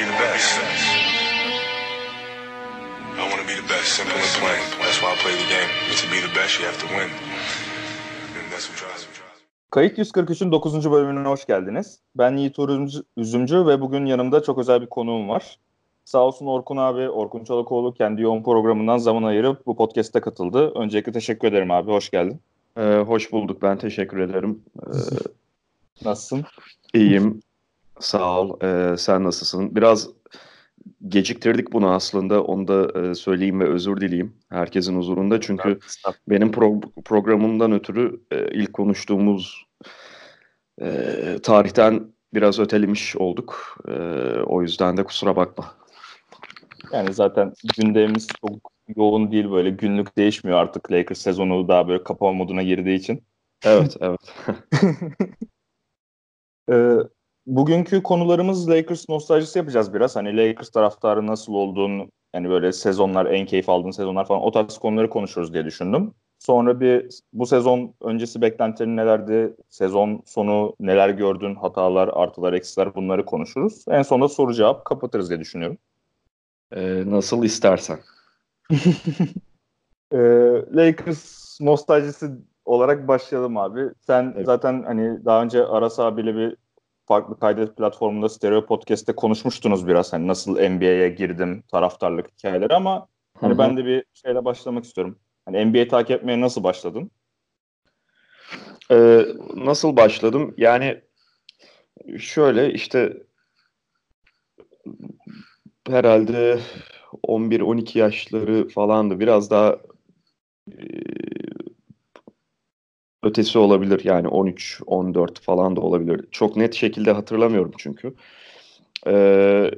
be the best. I want to be the best. Simple and plain. That's why I play the game. To be the best, you have to win. And that's what drives me. Kayıt 143'ün 9. bölümüne hoş geldiniz. Ben Yiğit Uğur Üzümcü ve bugün yanımda çok özel bir konuğum var. Sağ olsun Orkun abi, Orkun Çolakoğlu kendi yoğun programından zaman ayırıp bu podcast'te katıldı. Öncelikle teşekkür ederim abi, hoş geldin. Ee, hoş bulduk, ben teşekkür ederim. Ee, Nasılsın? İyiyim, sağ ol. Ee, sen nasılsın? Biraz geciktirdik bunu aslında, onu da e, söyleyeyim ve özür dileyeyim herkesin huzurunda. Çünkü benim pro- programımdan ötürü e, ilk konuştuğumuz e, tarihten biraz ötelemiş olduk. E, o yüzden de kusura bakma. Yani zaten gündemimiz çok yoğun değil böyle günlük değişmiyor artık Lakers sezonu daha böyle kapama moduna girdiği için. Evet, evet. ee, bugünkü konularımız Lakers nostaljisi yapacağız biraz. Hani Lakers taraftarı nasıl olduğunu yani böyle sezonlar en keyif aldığın sezonlar falan o tarz konuları konuşuruz diye düşündüm. Sonra bir bu sezon öncesi beklentilerin nelerdi? Sezon sonu neler gördün? Hatalar, artılar, eksiler bunları konuşuruz. En sonunda soru cevap kapatırız diye düşünüyorum. Ee, nasıl istersen. ee, Lakers nostaljisi olarak başlayalım abi. Sen evet. zaten hani daha önce Aras abiyle bir farklı kaydet platformunda Stereo Podcast'te konuşmuştunuz biraz. Hani nasıl NBA'ye girdim, taraftarlık hikayeleri ama hani ben de bir şeyle başlamak istiyorum. Hani NBA takip etmeye nasıl başladın? Ee, nasıl başladım? Yani şöyle işte herhalde 11-12 yaşları falandı. Biraz daha e, ötesi olabilir. Yani 13-14 falan da olabilir. Çok net şekilde hatırlamıyorum çünkü. Ee,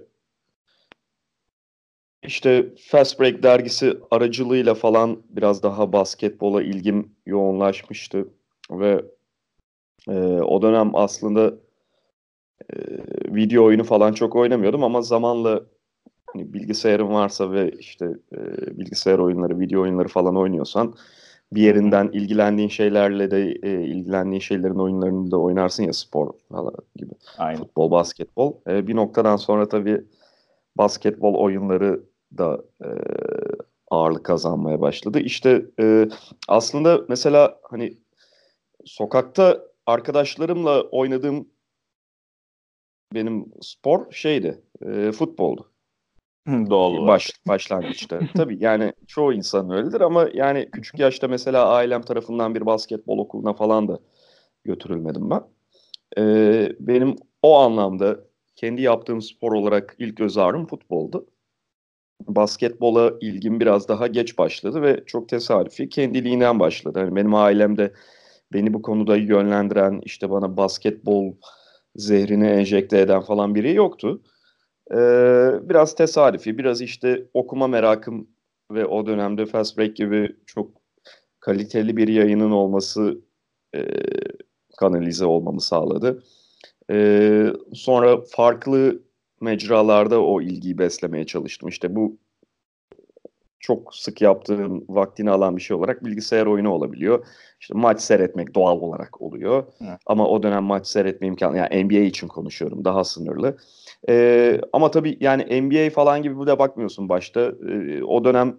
işte Fast Break dergisi aracılığıyla falan biraz daha basketbola ilgim yoğunlaşmıştı. Ve e, o dönem aslında e, video oyunu falan çok oynamıyordum ama zamanla hani bilgisayarın varsa ve işte e, bilgisayar oyunları, video oyunları falan oynuyorsan bir yerinden ilgilendiğin şeylerle de e, ilgilendiğin şeylerin oyunlarını da oynarsın ya spor falan gibi. Aynen. Futbol, basketbol. E, bir noktadan sonra tabii basketbol oyunları da e, ağırlık kazanmaya başladı. İşte e, aslında mesela hani sokakta arkadaşlarımla oynadığım benim spor şeydi, e, futboldu. Doğal Baş, başlangıçta. Tabii yani çoğu insan öyledir ama yani küçük yaşta mesela ailem tarafından bir basketbol okuluna falan da götürülmedim ben. Ee, benim o anlamda kendi yaptığım spor olarak ilk göz ağrım futboldu. Basketbola ilgim biraz daha geç başladı ve çok tesadüfi kendiliğinden başladı. Yani benim ailemde beni bu konuda yönlendiren işte bana basketbol zehrini enjekte eden falan biri yoktu. Ee, biraz tesadüfi, biraz işte okuma merakım ve o dönemde Fast Break gibi çok kaliteli bir yayının olması e, kanalize olmamı sağladı. E, sonra farklı mecralarda o ilgiyi beslemeye çalıştım. İşte bu çok sık yaptığım vaktini alan bir şey olarak bilgisayar oyunu olabiliyor. İşte maç seyretmek doğal olarak oluyor. Evet. Ama o dönem maç seyretme imkanı, yani NBA için konuşuyorum daha sınırlı. Ee, ama tabii yani NBA falan gibi burada bakmıyorsun başta. Ee, o dönem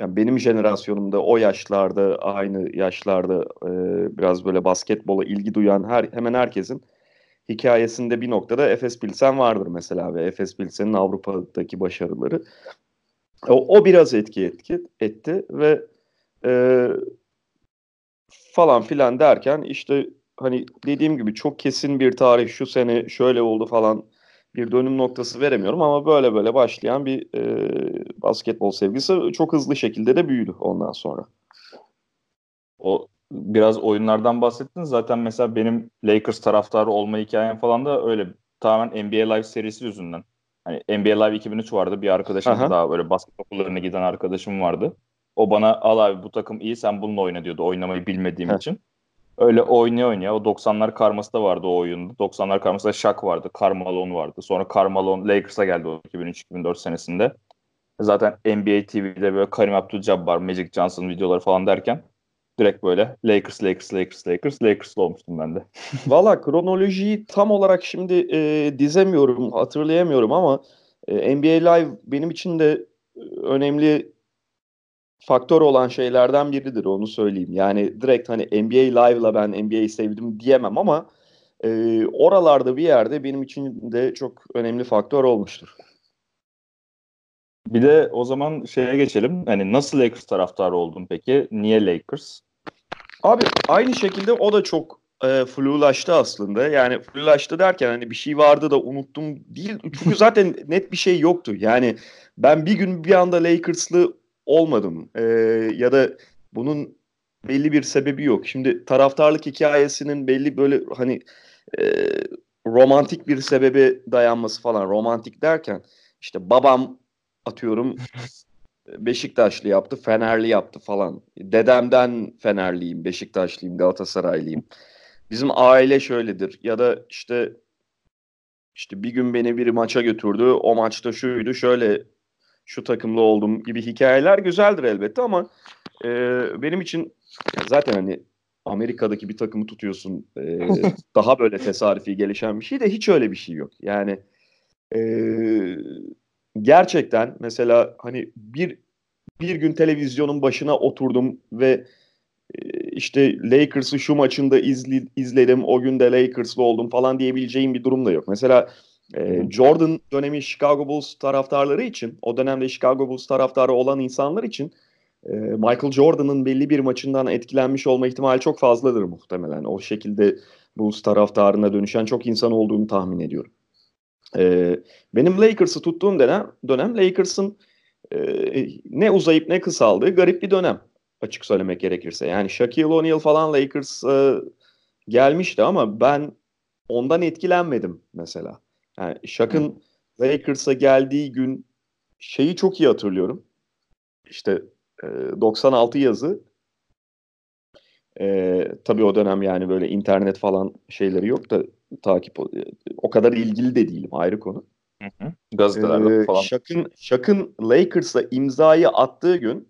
yani benim jenerasyonumda o yaşlarda aynı yaşlarda e, biraz böyle basketbola ilgi duyan her hemen herkesin hikayesinde bir noktada Efes Pilsen vardır mesela ve Efes Pilsen'in Avrupa'daki başarıları. O, o biraz etki etki etti ve e, falan filan derken işte hani dediğim gibi çok kesin bir tarih şu sene şöyle oldu falan bir dönüm noktası veremiyorum ama böyle böyle başlayan bir e, basketbol sevgisi çok hızlı şekilde de büyüdü ondan sonra. O biraz oyunlardan bahsettin. Zaten mesela benim Lakers taraftarı olma hikayem falan da öyle tamamen NBA Live serisi yüzünden. Hani NBA Live 2003 vardı. Bir arkadaşım Aha. daha böyle basket okullarına giden arkadaşım vardı. O bana al abi bu takım iyi sen bununla oyna diyordu oynamayı bilmediğim Heh. için. Öyle oynuyor oynuyor. O 90'lar karması da vardı o oyunda. 90'lar karmasında Shaq vardı. Carmelo vardı. Sonra Carmelo Lakers'a geldi o 2003-2004 senesinde. Zaten NBA TV'de böyle Karim Abdul-Jabbar, Magic Johnson videoları falan derken direkt böyle Lakers, Lakers, Lakers, Lakers, Lakers'lı olmuştum ben de. Valla kronolojiyi tam olarak şimdi e, dizemiyorum, hatırlayamıyorum ama E, NBA Live benim için de e, önemli faktör olan şeylerden biridir onu söyleyeyim. Yani direkt hani NBA Live'la ben NBA'yi sevdim diyemem ama e, oralarda bir yerde benim için de çok önemli faktör olmuştur. Bir de o zaman şeye geçelim. Hani nasıl Lakers taraftarı oldun peki? Niye Lakers? Abi aynı şekilde o da çok e, flulaştı aslında. Yani flulaştı derken hani bir şey vardı da unuttum değil. Çünkü zaten net bir şey yoktu. Yani ben bir gün bir anda Lakers'lı olmadım. E, ya da bunun belli bir sebebi yok. Şimdi taraftarlık hikayesinin belli böyle hani e, romantik bir sebebe dayanması falan. Romantik derken işte babam atıyorum Beşiktaşlı yaptı, Fenerli yaptı falan. Dedemden Fenerliyim, Beşiktaşlıyım, Galatasaraylıyım. Bizim aile şöyledir ya da işte işte bir gün beni bir maça götürdü. O maçta şuydu, şöyle şu takımlı oldum gibi hikayeler güzeldir elbette ama e, benim için zaten hani Amerika'daki bir takımı tutuyorsun e, daha böyle tesadüfi gelişen bir şey de hiç öyle bir şey yok. Yani e, gerçekten mesela hani bir bir gün televizyonun başına oturdum ve e, işte Lakers'ı şu maçında izli, izledim o gün de Lakers'lı oldum falan diyebileceğim bir durum da yok. Mesela e, Jordan dönemi Chicago Bulls taraftarları için o dönemde Chicago Bulls taraftarı olan insanlar için e, Michael Jordan'ın belli bir maçından etkilenmiş olma ihtimali çok fazladır muhtemelen. O şekilde Bulls taraftarına dönüşen çok insan olduğunu tahmin ediyorum. E, benim Lakers'ı tuttuğum dönem, dönem Lakers'ın e, ne uzayıp ne kısaldığı garip bir dönem açık söylemek gerekirse. Yani Shaquille O'Neal falan Lakers e, gelmişti ama ben ondan etkilenmedim mesela. Yani Shaq'ın Lakers'a geldiği gün şeyi çok iyi hatırlıyorum. İşte e, 96 yazı. E, tabii o dönem yani böyle internet falan şeyleri yok da takip o kadar ilgili de değilim ayrı konu. Gazetelerde ee, falan. Şak'ın, Şak'ın Lakers'a imzayı attığı gün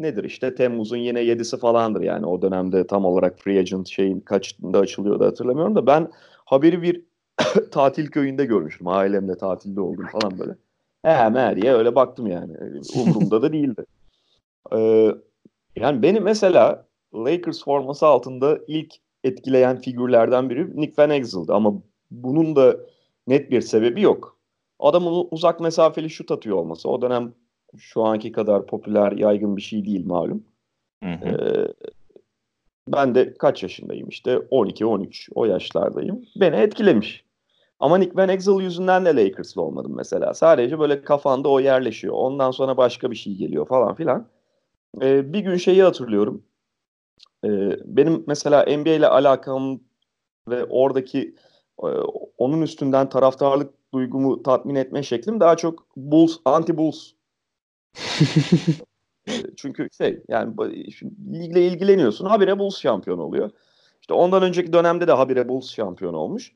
nedir işte Temmuz'un yine 7'si falandır yani o dönemde tam olarak free agent şeyin kaçında açılıyordu hatırlamıyorum da ben haberi bir tatil köyünde görmüştüm. Ailemle tatilde oldum falan böyle. He me diye öyle baktım yani. Umurumda da değildi. Ee, yani beni mesela Lakers forması altında ilk etkileyen figürlerden biri Nick Van Exel'dı ama bunun da net bir sebebi yok. Adamın uzak mesafeli şut atıyor olması o dönem şu anki kadar popüler, yaygın bir şey değil malum. Hı hı. Ee, ben de kaç yaşındayım işte 12-13 o yaşlardayım. Beni etkilemiş. Ama Nick Van Exel yüzünden de Lakers'lı olmadım mesela. Sadece böyle kafanda o yerleşiyor. Ondan sonra başka bir şey geliyor falan filan. Ee, bir gün şeyi hatırlıyorum. Ee, benim mesela NBA ile alakam ve oradaki e, onun üstünden taraftarlık duygumu tatmin etme şeklim daha çok Bulls, anti-Bulls. Çünkü şey yani ligle ilgileniyorsun. Habire Bulls şampiyon oluyor. İşte ondan önceki dönemde de habire Bulls şampiyon olmuş.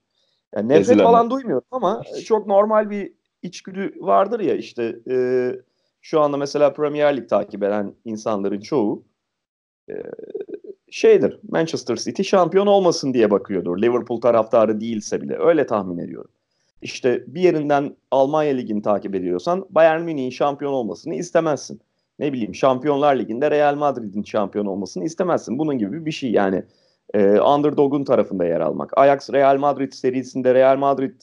Yani nefret Ezilen falan duymuyorum ama çok normal bir içgüdü vardır ya işte e, şu anda mesela Premier Lig takip eden insanların çoğu e, şeydir Manchester City şampiyon olmasın diye bakıyordur. Liverpool taraftarı değilse bile öyle tahmin ediyorum. İşte bir yerinden Almanya Ligi'ni takip ediyorsan Bayern Münih'in şampiyon olmasını istemezsin. Ne bileyim Şampiyonlar Ligi'nde Real Madrid'in şampiyon olmasını istemezsin. Bunun gibi bir şey yani e, underdog'un tarafında yer almak. Ajax Real Madrid serisinde Real Madrid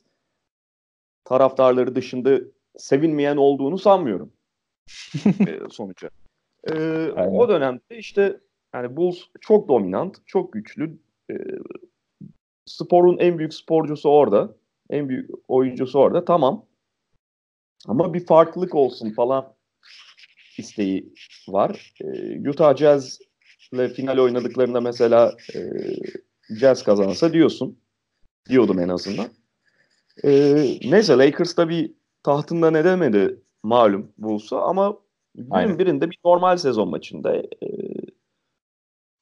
taraftarları dışında sevinmeyen olduğunu sanmıyorum e, sonuca. E, o dönemde işte yani Bulls çok dominant, çok güçlü. E, sporun en büyük sporcusu orada. En büyük oyuncusu orada. Tamam. Ama bir farklılık olsun falan isteği var. E, Utah Jazz ile final oynadıklarında mesela e, Jazz kazansa diyorsun. Diyordum en azından. E, neyse Lakers tabii tahtında ne demedi malum Bulls'a ama günün Aynen. birinde bir normal sezon maçında e,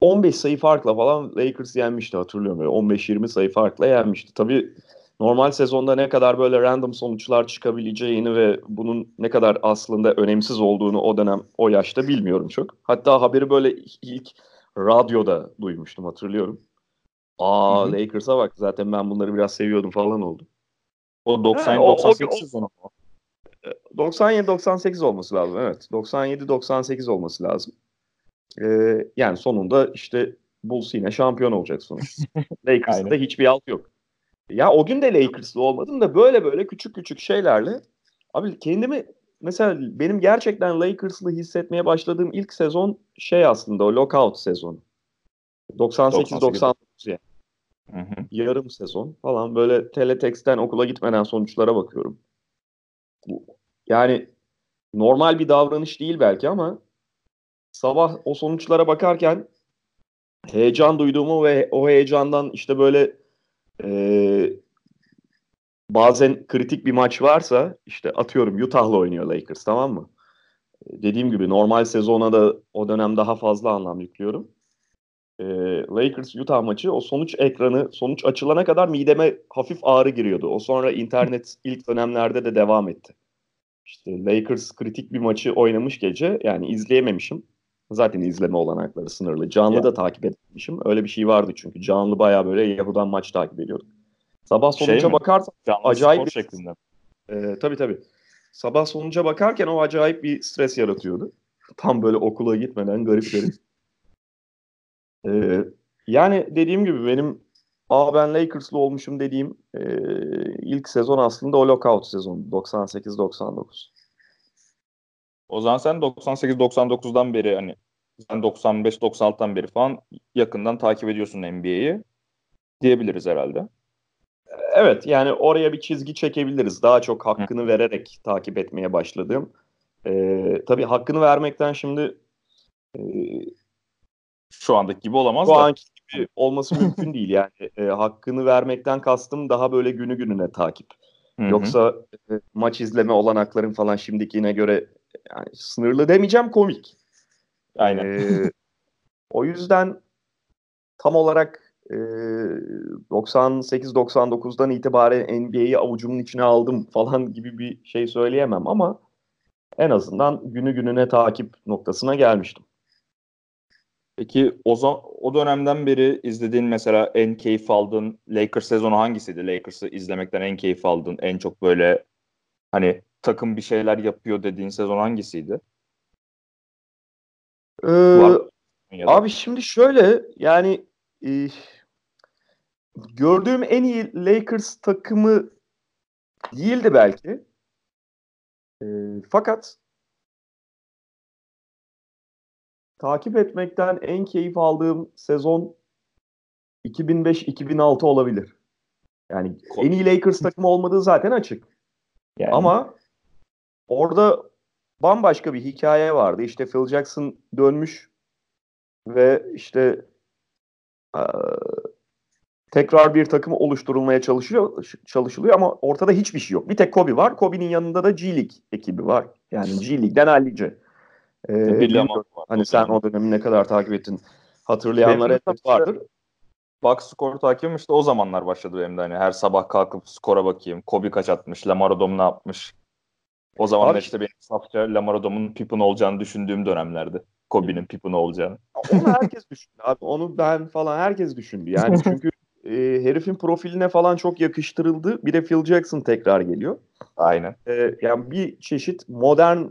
15 sayı farkla falan Lakers yenmişti hatırlıyorum. 15-20 sayı farkla yenmişti. Tabii normal sezonda ne kadar böyle random sonuçlar çıkabileceğini ve bunun ne kadar aslında önemsiz olduğunu o dönem o yaşta bilmiyorum çok. Hatta haberi böyle ilk radyoda duymuştum hatırlıyorum. Aa Lakers'a bak zaten ben bunları biraz seviyordum falan oldu. O 90 98 sezonu. 97-98 olması lazım. Evet. 97-98 olması lazım. Ee, yani sonunda işte Bulls yine şampiyon olacak sonuçta. Lakers'ta hiçbir alt yok. Ya o gün de Lakers'lı olmadım da böyle böyle küçük küçük şeylerle abi kendimi mesela benim gerçekten Lakers'lı hissetmeye başladığım ilk sezon şey aslında o lockout sezonu. 98-99 yani. Hı hı. Yarım sezon falan böyle teletext'ten okula gitmeden sonuçlara bakıyorum. Yani normal bir davranış değil belki ama sabah o sonuçlara bakarken heyecan duyduğumu ve o heyecandan işte böyle e, bazen kritik bir maç varsa işte atıyorum Utah'la oynuyor Lakers tamam mı? Dediğim gibi normal sezona da o dönem daha fazla anlam yüklüyorum. E, Lakers Utah maçı o sonuç ekranı sonuç açılana kadar mideme hafif ağrı giriyordu. O sonra internet ilk dönemlerde de devam etti. İşte Lakers kritik bir maçı oynamış gece yani izleyememişim. Zaten izleme olanakları sınırlı. Canlı da takip etmişim. Öyle bir şey vardı çünkü. Canlı baya böyle Yahoo'dan maç takip ediyorduk. Sabah şey sonuca şey bakarsan Canlı acayip bir... şeklinde. E, tabii tabii. Sabah sonuca bakarken o acayip bir stres yaratıyordu. Tam böyle okula gitmeden garip garip. ee, yani dediğim gibi benim Aa ben Lakers'lı olmuşum dediğim e, ilk sezon aslında o lockout sezonu 98-99. O zaman sen 98-99'dan beri hani sen 95-96'dan beri falan yakından takip ediyorsun NBA'yi diyebiliriz herhalde. Evet yani oraya bir çizgi çekebiliriz. Daha çok hakkını Hı. vererek takip etmeye başladım. Ee, tabii hakkını vermekten şimdi e, şu andaki gibi olamaz şu da. anki gibi olması mümkün değil. Yani e, hakkını vermekten kastım daha böyle günü gününe takip. Hı-hı. Yoksa e, maç izleme olanakların falan şimdikine göre yani sınırlı demeyeceğim komik. Aynen. Ee, o yüzden tam olarak e, 98-99'dan itibaren NBA'yi avucumun içine aldım falan gibi bir şey söyleyemem ama en azından günü gününe takip noktasına gelmiştim. Peki o zaman o dönemden beri izlediğin mesela en keyif aldığın Lakers sezonu hangisiydi? Lakers'ı izlemekten en keyif aldığın, en çok böyle hani takım bir şeyler yapıyor dediğin sezon hangisiydi? Ee, abi şimdi şöyle yani e, gördüğüm en iyi Lakers takımı değildi belki. E, fakat takip etmekten en keyif aldığım sezon 2005-2006 olabilir. Yani en iyi Lakers takımı olmadığı zaten açık. Yani. Ama orada bambaşka bir hikaye vardı. İşte Phil Jackson dönmüş ve işte tekrar bir takım oluşturulmaya çalışıyor çalışılıyor ama ortada hiçbir şey yok. Bir tek Kobe var. Kobe'nin yanında da G League ekibi var. Yani G League'den hallice. Ee, bilmiyorum. Hani sen o dönemi ne kadar takip ettin hatırlayanlar hep vardır. Box skor takibim işte o zamanlar başladı benim de hani her sabah kalkıp skora bakayım. Kobe kaç atmış, Lamar Odom ne yapmış. O zaman Abi, işte benim safça Lamar Odom'un Pippen olacağını düşündüğüm dönemlerdi. Kobe'nin Pippen olacağını. Onu herkes düşündü abi. Onu ben falan herkes düşündü. Yani çünkü e, herifin profiline falan çok yakıştırıldı. Bir de Phil Jackson tekrar geliyor. Aynen. E, yani bir çeşit modern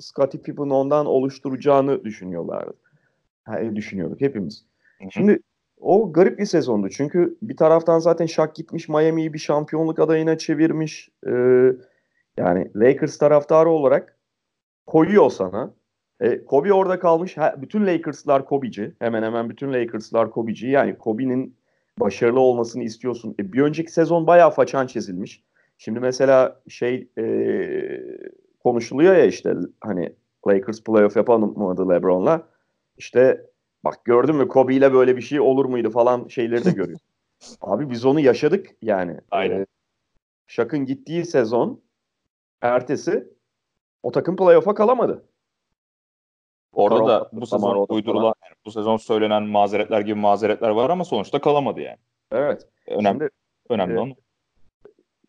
Scottie Pippen ondan oluşturacağını düşünüyorlardı. Yani düşünüyorduk hepimiz. Şimdi o garip bir sezondu. Çünkü bir taraftan zaten Shaq gitmiş Miami'yi bir şampiyonluk adayına çevirmiş. Ee, yani Lakers taraftarı olarak koyuyor sana. E, Kobe orada kalmış. bütün Lakers'lar Kobe'ci. Hemen hemen bütün Lakers'lar Kobe'ci. Yani Kobe'nin başarılı olmasını istiyorsun. E, bir önceki sezon bayağı façan çizilmiş. Şimdi mesela şey e, konuşuluyor ya işte hani Lakers playoff yapamadı LeBron'la. İşte bak gördün mü Kobe ile böyle bir şey olur muydu falan şeyleri de görüyor. Abi biz onu yaşadık yani. Aynen. Ee, Şak'ın gittiği sezon ertesi o takım playoff'a kalamadı. Orada da bu sezon uydurulan, yani bu sezon söylenen mazeretler gibi mazeretler var ama sonuçta kalamadı yani. Evet. Önemli, şimdi, önemli e, onu.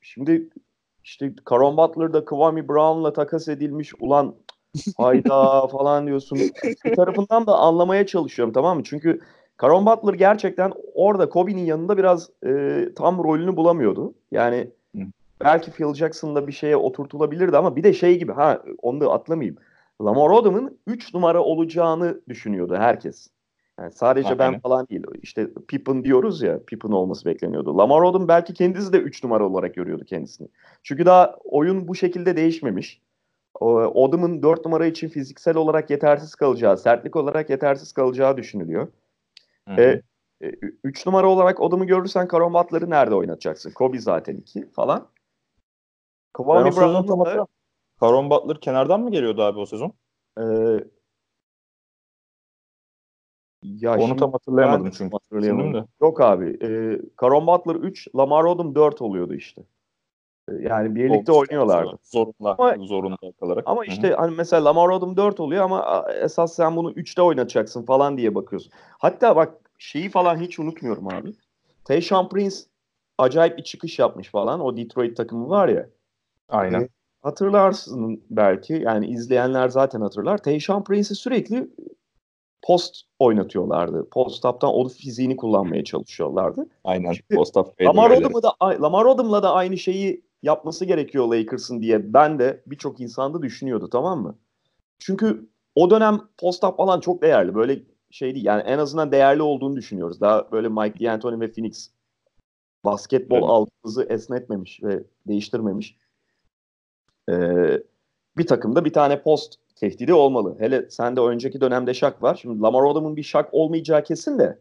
Şimdi işte Caron Butler'da Kwame Brown'la takas edilmiş ulan hayda falan diyorsun. Bir tarafından da anlamaya çalışıyorum tamam mı? Çünkü Caron Butler gerçekten orada Kobe'nin yanında biraz e, tam rolünü bulamıyordu. Yani belki Phil Jackson'da bir şeye oturtulabilirdi ama bir de şey gibi ha onu da atlamayayım. Lamar Odom'un 3 numara olacağını düşünüyordu herkes. Yani sadece Aynen. ben falan değil. İşte Pippen diyoruz ya, Pippen olması bekleniyordu. Lamar Odom belki kendisi de 3 numara olarak görüyordu kendisini. Çünkü daha oyun bu şekilde değişmemiş. Odom'un 4 numara için fiziksel olarak yetersiz kalacağı, sertlik olarak yetersiz kalacağı düşünülüyor. Hı hı. E, 3 numara olarak Odom'u görürsen Karon Butler'ı nerede oynatacaksın? Kobe zaten 2 falan. Kwame sezon tam Brown'un da hatırlamıyorum. Caron Butler kenardan mı geliyordu abi o sezon? e, ya Onu tam hatırlayamadım ben çünkü. hatırlayamadım. De. Yok abi. E, Caron Butler 3, Lamar Odom 4 oluyordu işte. E, Yani birlikte Olmuş. oynuyorlardı. Zorunda, Ama- zorunda kalarak. Ama Hı hı. işte hani mesela Lamar Odom 4 oluyor ama esas sen bunu 3'te oynatacaksın falan diye bakıyorsun. Hatta bak şeyi falan hiç unutmuyorum abi. Tayshaun Prince acayip bir çıkış yapmış falan. O Detroit takımı var ya. Aynen. E, hatırlarsın belki. Yani izleyenler zaten hatırlar. Tayshaun Prince'i sürekli post oynatıyorlardı. Post-up'tan o fiziğini kullanmaya çalışıyorlardı. Aynen. Şimdi Post-up Lamar. Odom'u da Lamar Odom'la da aynı şeyi yapması gerekiyor Lakers'ın diye ben de birçok insan da düşünüyordu tamam mı? Çünkü o dönem post-up falan çok değerli. Böyle şey değil. Yani en azından değerli olduğunu düşünüyoruz. Daha böyle Mike D'Antoni ve Phoenix basketbol Evet. algımızı esnetmemiş ve değiştirmemiş. Ee, bir takımda bir tane post tehdidi olmalı. Hele sende önceki dönemde şak var. Şimdi Lamar Odom'un bir şak olmayacağı kesin de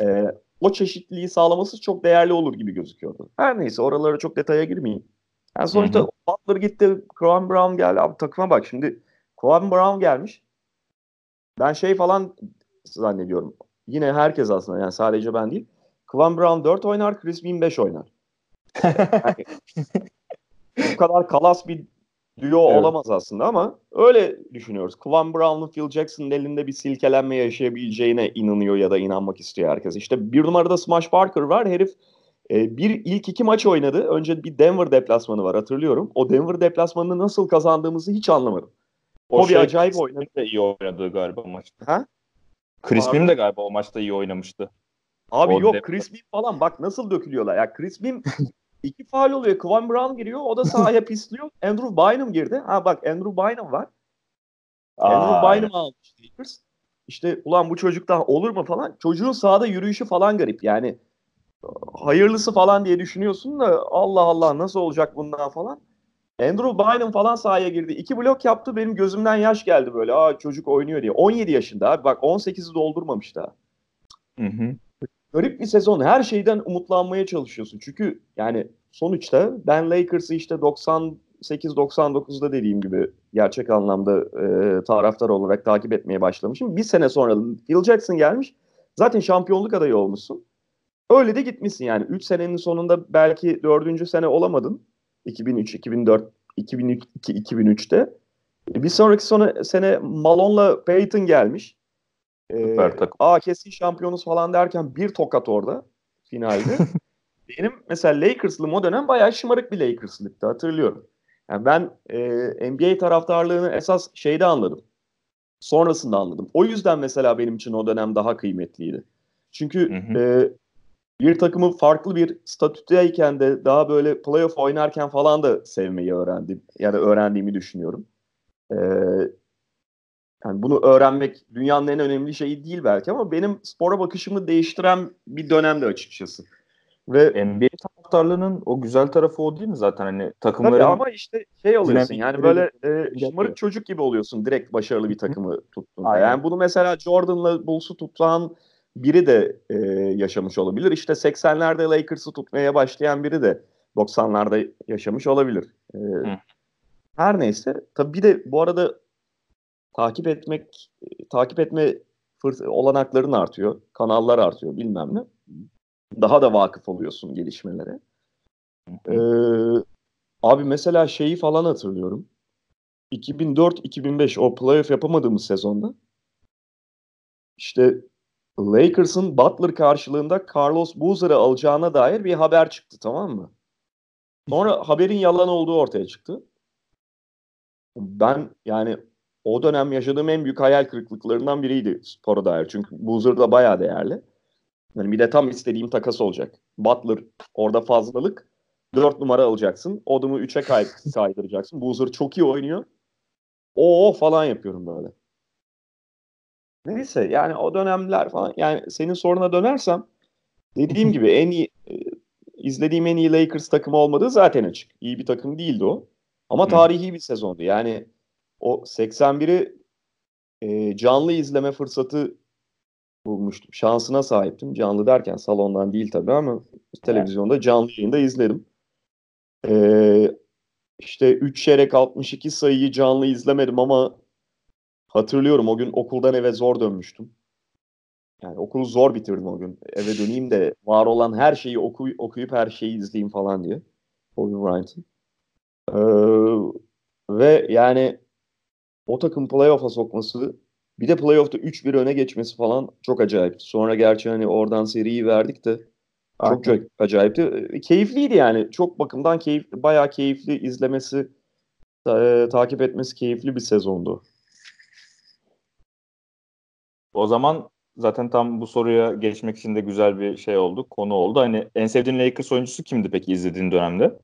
e, o çeşitliliği sağlaması çok değerli olur gibi gözüküyordu. Her neyse oralara çok detaya girmeyeyim. Yani sonuçta Hı hı. Butler gitti, Kwame Brown geldi. Abi takıma bak şimdi Kwame Brown gelmiş. Ben şey falan zannediyorum. Yine herkes aslında yani sadece ben değil. Kwame Brown 4 oynar, Chris Bean 5 oynar. Yani, bu kadar kalas bir duo Evet. olamaz aslında ama öyle düşünüyoruz. Kwame Brown'un Phil Jackson'ın elinde bir silkelenme yaşayabileceğine inanıyor ya da inanmak istiyor herkes. İşte bir numarada Smash Parker var. Herif e, bir ilk iki maç oynadı. Önce bir Denver deplasmanı var hatırlıyorum. O Denver deplasmanını nasıl kazandığımızı hiç anlamadım. O, bir şey, acayip oynadı. De iyi oynadı galiba o maçta. Ha? Chris? Beam de galiba o maçta iyi oynamıştı. Abi O yok dep- Chris falan bak nasıl dökülüyorlar. Ya Chris iki faal oluyor. Kwame Brown giriyor. O da sahaya pisliyor. Andrew Bynum girdi. Ha bak Andrew Bynum var. Andrew Aa, Bynum almış Lakers. İşte ulan bu çocuktan olur mu falan. Çocuğun sahada yürüyüşü falan garip. Yani hayırlısı falan diye düşünüyorsun da Allah Allah nasıl olacak bundan falan. Andrew Bynum falan sahaya girdi. İki blok yaptı. Benim gözümden yaş geldi böyle. Aa çocuk oynuyor diye. 17 yaşında abi. Bak 18'i doldurmamış daha. Hı hı. Garip bir sezon. Her şeyden umutlanmaya çalışıyorsun. Çünkü yani sonuçta ben Lakers'ı işte 98-99'da dediğim gibi gerçek anlamda e, taraftar olarak takip etmeye başlamışım. Bir sene sonra Phil Jackson gelmiş. Zaten şampiyonluk adayı olmuşsun. Öyle de gitmişsin yani. 3 senenin sonunda belki 4. sene olamadın. 2003, 2004, 2002, 2003'te. Bir sonraki sene Malone'la Peyton gelmiş. Ee, Süper takım. aa kesin şampiyonuz falan derken bir tokat orada finalde. Benim mesela Lakers'lığım o dönem bayağı şımarık bir Lakers'lıktı hatırlıyorum. Yani ben e, NBA taraftarlığını esas şeyde anladım. Sonrasında anladım. O yüzden mesela benim için o dönem daha kıymetliydi. Çünkü Hı hı. e, bir takımı farklı bir statüdeyken de daha böyle playoff oynarken falan da sevmeyi öğrendim. Yani öğrendiğimi düşünüyorum. Ee, yani bunu öğrenmek dünyanın en önemli şeyi değil belki ama benim spora bakışımı değiştiren bir dönemdi açıkçası. Ve NBA taraftarlığının o güzel tarafı o değil mi zaten hani tabii takımların ama işte şey oluyorsun yani böyle e, şımarık çocuk gibi oluyorsun direkt başarılı bir takımı tuttuğunda. Yani bunu mesela Jordan'la Bulls'u tutan biri de e, yaşamış olabilir. İşte 80'lerde Lakers'ı tutmaya başlayan biri de 90'larda yaşamış olabilir. E, her neyse. Tabii bir de bu arada takip etmek, takip etme olanakların artıyor. Kanallar artıyor bilmem ne. Daha da vakıf oluyorsun gelişmelere. Ee, abi mesela şeyi falan hatırlıyorum. 2004-2005 o playoff yapamadığımız sezonda işte Lakers'ın Butler karşılığında Carlos Boozer'ı alacağına dair bir haber çıktı tamam mı? Sonra haberin yalan olduğu ortaya çıktı. Ben yani o dönem yaşadığım en büyük hayal kırıklıklarından biriydi spora dair. Çünkü Boozer da bayağı değerli. Yani bir de tam istediğim takas olacak. Butler orada fazlalık. 4 numara alacaksın. Odum'u 3'e kay kaydıracaksın. Boozer çok iyi oynuyor. O falan yapıyorum böyle. Neyse yani o dönemler falan yani senin soruna dönersem dediğim gibi en iyi e, izlediğim en iyi Lakers takımı olmadığı zaten açık. İyi bir takım değildi o. Ama tarihi bir sezondu. Yani o 81'i e, canlı izleme fırsatı bulmuştum. Şansına sahiptim. Canlı derken salondan değil tabii ama televizyonda canlı yayında izledim. Ee, işte 3 çeyrek 62 sayıyı canlı izlemedim ama hatırlıyorum o gün okuldan eve zor dönmüştüm. Yani okulu zor bitirdim o gün. Eve döneyim de var olan her şeyi oku, okuyup her şeyi izleyeyim falan diye. Kobe Bryant'ın. Ee, ve yani o takım playoff'a sokması bir de playoff'ta 3-1 öne geçmesi falan çok acayip. Sonra gerçi hani oradan seriyi verdik de çok çok acayipti. E, keyifliydi yani. Çok bakımdan keyif, bayağı keyifli izlemesi, e, takip etmesi keyifli bir sezondu. O zaman zaten tam bu soruya geçmek için de güzel bir şey oldu, konu oldu. Hani en sevdiğin Lakers oyuncusu kimdi peki izlediğin dönemde?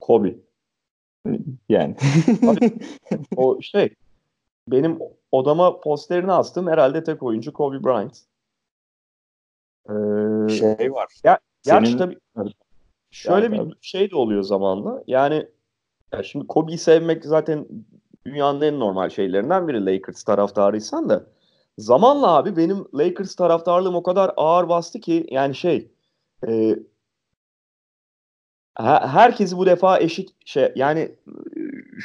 Kobe. Yani. o şey benim odama posterini astım. Herhalde tek oyuncu Kobe Bryant. Ee, şey var. Ya, Senin... Gerçi tabii şöyle yani, bir tabii. şey de oluyor zamanla. Yani ya şimdi Kobe'yi sevmek zaten dünyanın en normal şeylerinden biri Lakers taraftarıysan da. Zamanla abi benim Lakers taraftarlığım o kadar ağır bastı ki yani şey e, herkesi bu defa eşit şey yani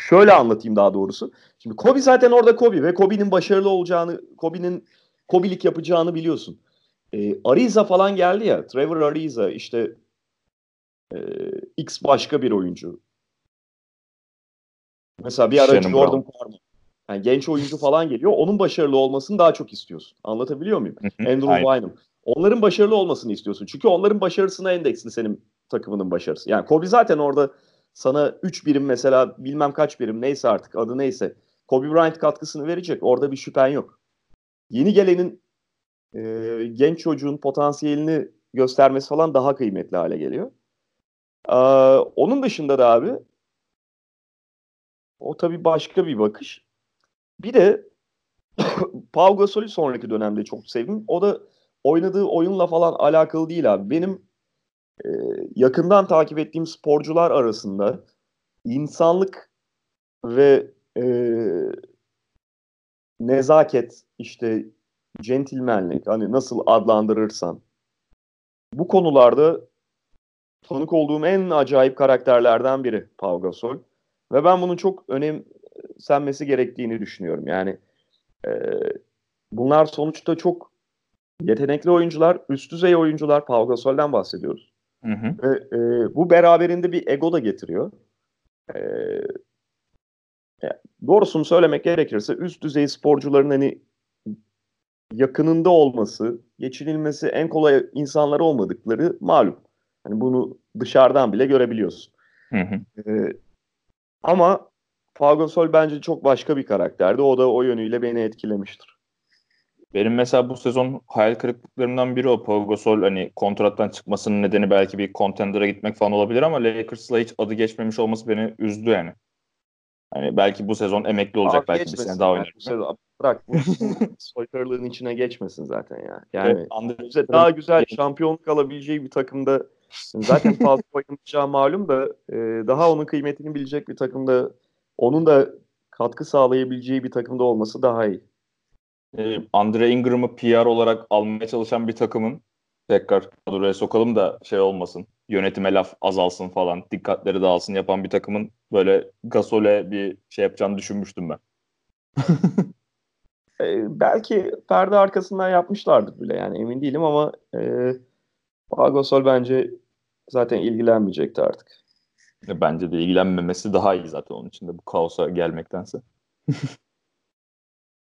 şöyle anlatayım daha doğrusu. Şimdi Kobe zaten orada Kobe ve Kobe'nin başarılı olacağını, Kobe'nin Kobe'lik yapacağını biliyorsun. E, Ariza falan geldi ya. Trevor Ariza işte e, X başka bir oyuncu. Mesela bir ara Shannon Jordan Parma. Yani genç oyuncu falan geliyor. Onun başarılı olmasını daha çok istiyorsun. Anlatabiliyor muyum? Andrew Bynum. Onların başarılı olmasını istiyorsun. Çünkü onların başarısına endeksli senin takımının başarısı. Yani Kobe zaten orada sana 3 birim mesela bilmem kaç birim neyse artık adı neyse Kobe Bryant katkısını verecek. Orada bir şüphen yok. Yeni gelenin e, genç çocuğun potansiyelini göstermesi falan daha kıymetli hale geliyor. Ee, onun dışında da abi o tabii başka bir bakış. Bir de Pau Gasol'ü sonraki dönemde çok sevdim. O da oynadığı oyunla falan alakalı değil abi. Benim e, yakından takip ettiğim sporcular arasında insanlık ve e, nezaket işte centilmenlik hani nasıl adlandırırsan bu konularda tanık olduğum en acayip karakterlerden biri Pau Gasol. Ve ben bunun çok önemsenmesi gerektiğini düşünüyorum. Yani e, bunlar sonuçta çok yetenekli oyuncular, üst düzey oyuncular. Pau Gasol'den bahsediyoruz. Hı hı. Ve e, bu beraberinde bir ego da getiriyor. E, doğrusunu söylemek gerekirse üst düzey sporcuların hani yakınında olması, geçinilmesi en kolay insanlar olmadıkları malum. Hani bunu dışarıdan bile görebiliyorsun. Hı hı. Ee, ama Pau bence çok başka bir karakterdi. O da o yönüyle beni etkilemiştir. Benim mesela bu sezon hayal kırıklıklarımdan biri o Pau Gasol hani kontrattan çıkmasının nedeni belki bir contender'a gitmek falan olabilir ama Lakers'la hiç adı geçmemiş olması beni üzdü yani. Hani belki bu sezon emekli olacak Abi belki bir sene daha oynar. Bırak bu soytarlığın içine geçmesin zaten ya. Yani evet, daha güzel şampiyonluk alabileceği bir takımda zaten fazla oynamayacağı malum da e, daha onun kıymetini bilecek bir takımda onun da katkı sağlayabileceği bir takımda olması daha iyi. E, Andre Ingram'ı PR olarak almaya çalışan bir takımın tekrar kadroya sokalım da şey olmasın. Yönetime laf azalsın falan. Dikkatleri dağılsın yapan bir takımın böyle Gasol'e bir şey yapacağını düşünmüştüm ben. e, belki perde arkasından yapmışlardır bile yani emin değilim ama e, Gasol bence zaten ilgilenmeyecekti artık. E, bence de ilgilenmemesi daha iyi zaten onun için de bu kaosa gelmektense.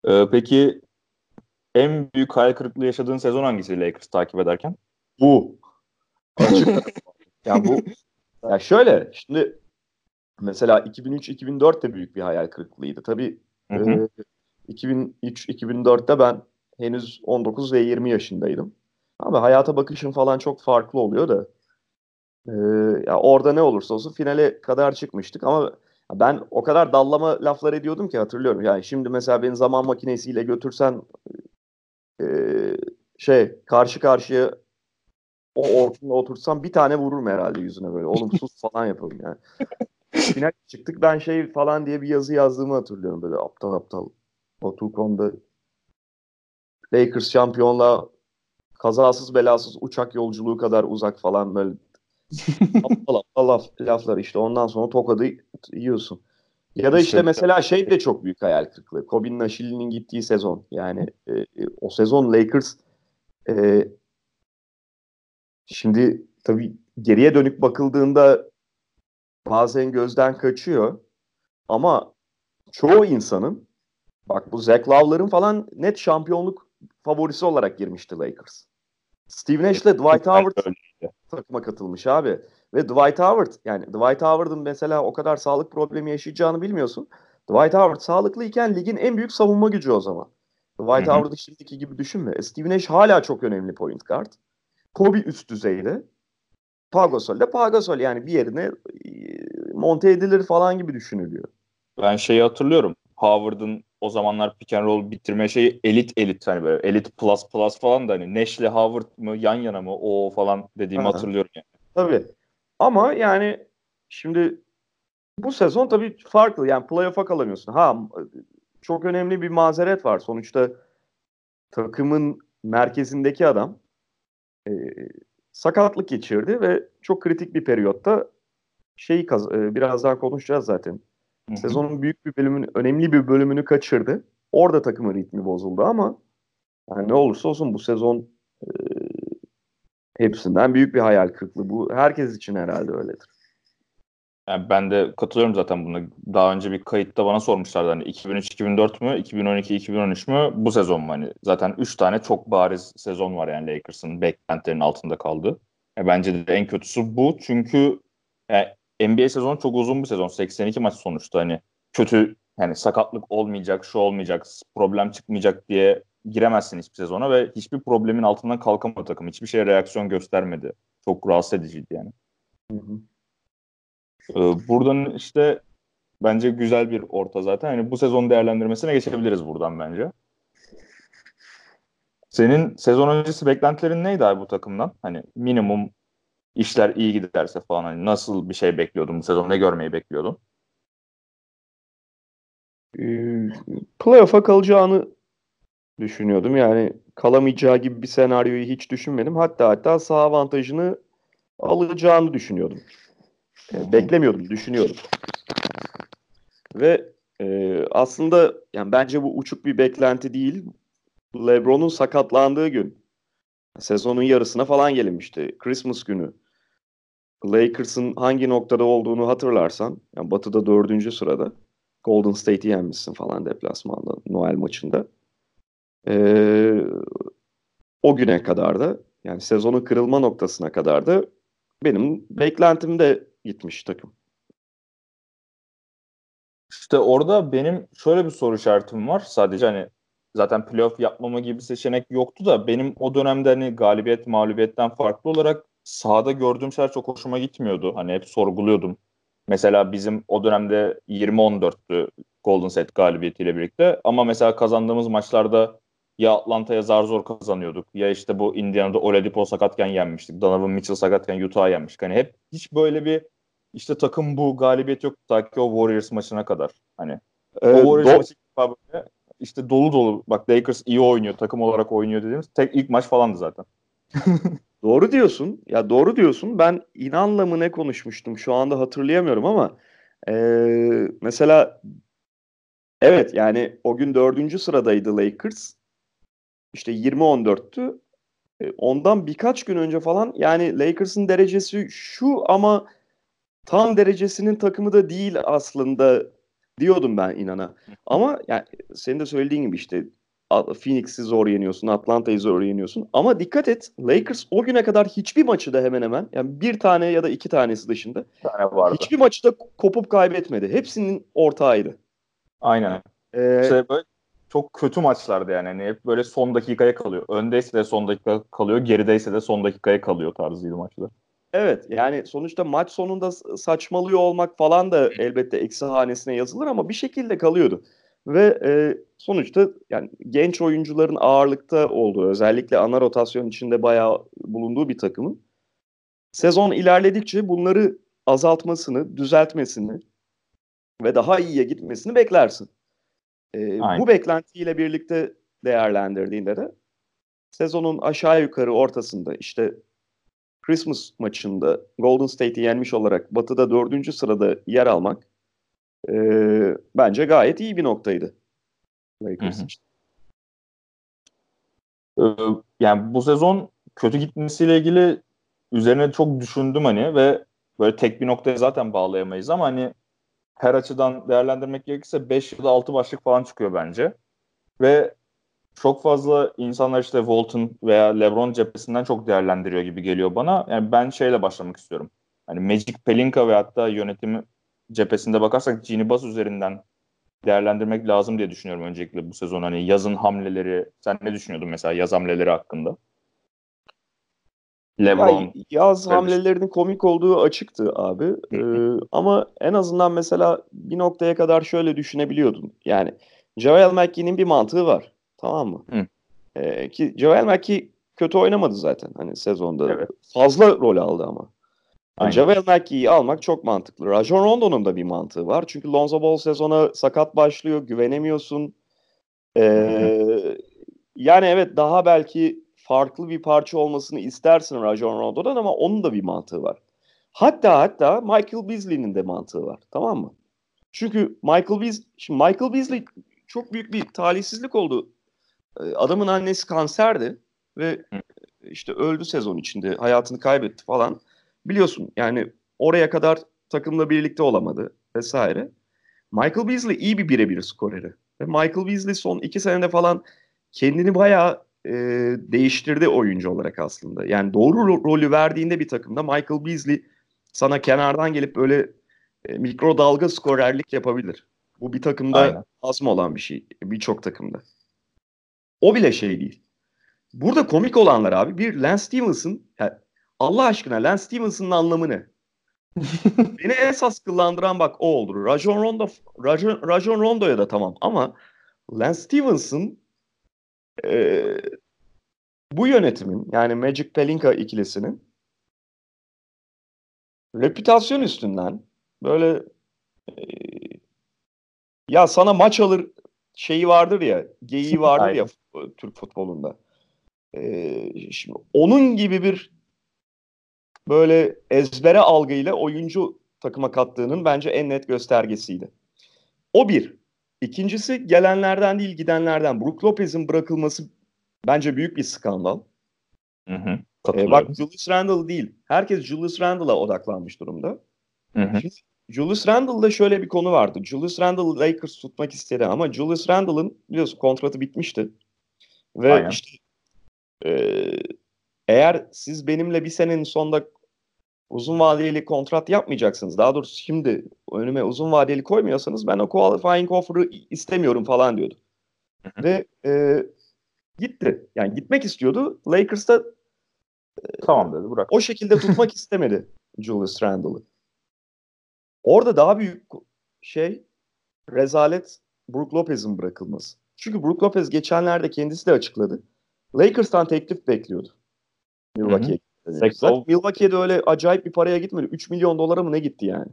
ee, peki en büyük hayal kırıklığı yaşadığın sezon hangisi Lakers takip ederken? Bu. ya bu ya şöyle şimdi mesela 2003-2004 de büyük bir hayal kırıklığıydı. Tabii hı hı. E, 2003-2004'te ben henüz 19 ve 20 yaşındaydım. Ama hayata bakışım falan çok farklı oluyor da Ee, ya orada ne olursa olsun finale kadar çıkmıştık ama ben o kadar dallama laflar ediyordum ki hatırlıyorum. Yani şimdi mesela beni zaman makinesiyle götürsen e, şey karşı karşıya o ortamda otursam bir tane vururum herhalde yüzüne böyle. Oğlum sus falan yapalım yani. Final çıktık ben şey falan diye bir yazı yazdığımı hatırlıyorum böyle aptal aptal. Batu.com'da Lakers şampiyonla kazasız belasız uçak yolculuğu kadar uzak falan böyle aptal aptal laf, laflar işte ondan sonra tokadı yiyorsun. Ya da işte mesela şey de çok büyük hayal kırıklığı. Kobe Nashilli'nin gittiği sezon. Yani e, e, o sezon Lakers e, şimdi tabii geriye dönük bakıldığında bazen gözden kaçıyor. Ama çoğu insanın bak bu Zach Love'ların falan net şampiyonluk favorisi olarak girmişti Lakers. Steve Nash ile Dwight Howard takıma katılmış abi. Ve Dwight Howard yani Dwight Howard'ın mesela o kadar sağlık problemi yaşayacağını bilmiyorsun. Dwight Howard sağlıklıyken ligin en büyük savunma gücü o zaman. Dwight Howard'ı şimdiki gibi düşünme. E, Steve Nash hala çok önemli point guard. Kobe üst düzeyde. Pagosol de Pagosol yani bir yerine e, monte edilir falan gibi düşünülüyor. Ben şeyi hatırlıyorum. Howard'ın o zamanlar pick and roll bitirme şeyi elit elit hani böyle elit plus plus falan da hani Nash'le Howard mı yan yana mı o falan dediğimi Aha. hatırlıyorum yani. Tabii. Ama yani şimdi bu sezon tabii farklı. Yani playoff'a kalamıyorsun. Ha çok önemli bir mazeret var. Sonuçta takımın merkezindeki adam e, sakatlık geçirdi ve çok kritik bir periyotta şeyi kaz e, birazdan konuşacağız zaten. Hı-hı. Sezonun büyük bir bölümünü, önemli bir bölümünü kaçırdı. Orada takımın ritmi bozuldu ama yani ne olursa olsun bu sezon hepsinden büyük bir hayal kırıklığı. Bu herkes için herhalde öyledir. Yani ben de katılıyorum zaten buna. Daha önce bir kayıtta bana sormuşlardı hani 2003-2004 mü, 2012-2013 mü bu sezon mu? Hani zaten 3 tane çok bariz sezon var yani Lakers'ın beklentilerinin altında kaldı. Yani bence de en kötüsü bu. Çünkü yani NBA sezonu çok uzun bir sezon. 82 maç sonuçta hani kötü yani sakatlık olmayacak, şu olmayacak, problem çıkmayacak diye giremezsin hiçbir sezona ve hiçbir problemin altından kalkamadı takım. Hiçbir şeye reaksiyon göstermedi. Çok rahatsız ediciydi yani. Hı hı. Ee, buradan işte bence güzel bir orta zaten. Hani bu sezon değerlendirmesine geçebiliriz buradan bence. Senin sezon öncesi beklentilerin neydi abi bu takımdan? Hani minimum işler iyi giderse falan hani nasıl bir şey bekliyordun bu sezon? Ne görmeyi bekliyordun? Ee, playoff'a kalacağını düşünüyordum. Yani kalamayacağı gibi bir senaryoyu hiç düşünmedim. Hatta hatta sağ avantajını alacağını düşünüyordum. E, beklemiyordum, düşünüyordum. Ve e, aslında yani bence bu uçuk bir beklenti değil. LeBron'un sakatlandığı gün sezonun yarısına falan gelinmişti. Christmas günü. Lakers'ın hangi noktada olduğunu hatırlarsan, yani Batı'da dördüncü sırada Golden State'i yenmişsin falan deplasmanda Noel maçında. Ee, o güne kadar da yani sezonun kırılma noktasına kadar da benim beklentimde gitmiş takım. İşte orada benim şöyle bir soru işaretim var. Sadece hani zaten playoff yapmama gibi seçenek yoktu da benim o dönemde hani galibiyet mağlubiyetten farklı olarak sahada gördüğüm şeyler çok hoşuma gitmiyordu. Hani hep sorguluyordum. Mesela bizim o dönemde 20-14'tü Golden State galibiyetiyle birlikte. Ama mesela kazandığımız maçlarda ya Atlanta'ya zar zor kazanıyorduk. Ya işte bu Indiana'da Oladipo sakatken yenmiştik. Donovan Mitchell sakatken Utah'a yenmiştik. Hani hep hiç böyle bir işte takım bu galibiyet yok ta ki o Warriors maçına kadar. Hani ee, o Warriors do- maçı böyle işte dolu dolu bak Lakers iyi oynuyor takım olarak oynuyor dediğimiz tek ilk maç falandı zaten. doğru diyorsun. Ya doğru diyorsun. Ben inanla mı ne konuşmuştum şu anda hatırlayamıyorum ama ee, mesela evet yani o gün dördüncü sıradaydı Lakers. İşte 20-14'tü. Ondan birkaç gün önce falan yani Lakers'ın derecesi şu ama tam derecesinin takımı da değil aslında diyordum ben inana. Ama yani senin de söylediğin gibi işte Phoenix'i zor yeniyorsun, Atlanta'yı zor yeniyorsun. Ama dikkat et Lakers o güne kadar hiçbir maçı da hemen hemen yani bir tane ya da iki tanesi dışında tane vardı. hiçbir maçı da kopup kaybetmedi. Hepsinin ortağıydı. Aynen. Ee, işte böyle çok kötü maçlardı yani. yani. Hep böyle son dakikaya kalıyor. Öndeyse de son dakika kalıyor, gerideyse de son dakikaya kalıyor tarzıydı maçlar. Evet yani sonuçta maç sonunda saçmalıyor olmak falan da elbette eksi hanesine yazılır ama bir şekilde kalıyordu. Ve e, sonuçta yani genç oyuncuların ağırlıkta olduğu özellikle ana rotasyon içinde bayağı bulunduğu bir takımın sezon ilerledikçe bunları azaltmasını, düzeltmesini ve daha iyiye gitmesini beklersin. E, bu beklentiyle birlikte değerlendirdiğinde de sezonun aşağı yukarı ortasında işte Christmas maçında Golden State'i yenmiş olarak Batı'da dördüncü sırada yer almak e, bence gayet iyi bir noktaydı. Lakers için. Ee, yani bu sezon kötü gitmesiyle ilgili üzerine çok düşündüm hani ve böyle tek bir noktaya zaten bağlayamayız ama hani her açıdan değerlendirmek gerekirse 5 ya da 6 başlık falan çıkıyor bence. Ve çok fazla insanlar işte Walton veya LeBron cephesinden çok değerlendiriyor gibi geliyor bana. Yani ben şeyle başlamak istiyorum. Hani Magic Pelinka ve hatta yönetimi cephesinde bakarsak Gini Bass üzerinden değerlendirmek lazım diye düşünüyorum öncelikle bu sezon. Hani yazın hamleleri, sen ne düşünüyordun mesela yaz hamleleri hakkında? LeBron. Ya, yaz hamlelerinin komik olduğu açıktı abi. ee, ama en azından mesela bir noktaya kadar şöyle düşünebiliyordun. Yani Javel McGee'nin bir mantığı var. Tamam mı? Hı. Ee, ki Javel McGee kötü oynamadı zaten hani sezonda. Evet. Fazla rol aldı ama. Yani Javel McGee'yi almak çok mantıklı. Rajon Rondo'nun da bir mantığı var. Çünkü Lonzo Ball sezona sakat başlıyor. Güvenemiyorsun. Ee, yani evet daha belki farklı bir parça olmasını istersin Rajon Rondo'dan ama onun da bir mantığı var. Hatta hatta Michael Beasley'nin de mantığı var. Tamam mı? Çünkü Michael Beasley, şimdi Michael Beasley çok büyük bir talihsizlik oldu. Ee, adamın annesi kanserdi ve işte öldü sezon içinde. Hayatını kaybetti falan. Biliyorsun yani oraya kadar takımla birlikte olamadı vesaire. Michael Beasley iyi bir birebir skoreri. Ve Michael Beasley son iki senede falan kendini bayağı e, değiştirdi oyuncu olarak aslında. Yani doğru ro- rolü verdiğinde bir takımda Michael Beasley sana kenardan gelip böyle e, mikro dalga skorerlik yapabilir. Bu bir takımda Aynen. az mı olan bir şey? Birçok takımda. O bile şey değil. Burada komik olanlar abi bir Lance Stevenson yani Allah aşkına Lance Stevenson'ın anlamı ne? Beni esas kıllandıran bak o olur. Rajon Rondo Rajon, Rajon Rondo'ya da tamam ama Lance Stevenson e, bu yönetimin yani Magic Pelinka ikilisinin reputasyon üstünden böyle e, ya sana maç alır şeyi vardır ya, geyiği vardır ya Türk futbolunda. Ee, şimdi onun gibi bir böyle ezbere algıyla oyuncu takıma kattığının bence en net göstergesiydi. O bir. İkincisi gelenlerden değil gidenlerden. Brook Lopez'in bırakılması bence büyük bir skandal. Hı hı, ee, bak Julius Randle değil. Herkes Julius Randle'a odaklanmış durumda. Hı hı. Şimdi Julius Randle'da şöyle bir konu vardı. Julius Randle Lakers tutmak istedi ama Julius Randle'ın biliyorsun kontratı bitmişti. Ve Aynen. işte e, eğer siz benimle bir senenin sonunda uzun vadeli kontrat yapmayacaksınız. Daha doğrusu şimdi önüme uzun vadeli koymuyorsanız ben o qualifying offer'ı istemiyorum falan diyordu. Ve e, gitti. Yani gitmek istiyordu. Lakers'ta e, tamam dedi bırak. O şekilde tutmak istemedi Julius Randle'ı. Orada daha büyük şey rezalet Brook Lopez'in bırakılması. Çünkü Brook Lopez geçenlerde kendisi de açıkladı. Lakers'tan teklif bekliyordu. Milwaukee'ye. Zaten Milwaukee'de öyle acayip bir paraya gitmedi. 3 milyon dolara mı ne gitti yani?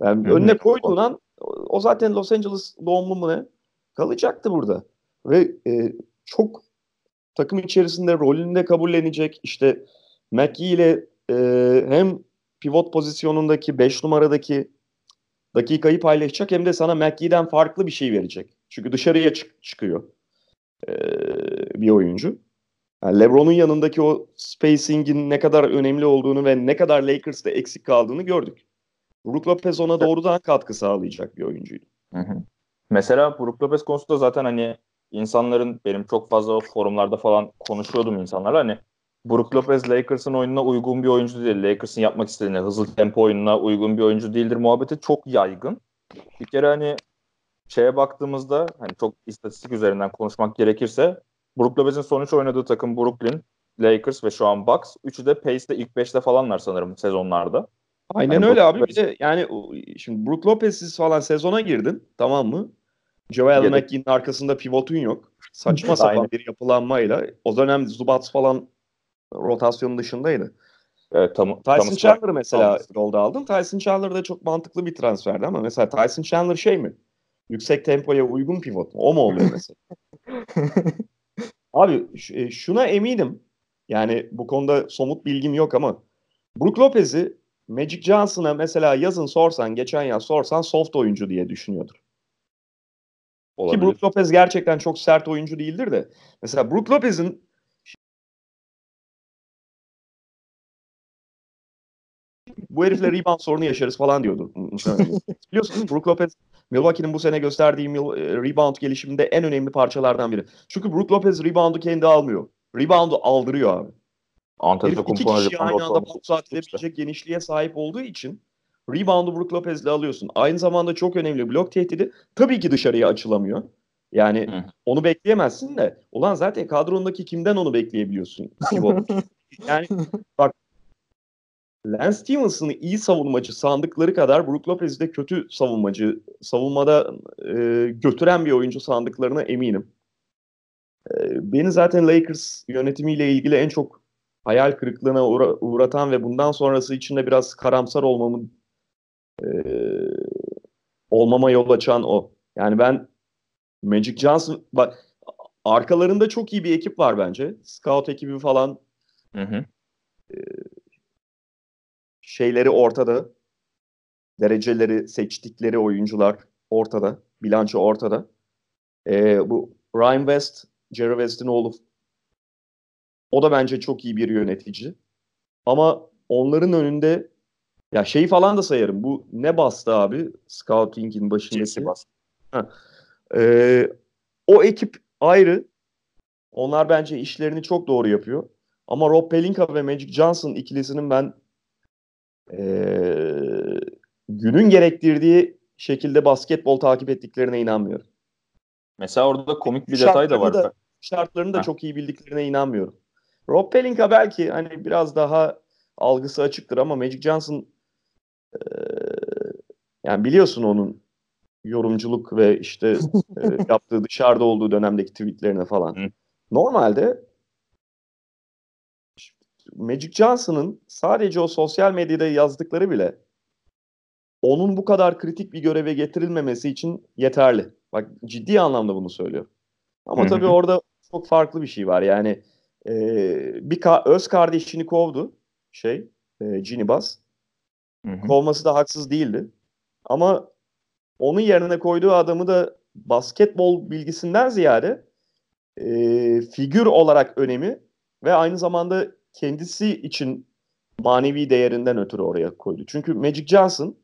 Yani önüne koyduğun an o zaten Los Angeles doğumlu mu ne? Kalacaktı burada. Ve e, çok takım içerisinde rolünde kabullenecek. İşte McGee ile e, hem pivot pozisyonundaki 5 numaradaki dakikayı paylaşacak hem de sana McGee'den farklı bir şey verecek. Çünkü dışarıya çık- çıkıyor ee, bir oyuncu. Yani LeBron'un yanındaki o spacing'in ne kadar önemli olduğunu ve ne kadar Lakers'ta eksik kaldığını gördük. Brook Lopez ona doğrudan katkı sağlayacak bir oyuncuydu. Hı hı. Mesela Brook Lopez konusunda zaten hani insanların benim çok fazla forumlarda falan konuşuyordum insanlarla hani Brook Lopez Lakers'ın oyununa uygun bir oyuncu değil. Lakers'ın yapmak istediğine hızlı tempo oyununa uygun bir oyuncu değildir muhabbeti çok yaygın. Bir kere hani şeye baktığımızda hani çok istatistik üzerinden konuşmak gerekirse Brook Lopez'in sonuç oynadığı takım Brooklyn Lakers ve şu an Bucks. Üçü de Pace'de ilk beşte falanlar sanırım sezonlarda. Aynen Yani öyle Brook abi. Bir de yani şimdi Brook Lopez'siz falan sezona girdin tamam mı? Joel. McGee'nin arkasında pivotun yok. Saçma sapan bir yapılanmayla. O dönem Zubats falan rotasyonun dışındaydı. Evet, tam, Tyson tam- Chandler mesela yolda aldın. Tyson Chandler da çok mantıklı bir transferdi ama mesela Tyson Chandler şey mi? Yüksek tempoya uygun pivot mu? O mu oluyor mesela? Abi e, şuna eminim. Yani bu konuda somut bilgim yok ama Brook Lopez'i Magic Johnson'a mesela yazın sorsan, geçen yaz sorsan soft oyuncu diye düşünüyordur. Ki olabilir. Brook Lopez gerçekten çok sert oyuncu değildir de. Mesela Brook Lopez'in bu herifle rebound sorunu yaşarız falan diyordu. muhtemelen. Biliyorsun değil mi? Brook Lopez Milwaukee'nin bu sene gösterdiği e, rebound gelişiminde en önemli parçalardan biri. Çünkü Brook Lopez reboundu kendi almıyor. Reboundu aldırıyor abi. Herif Antetokounmpo iki rebound aynı anda box atabilecek genişliğe sahip olduğu için reboundu Brook Lopez'le alıyorsun. Aynı zamanda çok önemli blok tehdidi. Tabii ki dışarıya açılamıyor. Yani Hı. onu bekleyemezsin de. Ulan zaten kadrondaki kimden onu bekleyebiliyorsun? Yani bak Lance Stevenson'ı iyi savunmacı sandıkları kadar Brook Lopez'i de kötü savunmacı, savunmada e, götüren bir oyuncu sandıklarına eminim. E, beni zaten Lakers yönetimiyle ilgili en çok hayal kırıklığına uğra- uğratan ve bundan sonrası için de biraz karamsar olmamın e, olmama yol açan o. Yani ben Magic Johnson bak arkalarında çok iyi bir ekip var bence. Scout ekibi falan Hı hı. Şeyleri ortada. Dereceleri, seçtikleri oyuncular ortada. Bilanço ortada. Ee, bu Ryan West, Jerry West'in oğlu. O da bence çok iyi bir yönetici. Ama onların önünde ya şeyi falan da sayarım. Bu ne bastı abi? Scouting'in başındaki. Jesse Bass. Ee, o ekip ayrı. Onlar bence işlerini çok doğru yapıyor. Ama Rob Pelinka ve Magic Johnson ikilisinin ben ee, günün gerektirdiği şekilde basketbol takip ettiklerine inanmıyorum. Mesela orada komik bir detay da var. Şartlarını da- Şartlarını da Heh. çok iyi bildiklerine inanmıyorum. Rob Pelinka belki hani biraz daha algısı açıktır ama Magic Johnson ee, yani biliyorsun onun yorumculuk ve işte e, yaptığı dışarıda olduğu dönemdeki tweetlerine falan. Normalde Magic Johnson'ın sadece o sosyal medyada yazdıkları bile onun bu kadar kritik bir göreve getirilmemesi için yeterli. Bak ciddi anlamda bunu söylüyorum. Ama tabii orada çok farklı bir şey var. Yani e, bir ka- öz kardeşini kovdu şey e, Ginny Bass. Kovması da haksız değildi. Ama onun yerine koyduğu adamı da basketbol bilgisinden ziyade e, figür olarak önemi ve aynı zamanda kendisi için manevi değerinden ötürü oraya koydu. Çünkü Magic Johnson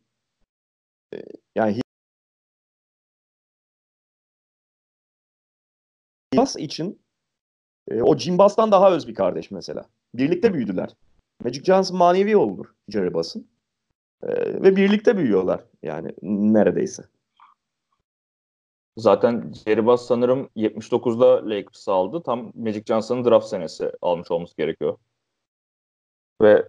e, yani Bass için e, o Jim Bass'tan daha öz bir kardeş mesela. Birlikte büyüdüler. Magic Johnson manevi oğludur Jerry Bass'ın. E, ve birlikte büyüyorlar yani neredeyse. Zaten Jerry Bass sanırım 79'da Lakers'ı aldı. Tam Magic Johnson'ın draft senesi almış olması gerekiyor. Ve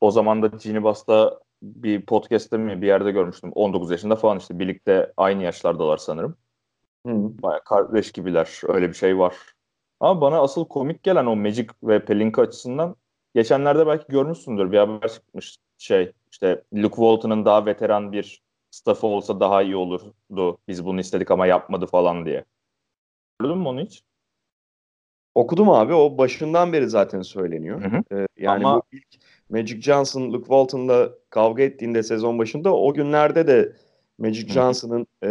o zaman da Ginny Bass'ta bir podcast'te mi bir yerde görmüştüm. 19 yaşında falan işte birlikte aynı yaşlardalar sanırım. Hı. Baya kardeş gibiler. Öyle bir şey var. Ama bana asıl komik gelen o Magic ve Pelinka açısından geçenlerde belki görmüşsündür. Bir haber çıkmış şey işte Luke Walton'ın daha veteran bir staffı olsa daha iyi olurdu. Biz bunu istedik ama yapmadı falan diye. Gördün mü onu hiç? Okudum abi. O başından beri zaten söyleniyor. Hı hı. Ee, yani Ama- bu ilk Magic Johnson, Luke Walton'la kavga ettiğinde sezon başında o günlerde de Magic. Johnson'ın e,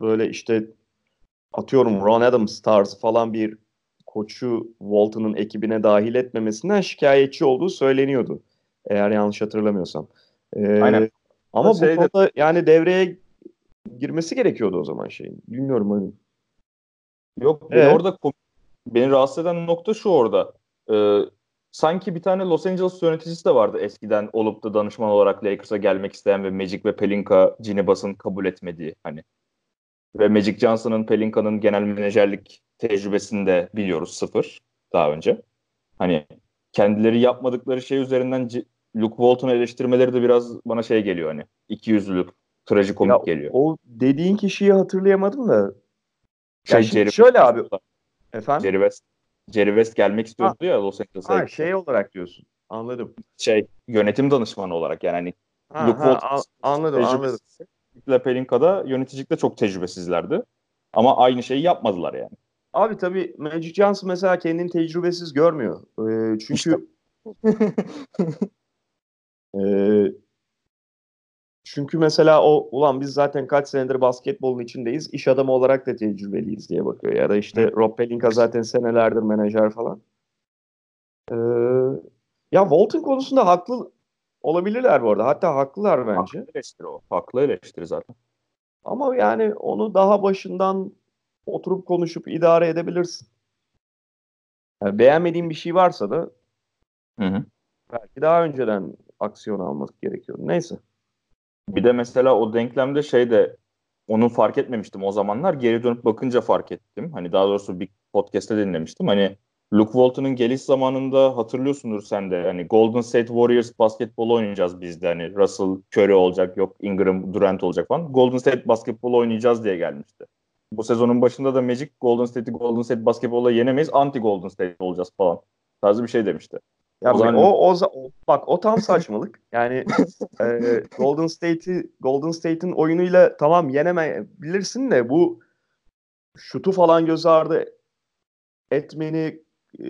böyle işte atıyorum Ron Adams tarzı falan bir koçu Walton'ın ekibine dahil etmemesinden şikayetçi olduğu söyleniyordu. Eğer yanlış hatırlamıyorsam. Ee, Aynen. Ama bu Şeyde- konuda yani devreye girmesi gerekiyordu o zaman şeyin. Bilmiyorum hani. Yok beni Ee? orada kom- beni rahatsız eden nokta şu orada. Ee, sanki bir tane Los Angeles yöneticisi de vardı eskiden olup da danışman olarak Lakers'a gelmek isteyen ve Magic ve Pelinka Ginny Bass'ın kabul etmediği hani. Ve Magic Johnson'ın Pelinka'nın genel menajerlik tecrübesini de biliyoruz sıfır daha önce. Hani kendileri yapmadıkları şey üzerinden C- Luke Walton'u eleştirmeleri de biraz bana şey geliyor hani. iki yüzlülük, trajikomik Ya, geliyor. O dediğin kişiyi hatırlayamadım da. Şey, Ya şimdi Jerry şöyle abi. Efendim? Jerry West, Jerry West gelmek istiyordu ya Los Angeles'a. Ha, şey olarak diyorsun. Anladım. şey yönetim danışmanı olarak yani hani Ha, Luke ha, an- anladım anladım. Nick Pelinka'da yöneticilikte çok tecrübesizlerdi. Ama aynı şeyi yapmadılar yani. Abi tabii Magic Johnson mesela kendini tecrübesiz görmüyor. Ee, çünkü Ee, çünkü mesela o ulan biz zaten kaç senedir basketbolun içindeyiz. iş adamı olarak da tecrübeliyiz diye bakıyor. Ya da işte Rob Pelinka zaten senelerdir menajer falan. Ee, ya Walton konusunda haklı olabilirler bu arada. Hatta haklılar bence. Haklı eleştiri o. Haklı eleştiri zaten. Ama yani onu daha başından oturup konuşup idare edebilirsin. Yani beğenmediğin bir şey varsa da Hı hı. belki daha önceden aksiyon almak gerekiyor. Neyse. Bir de mesela o denklemde şey de onu fark etmemiştim o zamanlar. Geri dönüp bakınca fark ettim. Hani daha doğrusu bir podcast'te dinlemiştim. Hani Luke Walton'ın geliş zamanında hatırlıyorsundur sen de. Hani Golden State Warriors basketbolu oynayacağız biz de. Hani Russell Curry olacak, yok Ingram Durant olacak falan. Golden State basketbolu oynayacağız diye gelmişti. Bu sezonun başında da Magic Golden State'i Golden State basketbolla yenemeyiz. Anti Golden State olacağız falan. Tarzı bir şey demişti. Ya O zaman- o, o, o- bak o tam saçmalık. Yani e, Golden State'i Golden State'in oyunuyla tamam yenemeyebilirsin de bu şutu falan göz ardı etmeni e,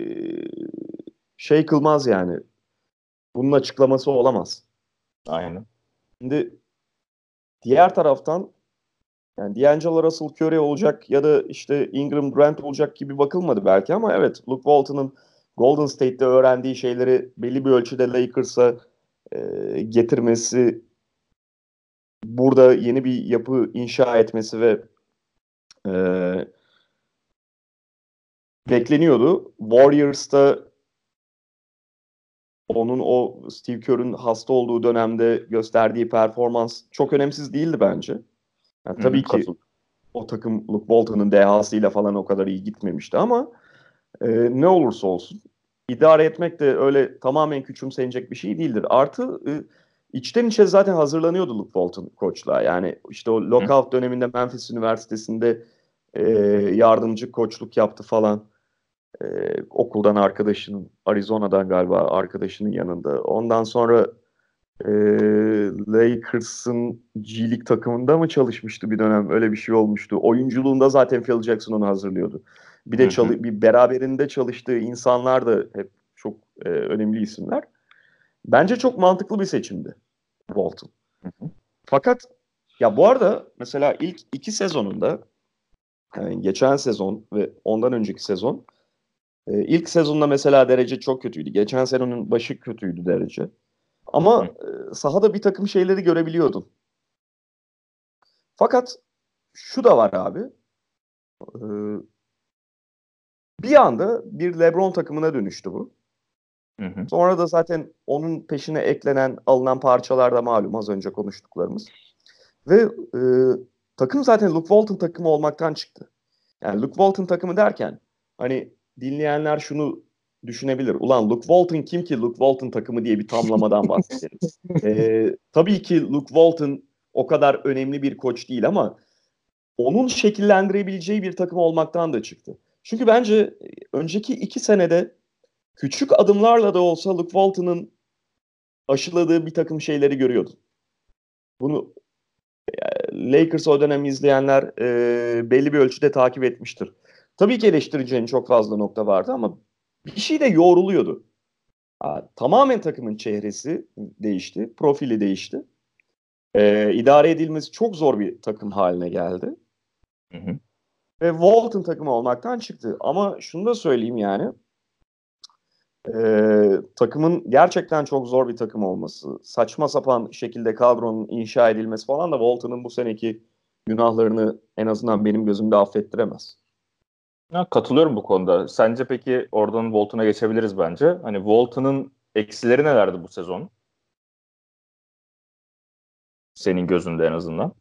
şey kılmaz yani. Bunun açıklaması olamaz. Aynen. Şimdi diğer taraftan yani D'Angelo Russell Curry olacak ya da işte Ingram Grant olacak gibi bakılmadı belki ama evet Luke Walton'ın Golden State'te öğrendiği şeyleri belli bir ölçüde Lakers'a e, getirmesi burada yeni bir yapı inşa etmesi ve e, bekleniyordu. Warriors'ta onun o Steve Kerr'ün hasta olduğu dönemde gösterdiği performans çok önemsiz değildi bence. Yani tabii Hı, ki katıl- o takım Luke Walton'ın dehasıyla falan o kadar iyi gitmemişti ama e, ne olursa olsun idare etmek de öyle tamamen küçümsenecek bir şey değildir. Artı e, içten içe zaten hazırlanıyordu Luke Walton koçluğa. Yani işte o lockout döneminde Memphis Üniversitesi'nde e, yardımcı koçluk yaptı falan. E, okuldan arkadaşının, Arizona'dan galiba arkadaşının yanında. Ondan sonra e, Lakers'ın G League takımında mı çalışmıştı bir dönem? Öyle bir şey olmuştu. Oyunculuğunda zaten Phil Jackson onu hazırlıyordu. Bir de çalı- bir beraberinde çalıştığı insanlar da hep çok e, önemli isimler. Bence çok mantıklı bir seçimdi Walton. Fakat ya bu arada mesela ilk iki sezonunda yani geçen sezon ve ondan önceki sezon e, ilk sezonda mesela derece çok kötüydü. Geçen sezonun başı kötüydü derece. Ama e, sahada bir takım şeyleri görebiliyordun. Fakat şu da var abi. E, bir anda bir LeBron takımına dönüştü bu. Hı hı. Sonra da zaten onun peşine eklenen alınan parçalar da malum az önce konuştuklarımız. Ve e, takım zaten Luke Walton takımı olmaktan çıktı. Yani Luke Walton takımı derken hani dinleyenler şunu düşünebilir. Ulan Luke Walton kim ki Luke Walton takımı diye bir tamlamadan bahsederiz. E, tabii ki Luke Walton o kadar önemli bir koç değil ama onun şekillendirebileceği bir takım olmaktan da çıktı. Çünkü bence e, önceki iki senede küçük adımlarla da olsa Luke Walton'ın aşıladığı bir takım şeyleri görüyordun. Bunu e, Lakers o dönem izleyenler e, belli bir ölçüde takip etmiştir. Tabii ki eleştireceğin çok fazla nokta vardı ama bir şey de yoğruluyordu. Tamamen takımın çehresi değişti, profili değişti. E, idare edilmesi çok zor bir takım haline geldi. Hı hı. Ve Walton takımı olmaktan çıktı. Ama şunu da söyleyeyim yani. e, takımın gerçekten çok zor bir takım olması, saçma sapan şekilde kadronun inşa edilmesi falan da Walton'ın bu seneki günahlarını en azından benim gözümde affettiremez. Ya, katılıyorum bu konuda. Sence peki oradan Walton'a geçebiliriz bence. Hani Walton'ın eksileri nelerdi bu sezon? Senin gözünde en azından.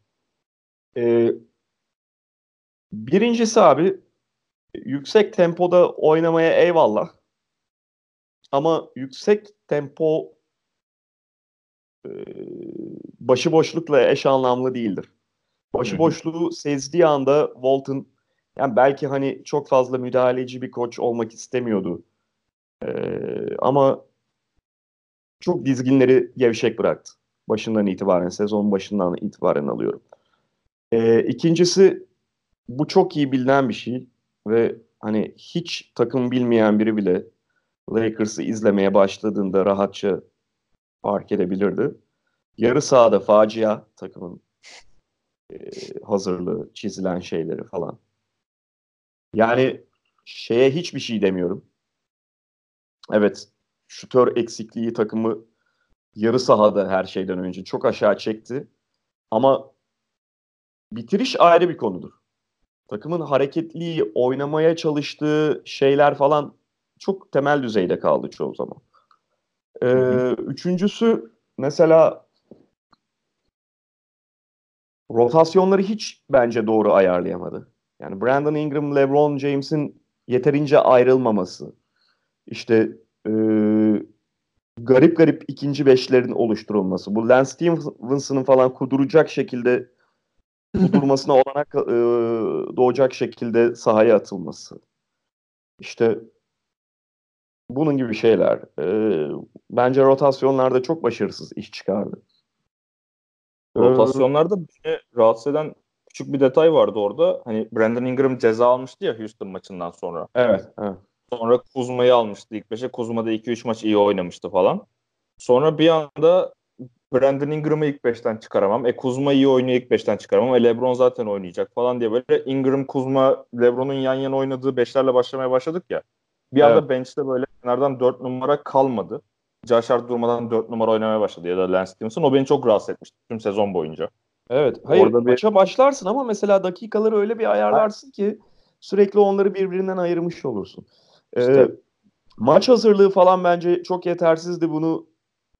E, birincisi abi yüksek tempoda oynamaya eyvallah. ama yüksek tempo e, başıboşlukla eş anlamlı değildir. Başıboşluğu sezdiği anda Walton yani belki hani çok fazla müdahaleci bir koç olmak istemiyordu. Ee, ama çok dizginleri gevşek bıraktı. Başından itibaren, sezon başından itibaren alıyorum. Ee, ikincisi bu çok iyi bilinen bir şey ve hani hiç takım bilmeyen biri bile Lakers'ı izlemeye başladığında rahatça fark edebilirdi. Yarı sahada facia takımın e, hazırlığı, çizilen şeyleri falan. Yani şeye hiçbir şey demiyorum. Evet, şutör eksikliği takımı yarı sahada her şeyden önce çok aşağı çekti. Ama bitiriş ayrı bir konudur. Takımın hareketliği, oynamaya çalıştığı şeyler falan çok temel düzeyde kaldı çoğu zaman. Ee, üçüncüsü mesela rotasyonları hiç bence doğru ayarlayamadı. Yani Brandon Ingram, LeBron James'in yeterince ayrılmaması, işte e, garip garip ikinci beşlerin oluşturulması, bu Lance Stevenson'ın falan kuduracak şekilde kudurmasına olanak e, doğacak şekilde sahaya atılması. İşte bunun gibi şeyler. E, bence rotasyonlarda çok başarısız iş çıkardı. Rotasyonlarda beni rahatsız eden küçük bir detay vardı orada. Hani Brandon Ingram ceza almıştı ya Houston maçından sonra. Evet. evet. Sonra Kuzma'yı almıştı ilk beşe. Kuzma'da 2-3 maç iyi oynamıştı falan. Sonra bir anda Brandon Ingram'ı ilk beşten çıkaramam. E Kuzma iyi oynuyor ilk beşten çıkaramam. E LeBron zaten oynayacak falan diye böyle Ingram, Kuzma, LeBron'un yan yana oynadığı beşlerle başlamaya başladık ya. Bir evet. anda bench'te böyle kenardan 4 numara kalmadı. Josh Hart durmadan 4 numara oynamaya başladı ya da Lance Stevenson. O beni çok rahatsız etmişti tüm sezon boyunca. Evet. Hayır Orada maça bir... başlarsın ama mesela dakikaları öyle bir ayarlarsın ha. ki sürekli onları birbirinden ayırmış olursun. Ee, işte. Ee, maç hazırlığı falan bence çok yetersizdi. Bunu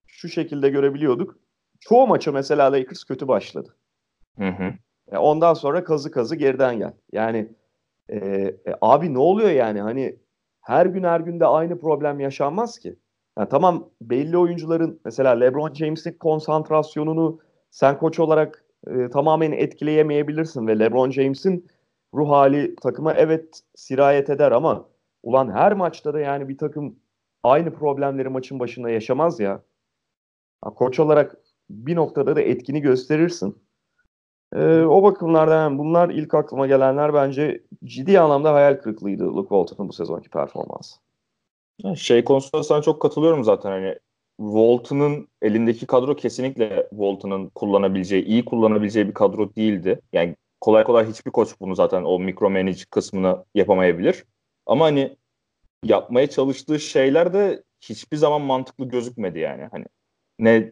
şu şekilde görebiliyorduk. Çoğu maça mesela Lakers kötü başladı. Hı hı. Yani ondan sonra kazı kazı geriden gel. Yani e, e, abi ne oluyor yani hani her gün her günde aynı problem yaşanmaz ki. Yani tamam belli oyuncuların mesela LeBron James'in konsantrasyonunu sen koç olarak e, tamamen etkileyemeyebilirsin ve LeBron James'in ruh hali takıma evet sirayet eder ama ulan her maçta da yani bir takım aynı problemleri maçın başında yaşamaz ya. ya koç olarak bir noktada da etkini gösterirsin. Ee, o bakımlardan bunlar ilk aklıma gelenler bence ciddi anlamda hayal kırıklığıydı Luke Walton'un bu sezonki performansı. Şey konusunda sana çok katılıyorum zaten hani Walton'un elindeki kadro kesinlikle Walton'un kullanabileceği, iyi kullanabileceği bir kadro değildi. Yani kolay kolay hiçbir koç bunu zaten o mikro manage kısmını yapamayabilir. Ama hani yapmaya çalıştığı şeyler de hiçbir zaman mantıklı gözükmedi yani. Hani ne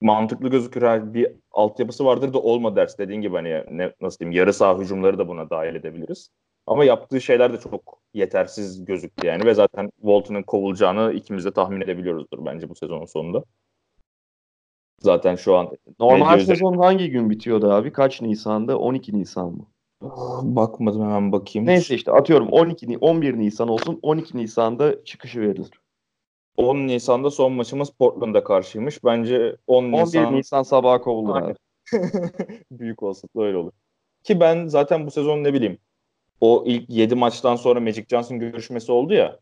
mantıklı gözükür bir altyapısı vardır da olma ders dediğin gibi hani ne, nasıl diyeyim yarı saha hücumları da buna dahil edebiliriz. Ama yaptığı şeyler de çok yetersiz gözüktü yani ve zaten Walton'ın kovulacağını ikimiz de tahmin edebiliyoruzdur bence bu sezonun sonunda. Zaten şu an normal sezon hangi gün bitiyordu abi? Kaç Nisan'da? 12 Nisan mı? Bakmadım hemen bakayım. Neyse işte atıyorum 12 11 Nisan olsun 12 Nisan'da çıkışı verilir. 10 Nisan'da son maçımız Portland'a karşıymış. Bence 10 Nisan 11 Nisan sabahı kovulur abi. Büyük olasılıkla öyle olur. Ki ben zaten bu sezon ne bileyim o ilk 7 maçtan sonra Magic Johnson görüşmesi oldu ya.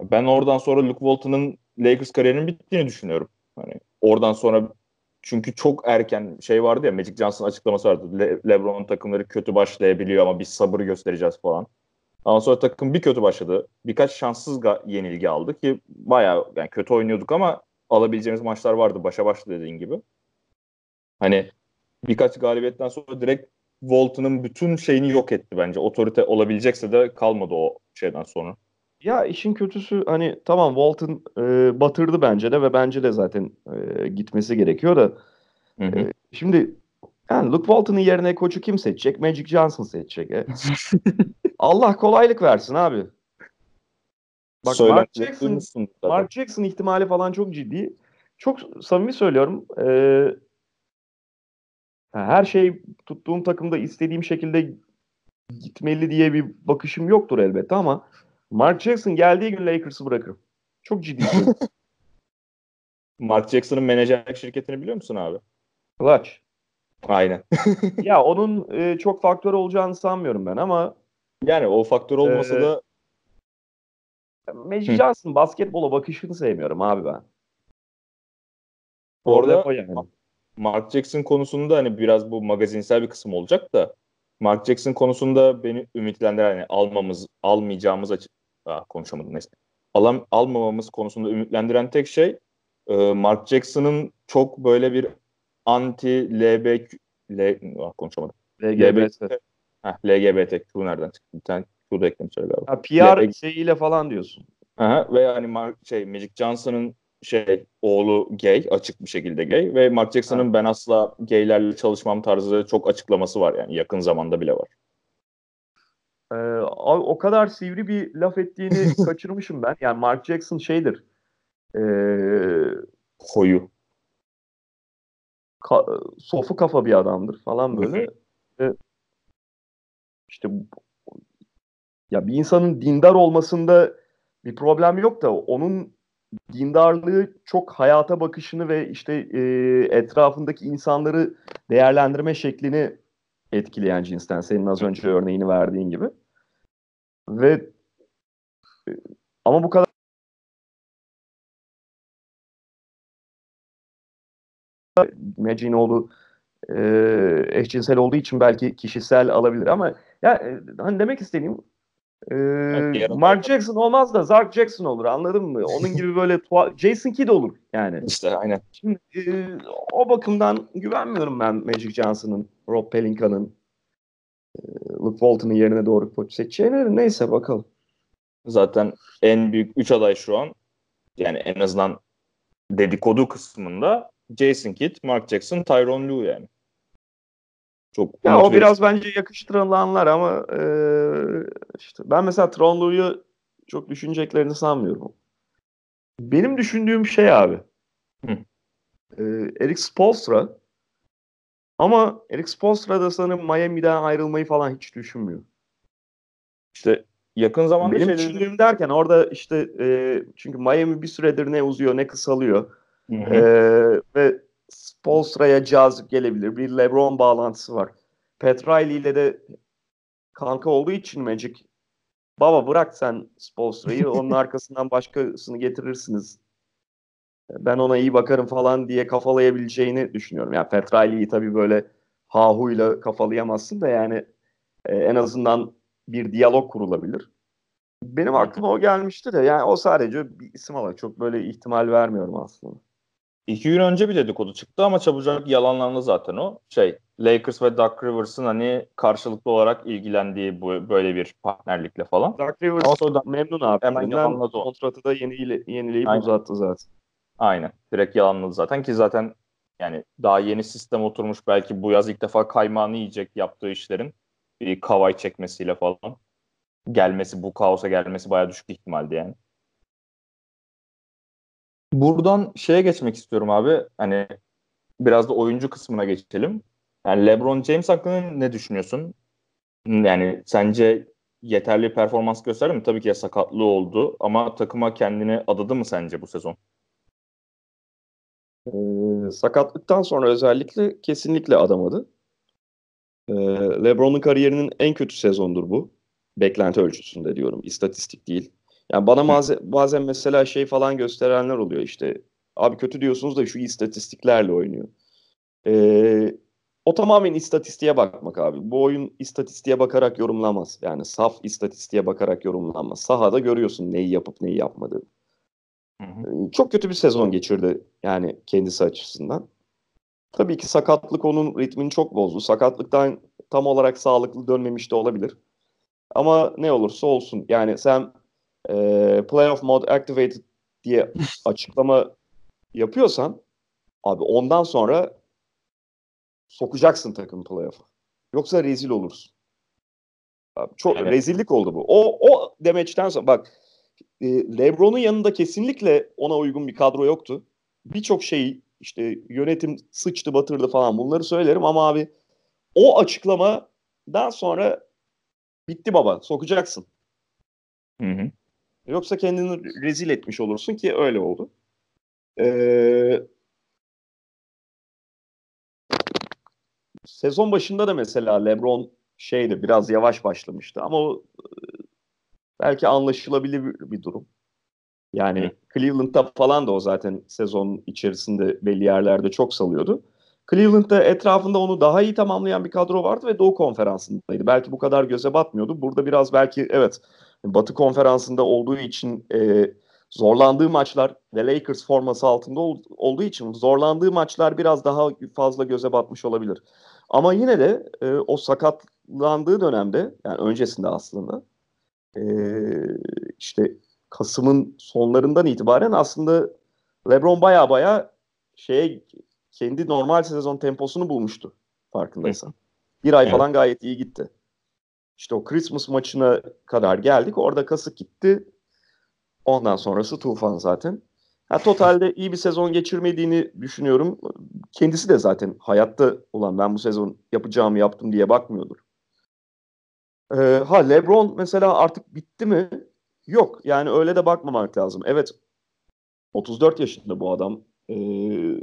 Ben oradan sonra Luke Walton'ın Lakers kariyerinin bittiğini düşünüyorum. Hani oradan sonra çünkü çok erken şey vardı ya Magic Johnson açıklaması vardı. Le- LeBron'un takımları kötü başlayabiliyor ama biz sabır göstereceğiz falan. Ondan sonra takım bir kötü başladı. Birkaç şanssız yenilgi aldı ki bayağı yani kötü oynuyorduk ama alabileceğimiz maçlar vardı. Başa başla dediğin gibi. Hani birkaç galibiyetten sonra direkt Walton'ın bütün şeyini yok etti bence. Otorite olabilecekse de kalmadı o şeyden sonra. Ya işin kötüsü hani tamam Walton e, batırdı bence de ve bence de zaten e, gitmesi gerekiyor da. Hı hı. E, şimdi yani Luke Walton'ın yerine koçu kim seçecek? Magic Johnson seçecek. E. Allah kolaylık versin abi. Bak Mark Jackson, Mark Jackson ihtimali falan çok ciddi. Çok samimi söylüyorum. E, her şey tuttuğum takımda istediğim şekilde gitmeli diye bir bakışım yoktur elbette ama Mark Jackson geldiği gün Lakers'ı bırakırım. Çok ciddi söylüyorum. Mark Jackson'ın menajerlik şirketini biliyor musun abi? Clutch. Aynen. ya onun e, çok faktör olacağını sanmıyorum ben ama yani o faktör olmasa Ee, da Magic. Johnson basketbola bakışını sevmiyorum abi ben. Bu arada o yani. Mark Jackson konusunda hani biraz bu magazinsel bir kısım olacak da Mark Jackson konusunda beni ümitlendiren hani almamız almayacağımız açı Aa, konuşamadım neyse. Alam, almamamız konusunda ümitlendiren tek şey e, Mark Jackson'ın çok böyle bir anti LBQ L, Aa, konuşamadım. LGBT. Heh, LGBTQ nereden çıktı? Bir tane Q da eklemiş öyle galiba. Ha, PR LGBT. şeyiyle falan diyorsun. Aha, ve yani Mark, şey Magic Johnson'ın şey oğlu gay, açık bir şekilde gay ve Mark Jackson'ın ben asla gaylerle çalışmam tarzı çok açıklaması var yani yakın zamanda bile var. Ee, abi o kadar sivri bir laf ettiğini kaçırmışım ben. Yani Mark Jackson şeydir. Ee, Koyu. Ka- sofu kafa bir adamdır falan böyle. Ee, işte ya bir insanın dindar olmasında bir problem yok da onun dindarlığı çok hayata bakışını ve işte e, etrafındaki insanları değerlendirme şeklini etkileyen cinsten. Senin az önce örneğini verdiğin gibi. Ve e, ama bu kadar Magic'in oğlu e, eşcinsel olduğu için belki kişisel alabilir ama ya e, hani demek istediğim e, Mark Jackson olmaz da Zark Jackson olur anladın mı? Onun gibi böyle tuha- Jason Kidd olur yani. İşte aynen. Şimdi e, o bakımdan güvenmiyorum ben Magic Johnson'ın, Rob Pelinka'nın, e, Luke Walton'ın yerine doğru koç seçeceğine. Neyse bakalım. Zaten en büyük 3 aday şu an yani en azından dedikodu kısmında Jason Kidd, Mark Jackson, Tyronn Lue yani. Çok Ya o biraz bence yakıştırılanlar ama e, işte ben mesela Tronlu'yu çok düşüneceklerini sanmıyorum. Benim düşündüğüm şey abi. Hı. E, Eric Spoelstra ama Eric Spoelstra da sanırım Miami'den ayrılmayı falan hiç düşünmüyor. işte yakın zamanda Benim şeyleri- düşündüğüm derken orada işte e, çünkü Miami bir süredir ne uzuyor ne kısalıyor. Hı hı. Ee, ve Spolstra'ya cazip gelebilir. Bir LeBron bağlantısı var. Pat Riley ile de kanka olduğu için Magic baba bırak sen Spolstra'yı onun arkasından başkasını getirirsiniz. Ben ona iyi bakarım falan diye kafalayabileceğini düşünüyorum. Yani Pat Riley'i tabii böyle hahuyla kafalayamazsın da yani e, en azından bir diyalog kurulabilir. Benim aklıma o gelmişti de yani o sadece bir isim olarak çok böyle ihtimal vermiyorum aslında. İki gün önce bir dedikodu çıktı ama çabucak yalanlandı zaten o. Şey Lakers ve Doc Rivers'ın hani karşılıklı olarak ilgilendiği bu böyle bir partnerlikle falan. Doug Rivers Ama sonradan memnun abi. hemen Hemen yalanladı o. kontratı da yenile, yenileyip Aynen. uzattı zaten. Aynen. Direkt yalanladı zaten ki zaten yani daha yeni sistem oturmuş belki bu yaz ilk defa kaymağını yiyecek yaptığı işlerin bir kavay çekmesiyle falan gelmesi bu kaosa gelmesi bayağı düşük ihtimaldi yani. Buradan şeye geçmek istiyorum abi. Hani biraz da oyuncu kısmına geçelim. Yani LeBron James hakkında ne düşünüyorsun? Yani sence yeterli performans gösterdi mi? Tabii ki ya sakatlığı oldu ama takıma kendini adadı mı sence bu sezon? Ee, sakatlıktan sonra özellikle kesinlikle adamadı. Ee, LeBron'un kariyerinin en kötü sezondur bu. Beklenti ölçüsünde diyorum. istatistik değil. Yani bana maze- bazen mesela şey falan gösterenler oluyor işte. Abi kötü diyorsunuz da şu istatistiklerle oynuyor. Ee, o tamamen istatistiğe bakmak abi. Bu oyun istatistiğe bakarak yorumlamaz. Yani saf istatistiğe bakarak yorumlanmaz. Sahada görüyorsun neyi yapıp neyi yapmadığını. Hı hı. Çok kötü bir sezon geçirdi yani kendisi açısından. Tabii ki sakatlık onun ritmini çok bozdu. Sakatlıktan tam olarak sağlıklı dönmemiş de olabilir. Ama ne olursa olsun yani sen e, playoff mode activated diye açıklama yapıyorsan abi ondan sonra sokacaksın takım playoff'a. Yoksa rezil olursun. Abi çok Evet. rezillik oldu bu. O o demeçten sonra bak e, LeBron'un yanında kesinlikle ona uygun bir kadro yoktu. Birçok şey işte yönetim sıçtı batırdı falan bunları söylerim ama abi o açıklamadan sonra bitti baba sokacaksın. Hı hı. Yoksa kendini rezil etmiş olursun ki öyle oldu. Ee, sezon başında da mesela LeBron şeydi biraz yavaş başlamıştı ama o belki anlaşılabilir bir, bir durum. Yani Hı. Cleveland'da falan da o zaten sezon içerisinde belli yerlerde çok salıyordu. Cleveland'da etrafında onu daha iyi tamamlayan bir kadro vardı ve Doğu Konferansı'ndaydı. Belki bu kadar göze batmıyordu. Burada biraz belki evet Batı Konferansı'nda olduğu için e, zorlandığı maçlar ve Lakers forması altında ol, olduğu için zorlandığı maçlar biraz daha fazla göze batmış olabilir. Ama yine de e, o sakatlandığı dönemde yani öncesinde aslında e, işte Kasım'ın sonlarından itibaren aslında LeBron baya baya şeye kendi normal sezon temposunu bulmuştu farkındaysan. Bir ay evet. falan gayet iyi gitti. İşte o Christmas maçına kadar geldik. Orada kasık gitti. Ondan sonrası tufan zaten. Ha, totalde iyi bir sezon geçirmediğini düşünüyorum. Kendisi de zaten hayatta olan ben bu sezon yapacağımı yaptım diye bakmıyordur. Ee, ha LeBron mesela artık bitti mi? Yok. Yani öyle de bakmamak lazım. Evet 34 yaşında bu adam. Ee,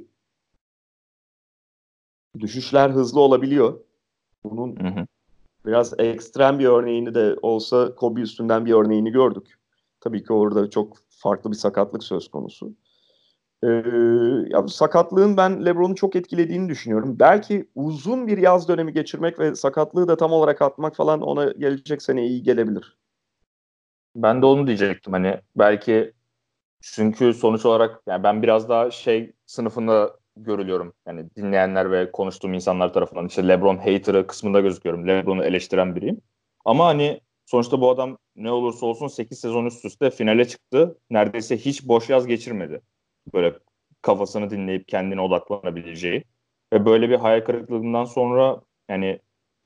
düşüşler hızlı olabiliyor. Bunun hı hı. Biraz ekstrem bir örneğini de olsa Kobe üstünden bir örneğini gördük. Tabii ki orada çok farklı bir sakatlık söz konusu. Ee, ya sakatlığın ben LeBron'u çok etkilediğini düşünüyorum. Belki uzun bir yaz dönemi geçirmek ve sakatlığı da tam olarak atmak falan ona gelecek sene iyi gelebilir. Ben de onu diyecektim hani belki çünkü sonuç olarak yani ben biraz daha şey sınıfında görülüyorum. Yani dinleyenler ve konuştuğum insanlar tarafından işte LeBron hater'ı kısmında gözüküyorum. LeBron'u eleştiren biriyim. Ama hani sonuçta bu adam ne olursa olsun 8 sezon üst üste finale çıktı. Neredeyse hiç boş yaz geçirmedi. Böyle kafasını dinleyip kendine odaklanabileceği. Ve böyle bir hayal kırıklığından sonra yani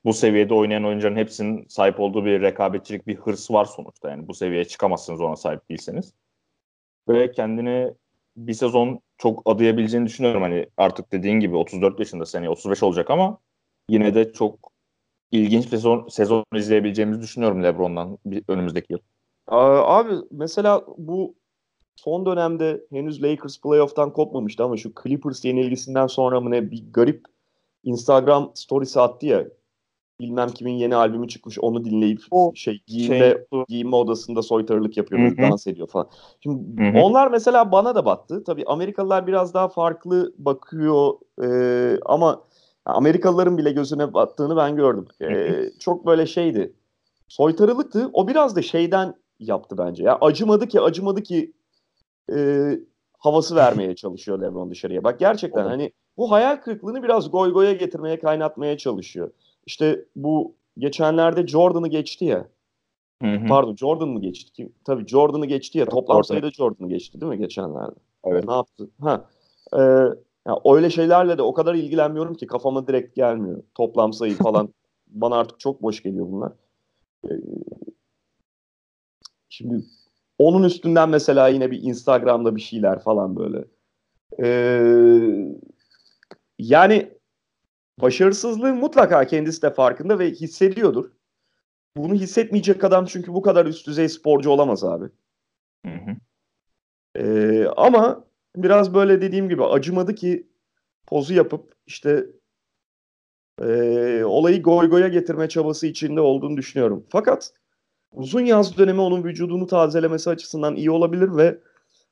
bu seviyede oynayan oyuncuların hepsinin sahip olduğu bir rekabetçilik, bir hırs var sonuçta. Yani bu seviyeye çıkamazsınız ona sahip değilseniz. Ve kendini bir sezon çok adayabileceğini düşünüyorum. Hani artık dediğin gibi 34 yaşında seneye 35 olacak ama yine de çok ilginç bir sezon, sezon izleyebileceğimizi düşünüyorum LeBron'dan bir, önümüzdeki yıl. Abi mesela bu son dönemde henüz Lakers playoff'tan kopmamıştı ama şu Clippers yenilgisinden sonra mı ne bir garip Instagram story'si attı ya bilmem kimin yeni albümü çıkmış onu dinleyip o şey giyinme şey, giyinme odasında soytarılık yapıyor, Hı-hı. dans ediyor falan. Şimdi Hı-hı. onlar mesela bana da battı. Tabii Amerikalılar biraz daha farklı bakıyor e, ama Amerikalıların bile gözüne battığını ben gördüm. E, çok böyle şeydi. Soytarılıktı. O biraz da şeyden yaptı bence. Ya acımadı ki acımadı ki e, havası vermeye çalışıyor LeBron dışarıya. Bak gerçekten Olur. hani bu hayal kırıklığını biraz goy goya getirmeye, kaynatmaya çalışıyor. İşte bu geçenlerde Jordan'ı geçti ya. Hı hı. Pardon Jordan mı geçti? Kim? Tabii Jordan'ı geçti ya. Toplam sayıda Jordan'ı geçti değil mi geçenlerde? Evet. Ne yaptı? Ha. Ee, ya öyle şeylerle de o kadar ilgilenmiyorum ki kafama direkt gelmiyor. Toplam sayı falan bana artık çok boş geliyor bunlar. Ee, şimdi onun üstünden mesela yine bir Instagram'da bir şeyler falan böyle. Ee, yani başarısızlığı mutlaka kendisi de farkında ve hissediyordur. Bunu hissetmeyecek adam çünkü bu kadar üst düzey sporcu olamaz abi. Hı hı. Ee, ama biraz böyle dediğim gibi acımadı ki pozu yapıp işte e, olayı goy goya getirme çabası içinde olduğunu düşünüyorum. Fakat uzun yaz dönemi onun vücudunu tazelemesi açısından iyi olabilir ve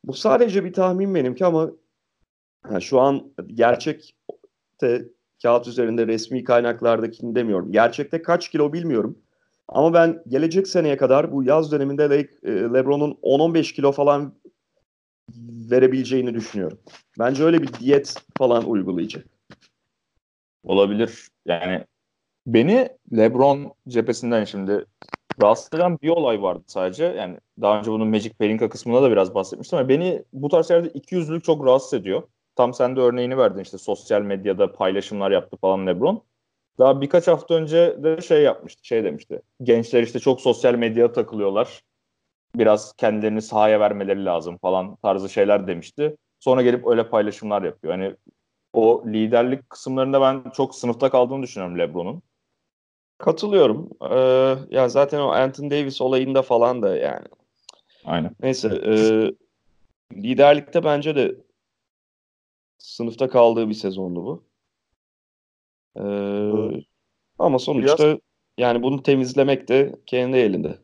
bu sadece bir tahmin benimki ama yani şu an gerçekte kağıt üzerinde resmi kaynaklardakini demiyorum. Gerçekte kaç kilo bilmiyorum. Ama ben gelecek seneye kadar bu yaz döneminde Le- e, LeBron'un 10-15 kilo falan verebileceğini düşünüyorum. Bence öyle bir diyet falan uygulayacak. Olabilir. Yani beni LeBron cephesinden şimdi rahatsız eden bir olay vardı sadece. Yani daha önce bunun Magic Pelinka kısmında da biraz bahsetmiştim ama beni bu tarz şeylerde iki yüzlülük çok rahatsız ediyor. Tam sen de örneğini verdin işte sosyal medyada paylaşımlar yaptı falan LeBron. Daha birkaç hafta önce de şey yapmıştı, şey demişti. Gençler işte çok sosyal medyaya takılıyorlar. Biraz kendilerini sahaya vermeleri lazım falan tarzı şeyler demişti. Sonra gelip öyle paylaşımlar yapıyor. Hani o liderlik kısımlarında ben çok sınıfta kaldığını düşünüyorum LeBron'un. Katılıyorum. Ee, ya zaten o Anthony Davis olayında falan da yani Aynen. Neyse e, liderlikte bence de sınıfta kaldığı bir sezondu bu. E, ama sonuçta Biraz... yani bunu temizlemek de kendi elinde.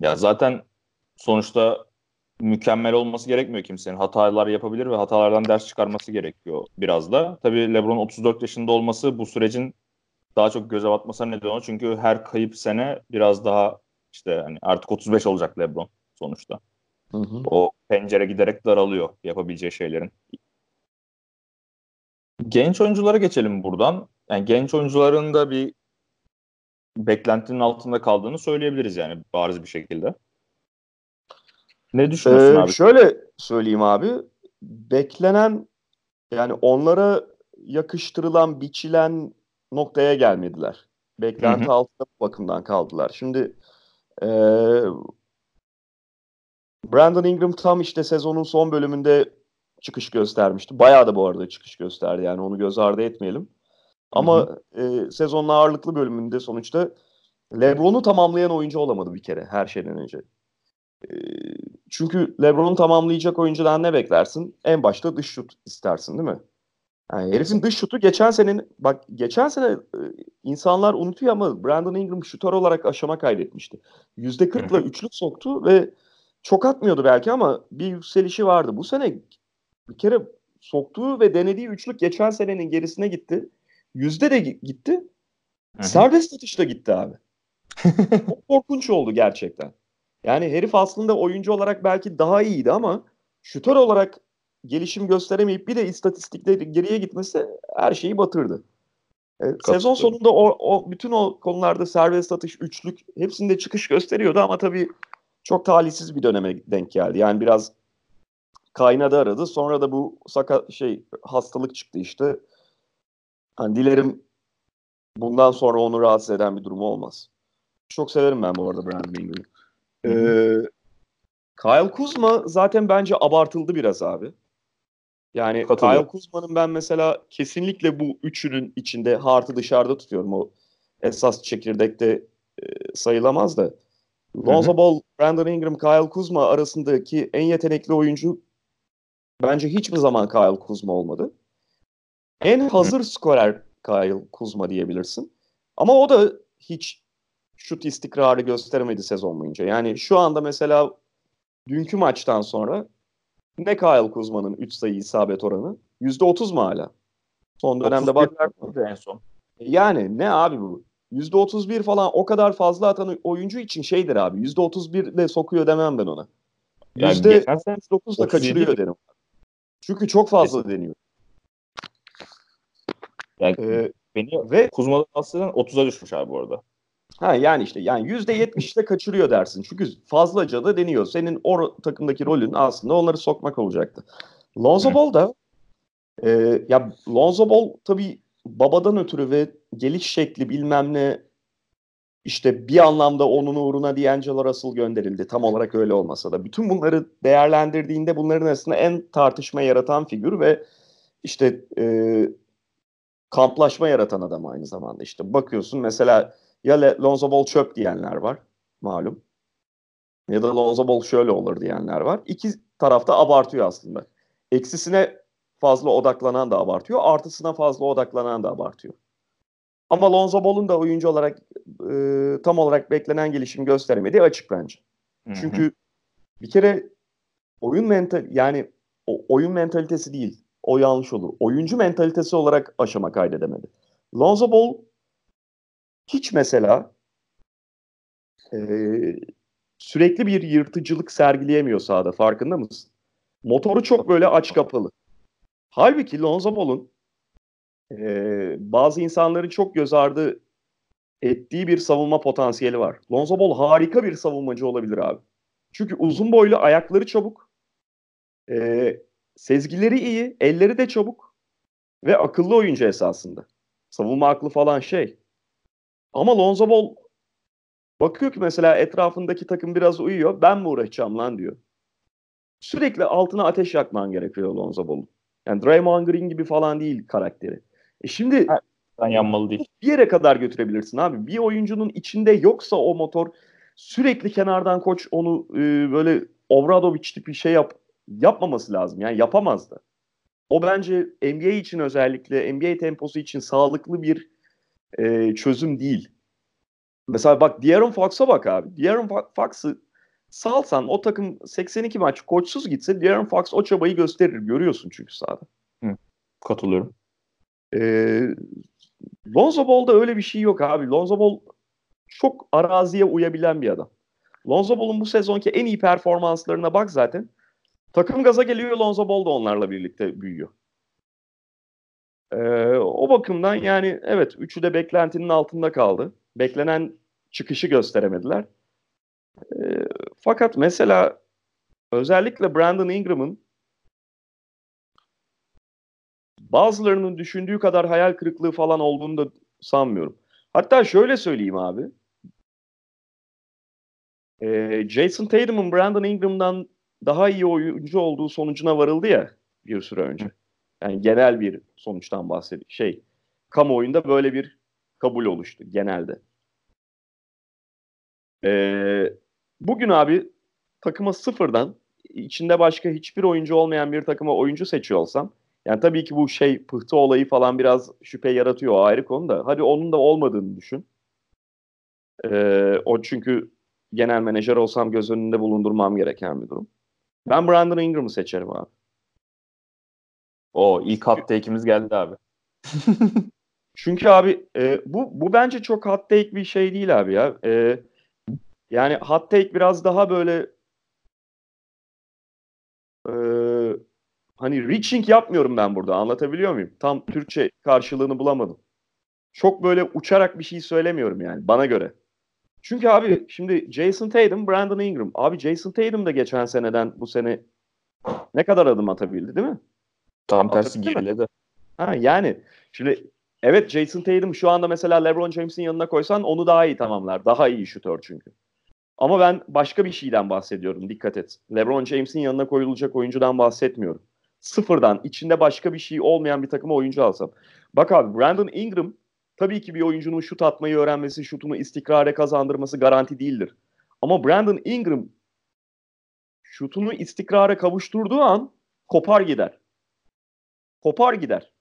Ya zaten sonuçta mükemmel olması gerekmiyor kimsenin. Hatalar yapabilir ve hatalardan ders çıkarması gerekiyor biraz da. Tabii LeBron 34 yaşında olması bu sürecin daha çok göze batmasına neden oluyor. Çünkü her kayıp sene biraz daha işte hani artık 35 olacak LeBron sonuçta. Hı hı. O pencere giderek daralıyor yapabileceği şeylerin. Genç oyunculara geçelim buradan. Yani genç oyuncuların da bir beklentinin altında kaldığını söyleyebiliriz yani bariz bir şekilde. Ne düşünüyorsun ee, abi? Şöyle söyleyeyim abi. Beklenen yani onlara yakıştırılan, biçilen noktaya gelmediler. Beklenti hı hı. altında bu bakımdan kaldılar. Şimdi e, Brandon Ingram tam işte sezonun son bölümünde çıkış göstermişti. Bayağı da bu arada çıkış gösterdi yani onu göz ardı etmeyelim. Ama hı hı. E, sezonun ağırlıklı bölümünde sonuçta LeBron'u tamamlayan oyuncu olamadı bir kere her şeyden önce. E, çünkü LeBron'u tamamlayacak oyuncudan ne beklersin? En başta dış şut istersin değil mi? Yani herifin dış şutu geçen senenin bak geçen sene e, insanlar unutuyor ama Brandon Ingram şutör olarak aşama kaydetmişti. %40'la üçlük soktu ve çok atmıyordu belki ama bir yükselişi vardı. Bu sene bir kere soktuğu ve denediği üçlük geçen senenin gerisine gitti. Yüzde de gitti. Hı-hı. Serbest atışla gitti abi. Çok korkunç oldu gerçekten. Yani herif aslında oyuncu olarak belki daha iyiydi ama şutör olarak gelişim gösteremeyip bir de istatistikleri geriye gitmesi her şeyi batırdı. E, sezon sonunda o, o bütün o konularda serbest atış, üçlük hepsinde çıkış gösteriyordu ama tabii çok talihsiz bir döneme denk geldi. Yani biraz kaynadı aradı. Sonra da bu sakat şey hastalık çıktı işte. Hani dilerim bundan sonra onu rahatsız eden bir durum olmaz. Çok severim ben bu arada Brandon Ingram'ı. Ee, Kyle Kuzma zaten bence abartıldı biraz abi. Yani Kyle Kuzma'nın ben mesela kesinlikle bu üçünün içinde Hart'ı dışarıda tutuyorum. O esas çekirdekte e, sayılamaz da. Lonzo Ball, Brandon Ingram, Kyle Kuzma arasındaki en yetenekli oyuncu bence hiçbir zaman Kyle Kuzma olmadı. En hazır skorer Kyle Kuzma diyebilirsin. Ama o da hiç şut istikrarı gösteremedi sezon boyunca. Yani şu anda mesela dünkü maçtan sonra ne Kyle Kuzma'nın 3 sayı isabet oranı? %30 mu hala? Son dönemde bak en son. Yani ne abi bu? %31 falan o kadar fazla atan oyuncu için şeydir abi. %31 de sokuyor demem ben ona. Yani %9 da kaçırıyor derim. Çünkü çok fazla deniyor. Yani ee, beni ve Kuzma'dan aslında 30'a düşmüş abi bu arada. Ha yani işte yani yüzde yetmişte kaçırıyor dersin. Çünkü fazlaca da deniyor. Senin o takımdaki rolün aslında onları sokmak olacaktı. Lonzo Ball da e, ya Lonzo Ball tabii babadan ötürü ve geliş şekli bilmem ne işte bir anlamda onun uğruna D'Angelo Russell gönderildi. Tam olarak öyle olmasa da. Bütün bunları değerlendirdiğinde bunların arasında en tartışma yaratan figür ve işte e, kamplaşma yaratan adam aynı zamanda. İşte bakıyorsun mesela ya Lonzo Ball çöp diyenler var malum. Ya da Lonzo Ball şöyle olur diyenler var. İki tarafta abartıyor aslında. Eksisine fazla odaklanan da abartıyor. Artısına fazla odaklanan da abartıyor. Ama Lonzo Ball'un da oyuncu olarak e, tam olarak beklenen gelişim gösteremediği açık bence. Hı-hı. Çünkü bir kere oyun mental yani o, oyun mentalitesi değil. O yanlış olur. Oyuncu mentalitesi olarak aşama kaydedemedi. Lonzo Ball hiç mesela e, sürekli bir yırtıcılık sergileyemiyor sahada farkında mısın? Motoru çok böyle aç kapalı. Halbuki Lonzo Ball'un e, bazı insanların çok göz ardı ettiği bir savunma potansiyeli var. Lonzo Ball harika bir savunmacı olabilir abi. Çünkü uzun boylu, ayakları çabuk, e, sezgileri iyi, elleri de çabuk ve akıllı oyuncu esasında. Savunma aklı falan şey. Ama Lonzo Ball bakıyor ki mesela etrafındaki takım biraz uyuyor. Ben mi uğraşacağım lan diyor. Sürekli altına ateş yakman gerekiyor Lonzo Ball'un. Yani Draymond Green gibi falan değil karakteri. E şimdi ben yanmalı değil. Bir yere kadar götürebilirsin abi. Bir oyuncunun içinde yoksa o motor sürekli kenardan koç onu e, böyle Obradoviç tipi şey yap yapmaması lazım. Yani yapamazdı. O bence NBA için özellikle NBA temposu için sağlıklı bir e, çözüm değil. Mesela bak De'Aaron Fox'a bak abi. De'Aaron Fox'ı salsan o takım 82 maç koçsuz gitse De'Aaron Fox o çabayı gösterir. Görüyorsun çünkü sahada. Hı, katılıyorum. Ee, Lonzo Ball'da öyle bir şey yok abi. Lonzo Ball çok araziye uyabilen bir adam. Lonzo Ball'un bu sezonki en iyi performanslarına bak zaten. Takım gaza geliyor Lonzo Ball da onlarla birlikte büyüyor. Ee, o bakımdan yani evet üçü de beklentinin altında kaldı. Beklenen çıkışı gösteremediler. Ee, fakat mesela özellikle Brandon Ingram'ın bazılarının düşündüğü kadar hayal kırıklığı falan olduğunu da sanmıyorum. Hatta şöyle söyleyeyim abi. Ee, Jason Tatum'un Brandon Ingram'dan daha iyi oyuncu olduğu sonucuna varıldı ya bir süre önce. Yani genel bir sonuçtan bahsediyor. Şey, kamuoyunda böyle bir kabul oluştu genelde. Ee, bugün abi takıma sıfırdan içinde başka hiçbir oyuncu olmayan bir takıma oyuncu seçiyor olsam yani tabii ki bu şey pıhtı olayı falan biraz şüphe yaratıyor o ayrı konu da. Hadi onun da olmadığını düşün. Ee, o çünkü genel menajer olsam göz önünde bulundurmam gereken bir durum. Ben Brandon Ingram'ı seçerim abi. O ilk hot take'imiz geldi abi. Çünkü abi e, bu bu bence çok hot take bir şey değil abi ya. E, yani hot take biraz daha böyle e, hani reaching yapmıyorum ben burada anlatabiliyor muyum? Tam Türkçe karşılığını bulamadım. Çok böyle uçarak bir şey söylemiyorum yani bana göre. Çünkü abi şimdi Jason Tatum, Brandon Ingram. Abi Jason Tatum da geçen seneden bu sene ne kadar adım atabildi değil mi? Tam tersi geriledi. Ha yani şimdi evet Jason Tatum şu anda mesela LeBron James'in yanına koysan onu daha iyi tamamlar. Daha iyi şutör çünkü. Ama ben başka bir şeyden bahsediyorum. Dikkat et. LeBron James'in yanına koyulacak oyuncudan bahsetmiyorum. Sıfırdan içinde başka bir şey olmayan bir takıma oyuncu alsam. Bak abi Brandon Ingram tabii ki bir oyuncunun şut atmayı öğrenmesi, şutunu istikrare kazandırması garanti değildir. Ama Brandon Ingram şutunu istikrara kavuşturduğu an kopar gider. Kopar gider.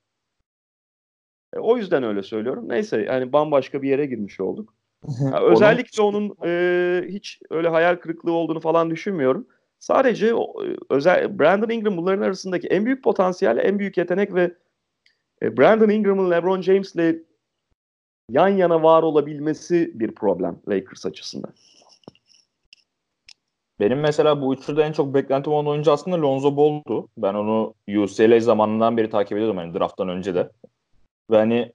E, o yüzden öyle söylüyorum. Neyse yani bambaşka bir yere girmiş olduk. Yani özellikle onun e, hiç öyle hayal kırıklığı olduğunu falan düşünmüyorum. Sadece e, özel Brandon Ingram bunların arasındaki en büyük potansiyel, en büyük yetenek ve e, Brandon Ingram'ın LeBron James'le yan yana var olabilmesi bir problem Lakers açısından. Benim mesela bu üçlüde en çok beklentim olan oyuncu aslında Lonzo Ball'du. Ben onu UCLA zamanından beri takip ediyordum hani drafttan önce de. Ve hani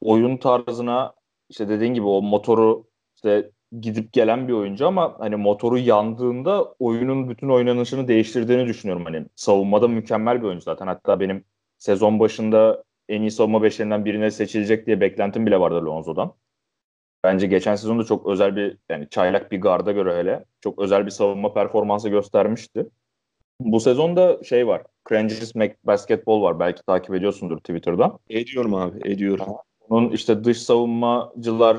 oyun tarzına işte dediğin gibi o motoru işte gidip gelen bir oyuncu ama hani motoru yandığında oyunun bütün oynanışını değiştirdiğini düşünüyorum. Hani savunmada mükemmel bir oyuncu zaten. Hatta benim sezon başında en iyi savunma beşlerinden birine seçilecek diye beklentim bile vardı Lonzo'dan. Bence geçen sezonda çok özel bir yani çaylak bir garda göre hele çok özel bir savunma performansı göstermişti. Bu sezonda şey var. Cranges Basketball var. Belki takip ediyorsundur Twitter'dan. Ediyorum abi, ediyorum. Onun işte dış savunmacılar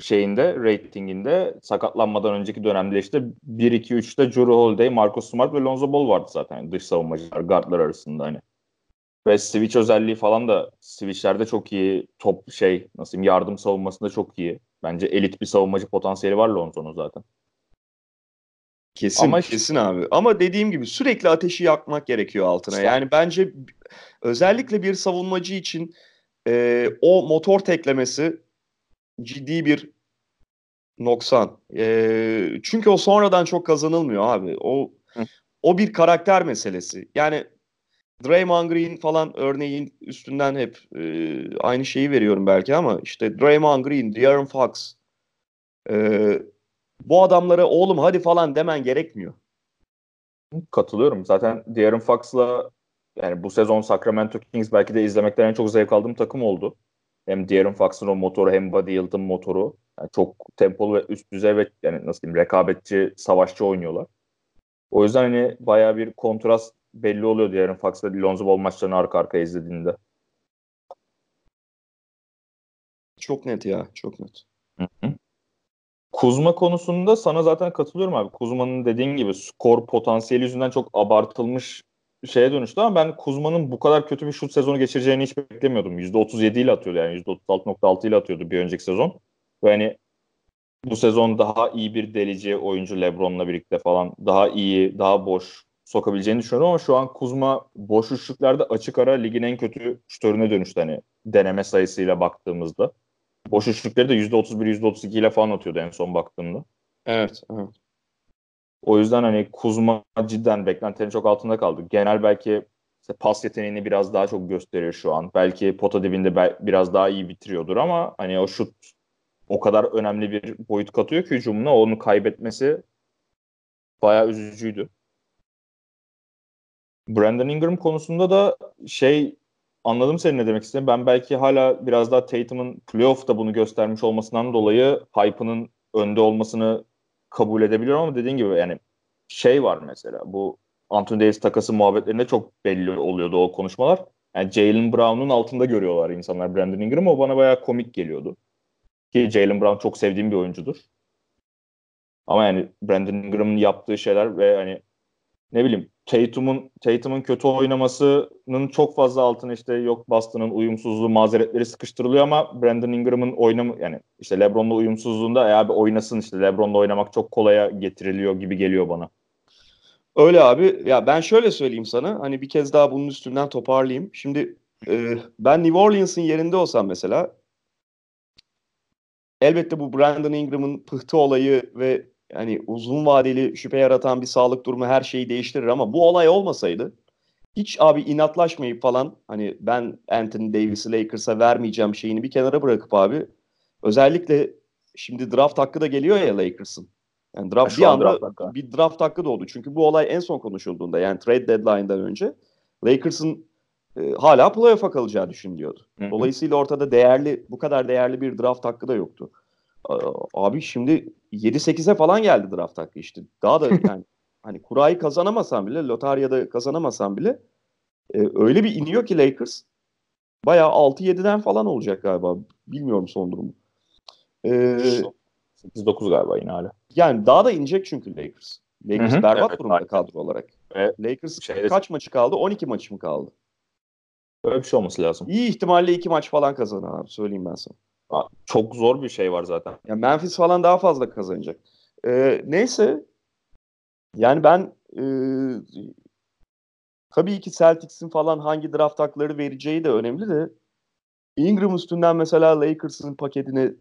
şeyinde, ratinginde sakatlanmadan önceki dönemde işte 1-2-3'te Drew Holiday, Marcus Smart ve Lonzo Ball vardı zaten yani dış savunmacılar, guardlar arasında hani. Ve switch özelliği falan da switchlerde çok iyi. Top şey nasıl yardım savunmasında çok iyi. Bence elit bir savunmacı potansiyeli var Lonzo'nun zaten. Kesin, Ama kesin abi. Ama dediğim gibi sürekli ateşi yakmak gerekiyor altına. İşte. Yani bence özellikle bir savunmacı için e, o motor teklemesi ciddi bir noksan. E, çünkü o sonradan çok kazanılmıyor abi. O Hı. o bir karakter meselesi. Yani Draymond Green falan örneğin üstünden hep e, aynı şeyi veriyorum belki ama işte Draymond Green, De'Aaron Fox e, bu adamlara oğlum hadi falan demen gerekmiyor. Katılıyorum. Zaten De'Aaron Fox'la yani bu sezon Sacramento Kings belki de izlemekten en çok zevk aldığım takım oldu. Hem De'Aaron Fox'ın o motoru hem Buddy Hield'ın motoru. Yani çok tempolu ve üst düzey ve yani nasıl diyeyim rekabetçi, savaşçı oynuyorlar. O yüzden hani bayağı bir kontrast belli oluyor De'Aaron Fox'la Lonzo Ball maçlarını arka arkaya izlediğinde. Çok net ya, çok net. Hı hı. Kuzma konusunda sana zaten katılıyorum abi. Kuzma'nın dediğin gibi skor potansiyeli yüzünden çok abartılmış şeye dönüştü ama ben Kuzma'nın bu kadar kötü bir şut sezonu geçireceğini hiç beklemiyordum. %37 ile atıyordu yani %36.6 ile atıyordu bir önceki sezon. Ve hani bu sezon daha iyi bir delici oyuncu LeBron'la birlikte falan daha iyi, daha boş sokabileceğini düşünüyorum ama şu an Kuzma boş üçlüklerde açık ara ligin en kötü şutörüne dönüştü hani deneme sayısıyla baktığımızda. Boş üçlükleri de %31, %32 ile falan atıyordu en son baktığımda. Evet, evet. O yüzden hani Kuzma cidden beklentilerin çok altında kaldı. Genel belki işte pas yeteneğini biraz daha çok gösteriyor şu an. Belki pota dibinde biraz daha iyi bitiriyordur ama hani o şut o kadar önemli bir boyut katıyor ki hücumuna onu kaybetmesi bayağı üzücüydü. Brandon Ingram konusunda da şey anladım senin ne demek istediğini. Ben belki hala biraz daha Tatum'un playoff'ta bunu göstermiş olmasından dolayı hype'ının önde olmasını kabul edebiliyorum ama dediğin gibi yani şey var mesela bu Anthony Davis takası muhabbetlerinde çok belli oluyordu o konuşmalar. Yani Jalen Brown'un altında görüyorlar insanlar Brandon Ingram'ı. O bana bayağı komik geliyordu. Ki Jalen Brown çok sevdiğim bir oyuncudur. Ama yani Brandon Ingram'ın yaptığı şeyler ve hani ne bileyim Tatum'un Tatum'un kötü oynamasının çok fazla altına işte yok Boston'ın uyumsuzluğu mazeretleri sıkıştırılıyor ama Brandon Ingram'ın oynamı yani işte LeBron'la uyumsuzluğunda eğer bir oynasın işte LeBron'la oynamak çok kolaya getiriliyor gibi geliyor bana. Öyle abi. Ya ben şöyle söyleyeyim sana. Hani bir kez daha bunun üstünden toparlayayım. Şimdi e, ben New Orleans'ın yerinde olsam mesela elbette bu Brandon Ingram'ın pıhtı olayı ve yani uzun vadeli şüphe yaratan bir sağlık durumu her şeyi değiştirir ama bu olay olmasaydı hiç abi inatlaşmayıp falan hani ben Anthony Davis'i Lakers'a vermeyeceğim şeyini bir kenara bırakıp abi özellikle şimdi draft hakkı da geliyor ya Lakers'ın. Yani draft, bir anda draft bir draft hakkı doğdu. Çünkü bu olay en son konuşulduğunda yani trade deadline'dan önce Lakers'ın e, hala playoff'a kalacağı düşünülüyordu. Dolayısıyla ortada değerli bu kadar değerli bir draft hakkı da yoktu. Abi şimdi 7-8'e falan geldi draft hakkı işte. Daha da yani hani kurayı kazanamasan bile, lotaryada kazanamasan bile e, öyle bir iniyor ki Lakers bayağı 6-7'den falan olacak galiba. Bilmiyorum son durumu. Ee, 8-9 galiba yine hala. Yani daha da inecek çünkü Lakers. Lakers Hı-hı. berbat evet, durumda aynen. kadro olarak. Ve Lakers şeyde... kaç maçı kaldı? 12 maçı mı kaldı? Böyle bir şey olması lazım. İyi ihtimalle 2 maç falan kazanır abi söyleyeyim ben sana. Çok zor bir şey var zaten. Ya Memphis falan daha fazla kazanacak. Ee, neyse yani ben e, tabii ki Celtics'in falan hangi draft hakları vereceği de önemli de Ingram üstünden mesela Lakers'ın paketini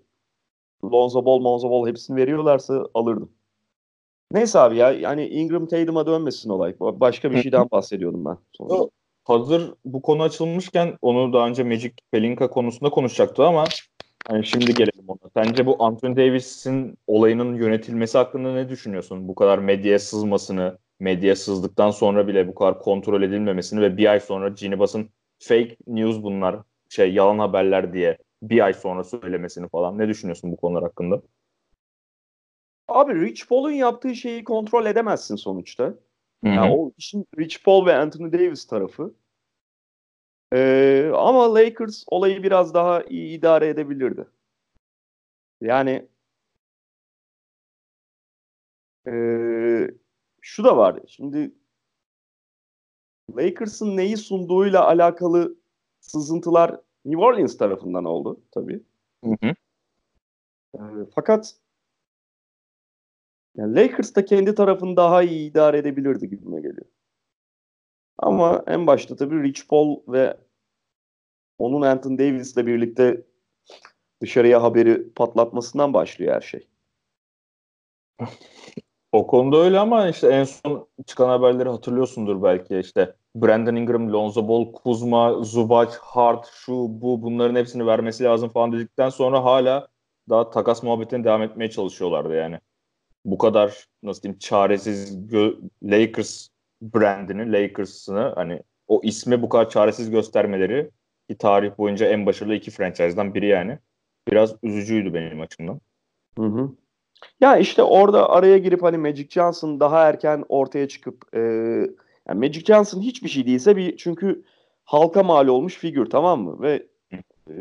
Lonzo Ball, Monzo Ball hepsini veriyorlarsa alırdım. Neyse abi ya yani Ingram Tatum'a dönmesin olay. Başka bir şeyden bahsediyordum ben. Sonra. Hazır bu konu açılmışken onu daha önce Magic Pelinka konusunda konuşacaktı ama Hani şimdi gelelim ona. Sence bu Anthony Davis'in olayının yönetilmesi hakkında ne düşünüyorsun? Bu kadar medyaya sızmasını, medyaya sızdıktan sonra bile bu kadar kontrol edilmemesini ve bir ay sonra Gini Bass'ın fake news bunlar, şey yalan haberler diye bir ay sonra söylemesini falan. Ne düşünüyorsun bu konular hakkında? Abi Rich Paul'un yaptığı şeyi kontrol edemezsin sonuçta. Hı-hı. Yani o işin Rich Paul ve Anthony Davis tarafı. Ee, ama Lakers olayı biraz daha iyi idare edebilirdi. Yani e, şu da var. Şimdi Lakers'ın neyi sunduğuyla alakalı sızıntılar New Orleans tarafından oldu tabii. Hı hı. E, fakat yani Lakers da kendi tarafını daha iyi idare edebilirdi gibime geliyor. Ama en başta tabii Rich Paul ve onun Anthony Davis'le birlikte dışarıya haberi patlatmasından başlıyor her şey. o konuda öyle ama işte en son çıkan haberleri hatırlıyorsundur belki işte Brandon Ingram, Lonzo Ball, Kuzma, Zubac, Hart, şu bu bunların hepsini vermesi lazım falan dedikten sonra hala daha takas muhabbetine devam etmeye çalışıyorlardı yani. Bu kadar nasıl diyeyim çaresiz Lakers brandini, Lakers'ını hani o ismi bu kadar çaresiz göstermeleri ki tarih boyunca en başarılı iki franchise'dan biri yani. Biraz üzücüydü benim açımdan. Hı hı. Ya işte orada araya girip hani Magic Johnson daha erken ortaya çıkıp e, yani Magic Johnson hiçbir şey değilse bir çünkü halka mal olmuş figür tamam mı? Ve e,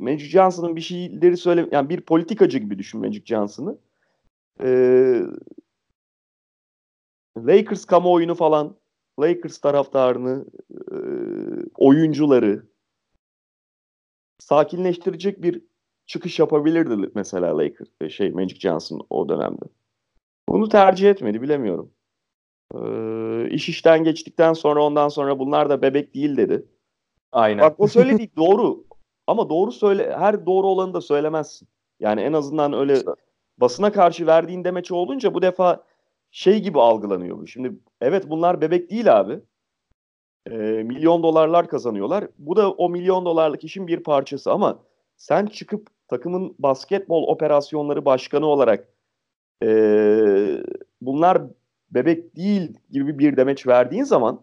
Magic Johnson'ın bir şeyleri söyle yani bir politikacı gibi düşün Magic Johnson'ı. Ee, Lakers kamuoyunu falan, Lakers taraftarını, e, oyuncuları sakinleştirecek bir çıkış yapabilirdi mesela Lakers ve şey Magic Johnson o dönemde. Bunu tercih etmedi bilemiyorum. Ee, iş işten geçtikten sonra ondan sonra bunlar da bebek değil dedi. Aynen. Bak o söylediği doğru. Ama doğru söyle her doğru olanı da söylemezsin. Yani en azından öyle basına karşı verdiğin demeçi olunca bu defa şey gibi algılanıyor bu. Şimdi evet bunlar bebek değil abi. Ee, milyon dolarlar kazanıyorlar. Bu da o milyon dolarlık işin bir parçası ama sen çıkıp takımın basketbol operasyonları başkanı olarak ee, bunlar bebek değil gibi bir demeç verdiğin zaman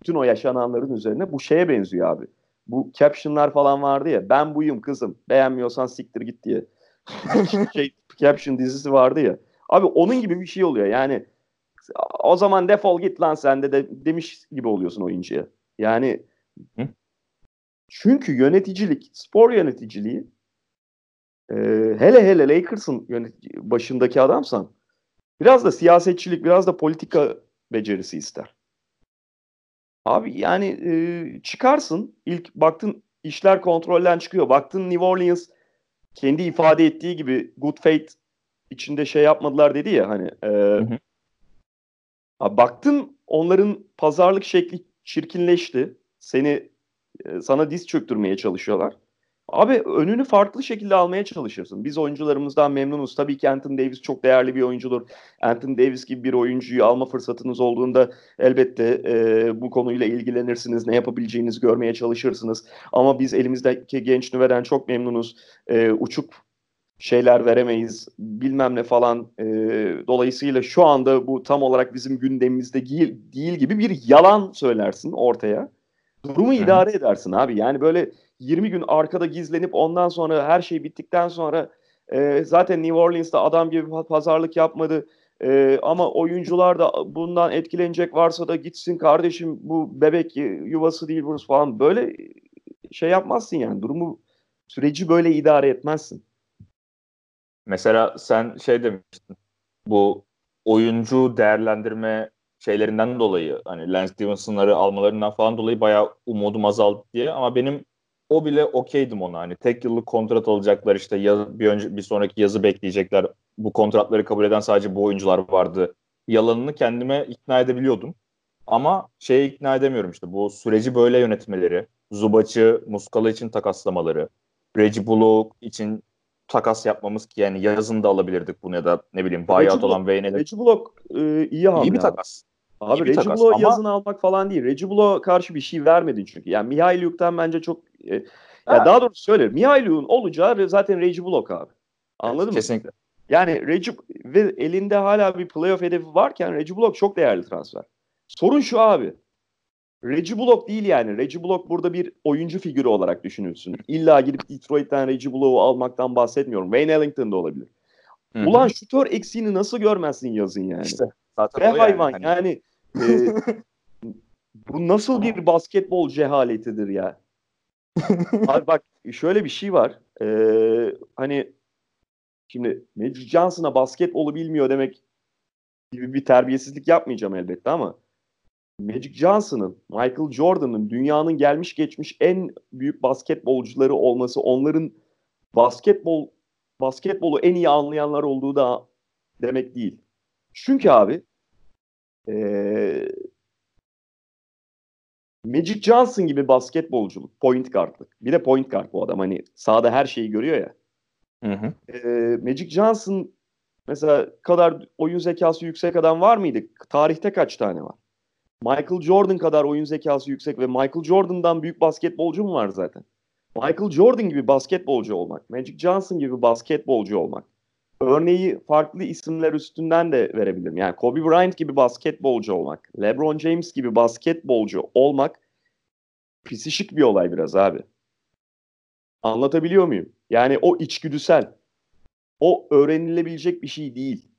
bütün o yaşananların üzerine bu şeye benziyor abi. Bu captionlar falan vardı ya ben buyum kızım beğenmiyorsan siktir git diye. şey caption dizisi vardı ya. Abi onun gibi bir şey oluyor yani o zaman defol git lan sen de, de demiş gibi oluyorsun oyuncuya. Yani Hı? çünkü yöneticilik, spor yöneticiliği e, hele hele Lakers'ın başındaki adamsan biraz da siyasetçilik, biraz da politika becerisi ister. Abi yani e, çıkarsın ilk baktın işler kontrolden çıkıyor. Baktın New Orleans kendi ifade ettiği gibi good faith içinde şey yapmadılar dedi ya hani e, hı hı. Abi baktın onların pazarlık şekli çirkinleşti. Seni e, sana diz çöktürmeye çalışıyorlar. Abi önünü farklı şekilde almaya çalışırsın. Biz oyuncularımızdan memnunuz. Tabii ki Anthony Davis çok değerli bir oyuncudur. Anthony Davis gibi bir oyuncuyu alma fırsatınız olduğunda elbette e, bu konuyla ilgilenirsiniz. Ne yapabileceğinizi görmeye çalışırsınız. Ama biz elimizdeki genç nüveden çok memnunuz. E, uçuk şeyler veremeyiz bilmem ne falan. E, dolayısıyla şu anda bu tam olarak bizim gündemimizde değil, değil gibi bir yalan söylersin ortaya. Durumu idare edersin abi. Yani böyle 20 gün arkada gizlenip ondan sonra her şey bittikten sonra e, zaten New Orleans'ta adam gibi pazarlık yapmadı. E, ama oyuncular da bundan etkilenecek varsa da gitsin kardeşim bu bebek yuvası değil burası falan. Böyle şey yapmazsın yani. Durumu süreci böyle idare etmezsin. Mesela sen şey demiştin. Bu oyuncu değerlendirme şeylerinden dolayı hani Lance Stevenson'ları almalarından falan dolayı bayağı umudum azaldı diye ama benim o bile okeydim ona. Hani tek yıllık kontrat alacaklar işte yaz, bir önce bir sonraki yazı bekleyecekler. Bu kontratları kabul eden sadece bu oyuncular vardı. Yalanını kendime ikna edebiliyordum. Ama şeye ikna edemiyorum işte bu süreci böyle yönetmeleri, Zubac'ı Muskala için takaslamaları, Reggie Bullock için takas yapmamız ki yani yazın da alabilirdik bunu ya da ne bileyim buyout olan Wayne'e. Reggie Bullock e, iyi hamle. İyi bir takas. Abi Reggie. Bullock ama... yazın almak falan değil. Reggie Bullock'a karşı bir şey vermedin çünkü. Yani Mihailuk'tan bence çok e, ya daha doğrusu söylerim. Mihailuk'un olacağı zaten Reggie Bullock abi. Anladın evet, mı? Kesinlikle. Yani Reggie ve elinde hala bir playoff hedefi varken Reggie Bullock çok değerli transfer. Sorun şu abi. Reggie Bullock değil yani. Reggie Bullock burada bir oyuncu figürü olarak düşünülsün. İlla gidip Detroit'ten Reggie Bullock'u almaktan bahsetmiyorum. Wayne Ellington da olabilir. Hı-hı. Ulan şutör eksiğini nasıl görmezsin yazın yani? İşte. Zaten Ve hayvan yani. yani e, bu nasıl bir basketbol cehaletidir ya? Abi bak şöyle bir şey var. Ee, hani şimdi Magic Johnson'a basketbolu bilmiyor demek gibi bir terbiyesizlik yapmayacağım elbette ama Magic Johnson'ın, Michael Jordan'ın dünyanın gelmiş geçmiş en büyük basketbolcuları olması onların basketbol basketbolu en iyi anlayanlar olduğu da demek değil. Çünkü abi ee, Magic Johnson gibi basketbolculuk, point guardlık. Bir de point guard bu adam hani sahada her şeyi görüyor ya. Hı hı. Ee, Magic Johnson mesela kadar oyun zekası yüksek adam var mıydı? Tarihte kaç tane var? Michael Jordan kadar oyun zekası yüksek ve Michael Jordan'dan büyük basketbolcu mu var zaten? Michael Jordan gibi basketbolcu olmak, Magic Johnson gibi basketbolcu olmak. Örneği farklı isimler üstünden de verebilirim. Yani Kobe Bryant gibi basketbolcu olmak, LeBron James gibi basketbolcu olmak pisişik bir olay biraz abi. Anlatabiliyor muyum? Yani o içgüdüsel. O öğrenilebilecek bir şey değil.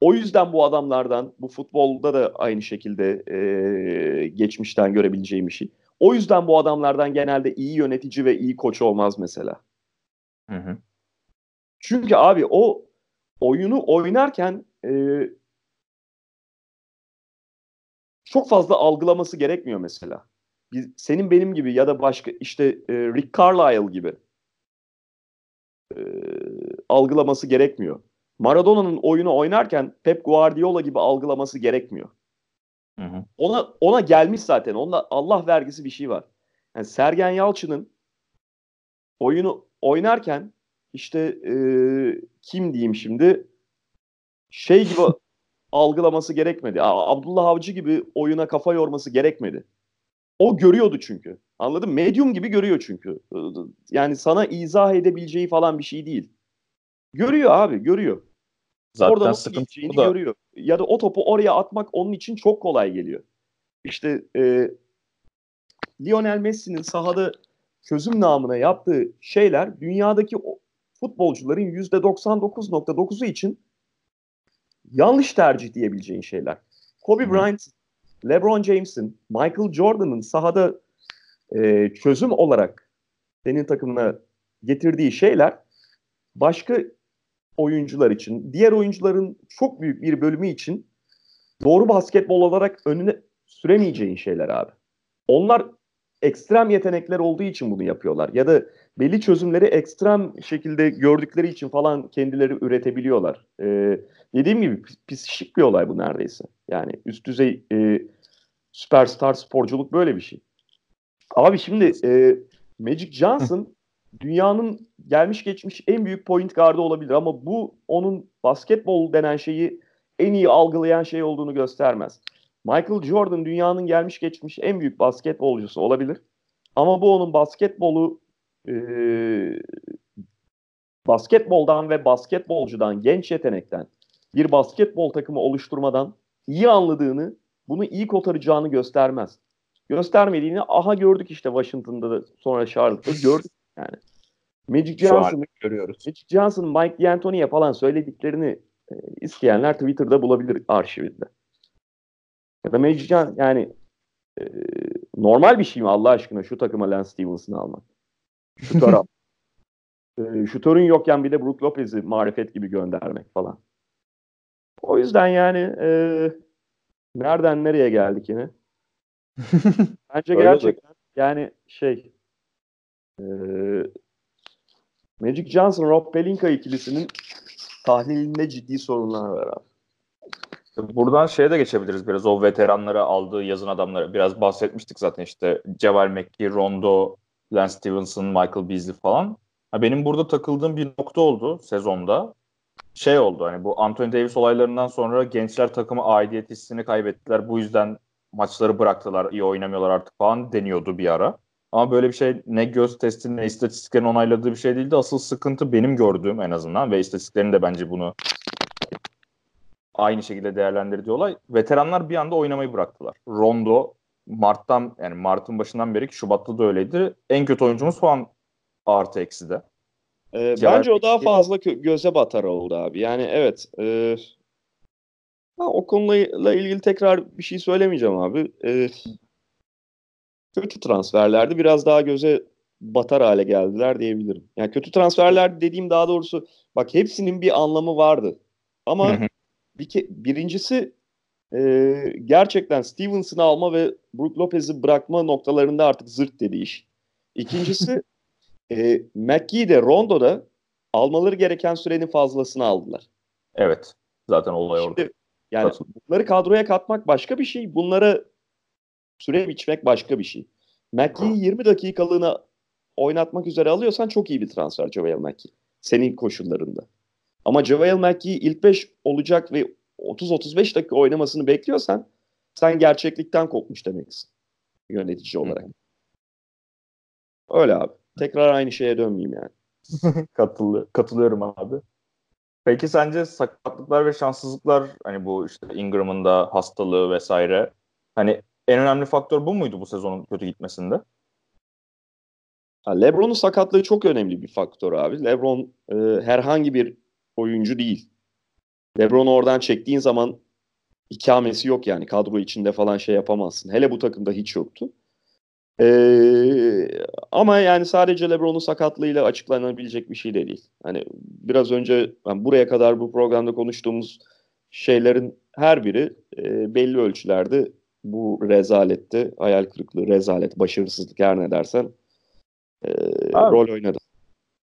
O yüzden bu adamlardan, bu futbolda da aynı şekilde e, geçmişten görebileceğim bir şey. O yüzden bu adamlardan genelde iyi yönetici ve iyi koç olmaz mesela. Hı hı. Çünkü abi o oyunu oynarken e, çok fazla algılaması gerekmiyor mesela. Biz, senin benim gibi ya da başka işte e, Rick Carlisle gibi e, algılaması gerekmiyor. Maradona'nın oyunu oynarken Pep Guardiola gibi algılaması gerekmiyor. Hı hı. Ona ona gelmiş zaten. Onda Allah vergisi bir şey var. Yani Sergen Yalçın'ın oyunu oynarken işte e, kim diyeyim şimdi şey gibi algılaması gerekmedi. Abdullah Avcı gibi oyuna kafa yorması gerekmedi. O görüyordu çünkü. Anladın mı? Medium gibi görüyor çünkü. Yani sana izah edebileceği falan bir şey değil. Görüyor abi, görüyor. Zaten Orada sıkıntı da... görüyor. Ya da o topu oraya atmak onun için çok kolay geliyor. İşte e, Lionel Messi'nin sahada çözüm namına yaptığı şeyler dünyadaki futbolcuların %99.9'u için yanlış tercih diyebileceğin şeyler. Kobe Bryant, LeBron James'in, Michael Jordan'ın sahada e, çözüm olarak senin takımına getirdiği şeyler başka oyuncular için, diğer oyuncuların çok büyük bir bölümü için doğru basketbol olarak önüne süremeyeceğin şeyler abi. Onlar ekstrem yetenekler olduğu için bunu yapıyorlar. Ya da belli çözümleri ekstrem şekilde gördükleri için falan kendileri üretebiliyorlar. Ee, dediğim gibi psikik bir olay bu neredeyse. Yani üst düzey e, süperstar sporculuk böyle bir şey. Abi şimdi e, Magic Johnson dünyanın gelmiş geçmiş en büyük point guard'ı olabilir ama bu onun basketbol denen şeyi en iyi algılayan şey olduğunu göstermez. Michael Jordan dünyanın gelmiş geçmiş en büyük basketbolcusu olabilir. Ama bu onun basketbolu e, basketboldan ve basketbolcudan, genç yetenekten bir basketbol takımı oluşturmadan iyi anladığını, bunu iyi kotaracağını göstermez. Göstermediğini aha gördük işte Washington'da da sonra Charlotte'da gördük yani. Magic Johnson görüyoruz. Magic Johnson, Mike D'Antoni'ye falan söylediklerini e, isteyenler Twitter'da bulabilir arşivinde. Ya da Magic Johnson yani e, normal bir şey mi Allah aşkına şu takıma Lance Stevenson'ı almak? Şu taraf. e, şutörün yokken bir de Brook Lopez'i marifet gibi göndermek falan. O yüzden yani e, nereden nereye geldik yine? Bence gerçekten yani şey e, Magic Johnson, Rob Pelinka ikilisinin tahlilinde ciddi sorunlar var abi. Buradan şeye de geçebiliriz biraz o veteranları aldığı yazın adamları. Biraz bahsetmiştik zaten işte Ceval McGee, Rondo, Lance Stevenson, Michael Beasley falan. benim burada takıldığım bir nokta oldu sezonda. Şey oldu hani bu Anthony Davis olaylarından sonra gençler takımı aidiyet hissini kaybettiler. Bu yüzden maçları bıraktılar, iyi oynamıyorlar artık falan deniyordu bir ara. Ama böyle bir şey ne göz testinin ne istatistiklerin onayladığı bir şey değildi. Asıl sıkıntı benim gördüğüm en azından ve istatistiklerin de bence bunu aynı şekilde değerlendirdiği olay. Veteranlar bir anda oynamayı bıraktılar. Rondo Mart'tan yani Mart'ın başından beri ki Şubat'ta da öyleydi. En kötü oyuncumuz falan artı eksi de. Ee, bence o daha fazla göze batar oldu abi. Yani evet. E, ha, o konuyla ilgili tekrar bir şey söylemeyeceğim abi. E, kötü transferlerdi. Biraz daha göze batar hale geldiler diyebilirim. Yani kötü transferler dediğim daha doğrusu bak hepsinin bir anlamı vardı. Ama bir ke- birincisi e, gerçekten Stevenson'ı alma ve Brook Lopez'i bırakma noktalarında artık zırt dedi iş. İkincisi e, McGee de Rondo da almaları gereken sürenin fazlasını aldılar. Evet. Zaten olay Şimdi, orada. Yani bunları kadroya katmak başka bir şey. Bunlara süre biçmek başka bir şey. McGee'yi 20 dakikalığına oynatmak üzere alıyorsan çok iyi bir transfer JaVale McGee. Senin koşullarında. Ama JaVale McGee ilk 5 olacak ve 30-35 dakika oynamasını bekliyorsan sen gerçeklikten kopmuş demeksin. Yönetici olarak. Öyle abi. Tekrar aynı şeye dönmeyeyim yani. Katılıyor, katılıyorum abi. Peki sence sakatlıklar ve şanssızlıklar hani bu işte Ingram'ın da hastalığı vesaire hani en önemli faktör bu muydu bu sezonun kötü gitmesinde? LeBron'un sakatlığı çok önemli bir faktör abi. LeBron e, herhangi bir oyuncu değil. LeBron'u oradan çektiğin zaman ikamesi yok yani. Kadro içinde falan şey yapamazsın. Hele bu takımda hiç yoktu. Ee, ama yani sadece LeBron'un sakatlığıyla açıklanabilecek bir şey de değil. Hani biraz önce yani buraya kadar bu programda konuştuğumuz şeylerin her biri e, belli ölçülerde bu rezalette, hayal kırıklığı, rezalet, başarısızlık her ne dersen e, rol oynadı.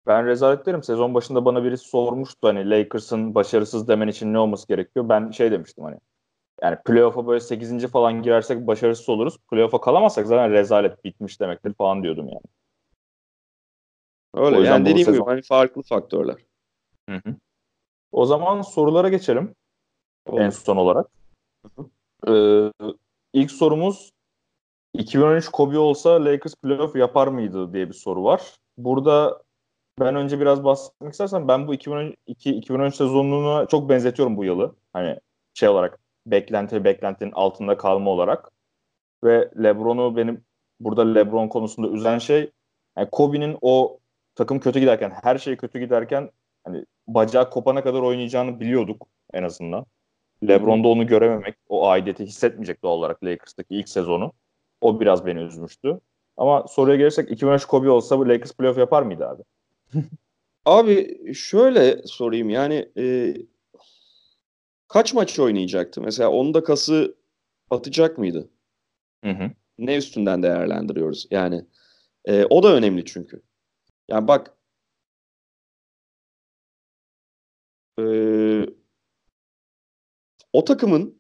Ben rezalet derim. Sezon başında bana birisi sormuştu hani Lakers'ın başarısız demen için ne olması gerekiyor. Ben şey demiştim hani yani playoff'a böyle 8. falan girersek başarısız oluruz. Playoff'a kalamazsak zaten rezalet bitmiş demektir falan diyordum yani. Öyle yani dediğim sezon... gibi hani farklı faktörler. Hı hı. O zaman sorulara geçelim. Olur. En son olarak. Hı hı. Ee, ilk sorumuz 2013 Kobe olsa Lakers playoff yapar mıydı diye bir soru var. Burada ben önce biraz bahsetmek istersen ben bu 2012-2013 sezonuna çok benzetiyorum bu yılı. Hani şey olarak beklenti beklentinin altında kalma olarak. Ve LeBron'u benim burada LeBron konusunda üzen şey yani Kobe'nin o takım kötü giderken her şey kötü giderken hani bacağı kopana kadar oynayacağını biliyorduk en azından. LeBron'da onu görememek, o aidiyeti hissetmeyecek doğal olarak Lakers'taki ilk sezonu. O biraz beni üzmüştü. Ama soruya gelirsek 2013 Kobe olsa bu Lakers playoff yapar mıydı abi? abi şöyle sorayım yani e, kaç maç oynayacaktı? Mesela onda kası atacak mıydı? Hı hı. Ne üstünden değerlendiriyoruz? Yani e, o da önemli çünkü. Yani bak e, o takımın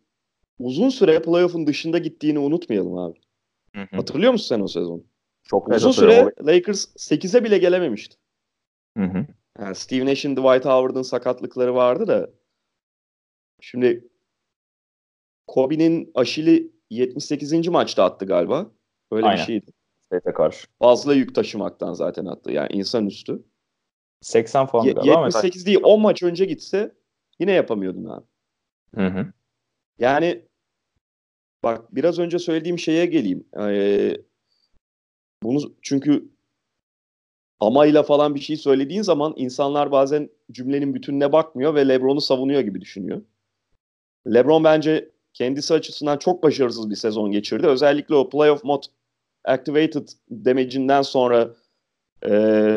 uzun süre playoff'un dışında gittiğini unutmayalım abi. Hı hı. Hatırlıyor musun sen o sezon? Çok Uzun süre Lakers 8'e bile gelememişti. Hı hı. Yani Steve Nash'in Dwight Howard'ın sakatlıkları vardı da şimdi Kobe'nin aşili 78. maçta attı galiba. Öyle Aynen. bir şeydi. State'e karşı. Fazla yük taşımaktan zaten attı. Yani insan üstü. 80 falan Ye- galiba 78 ama değil 10 maç önce gitse yine yapamıyordun abi. Hı hı. Yani bak biraz önce söylediğim şeye geleyim. Ee, bunu çünkü amayla falan bir şey söylediğin zaman insanlar bazen cümlenin bütününe bakmıyor ve LeBron'u savunuyor gibi düşünüyor. LeBron bence kendisi açısından çok başarısız bir sezon geçirdi. Özellikle o playoff mod activated demecinden sonra e,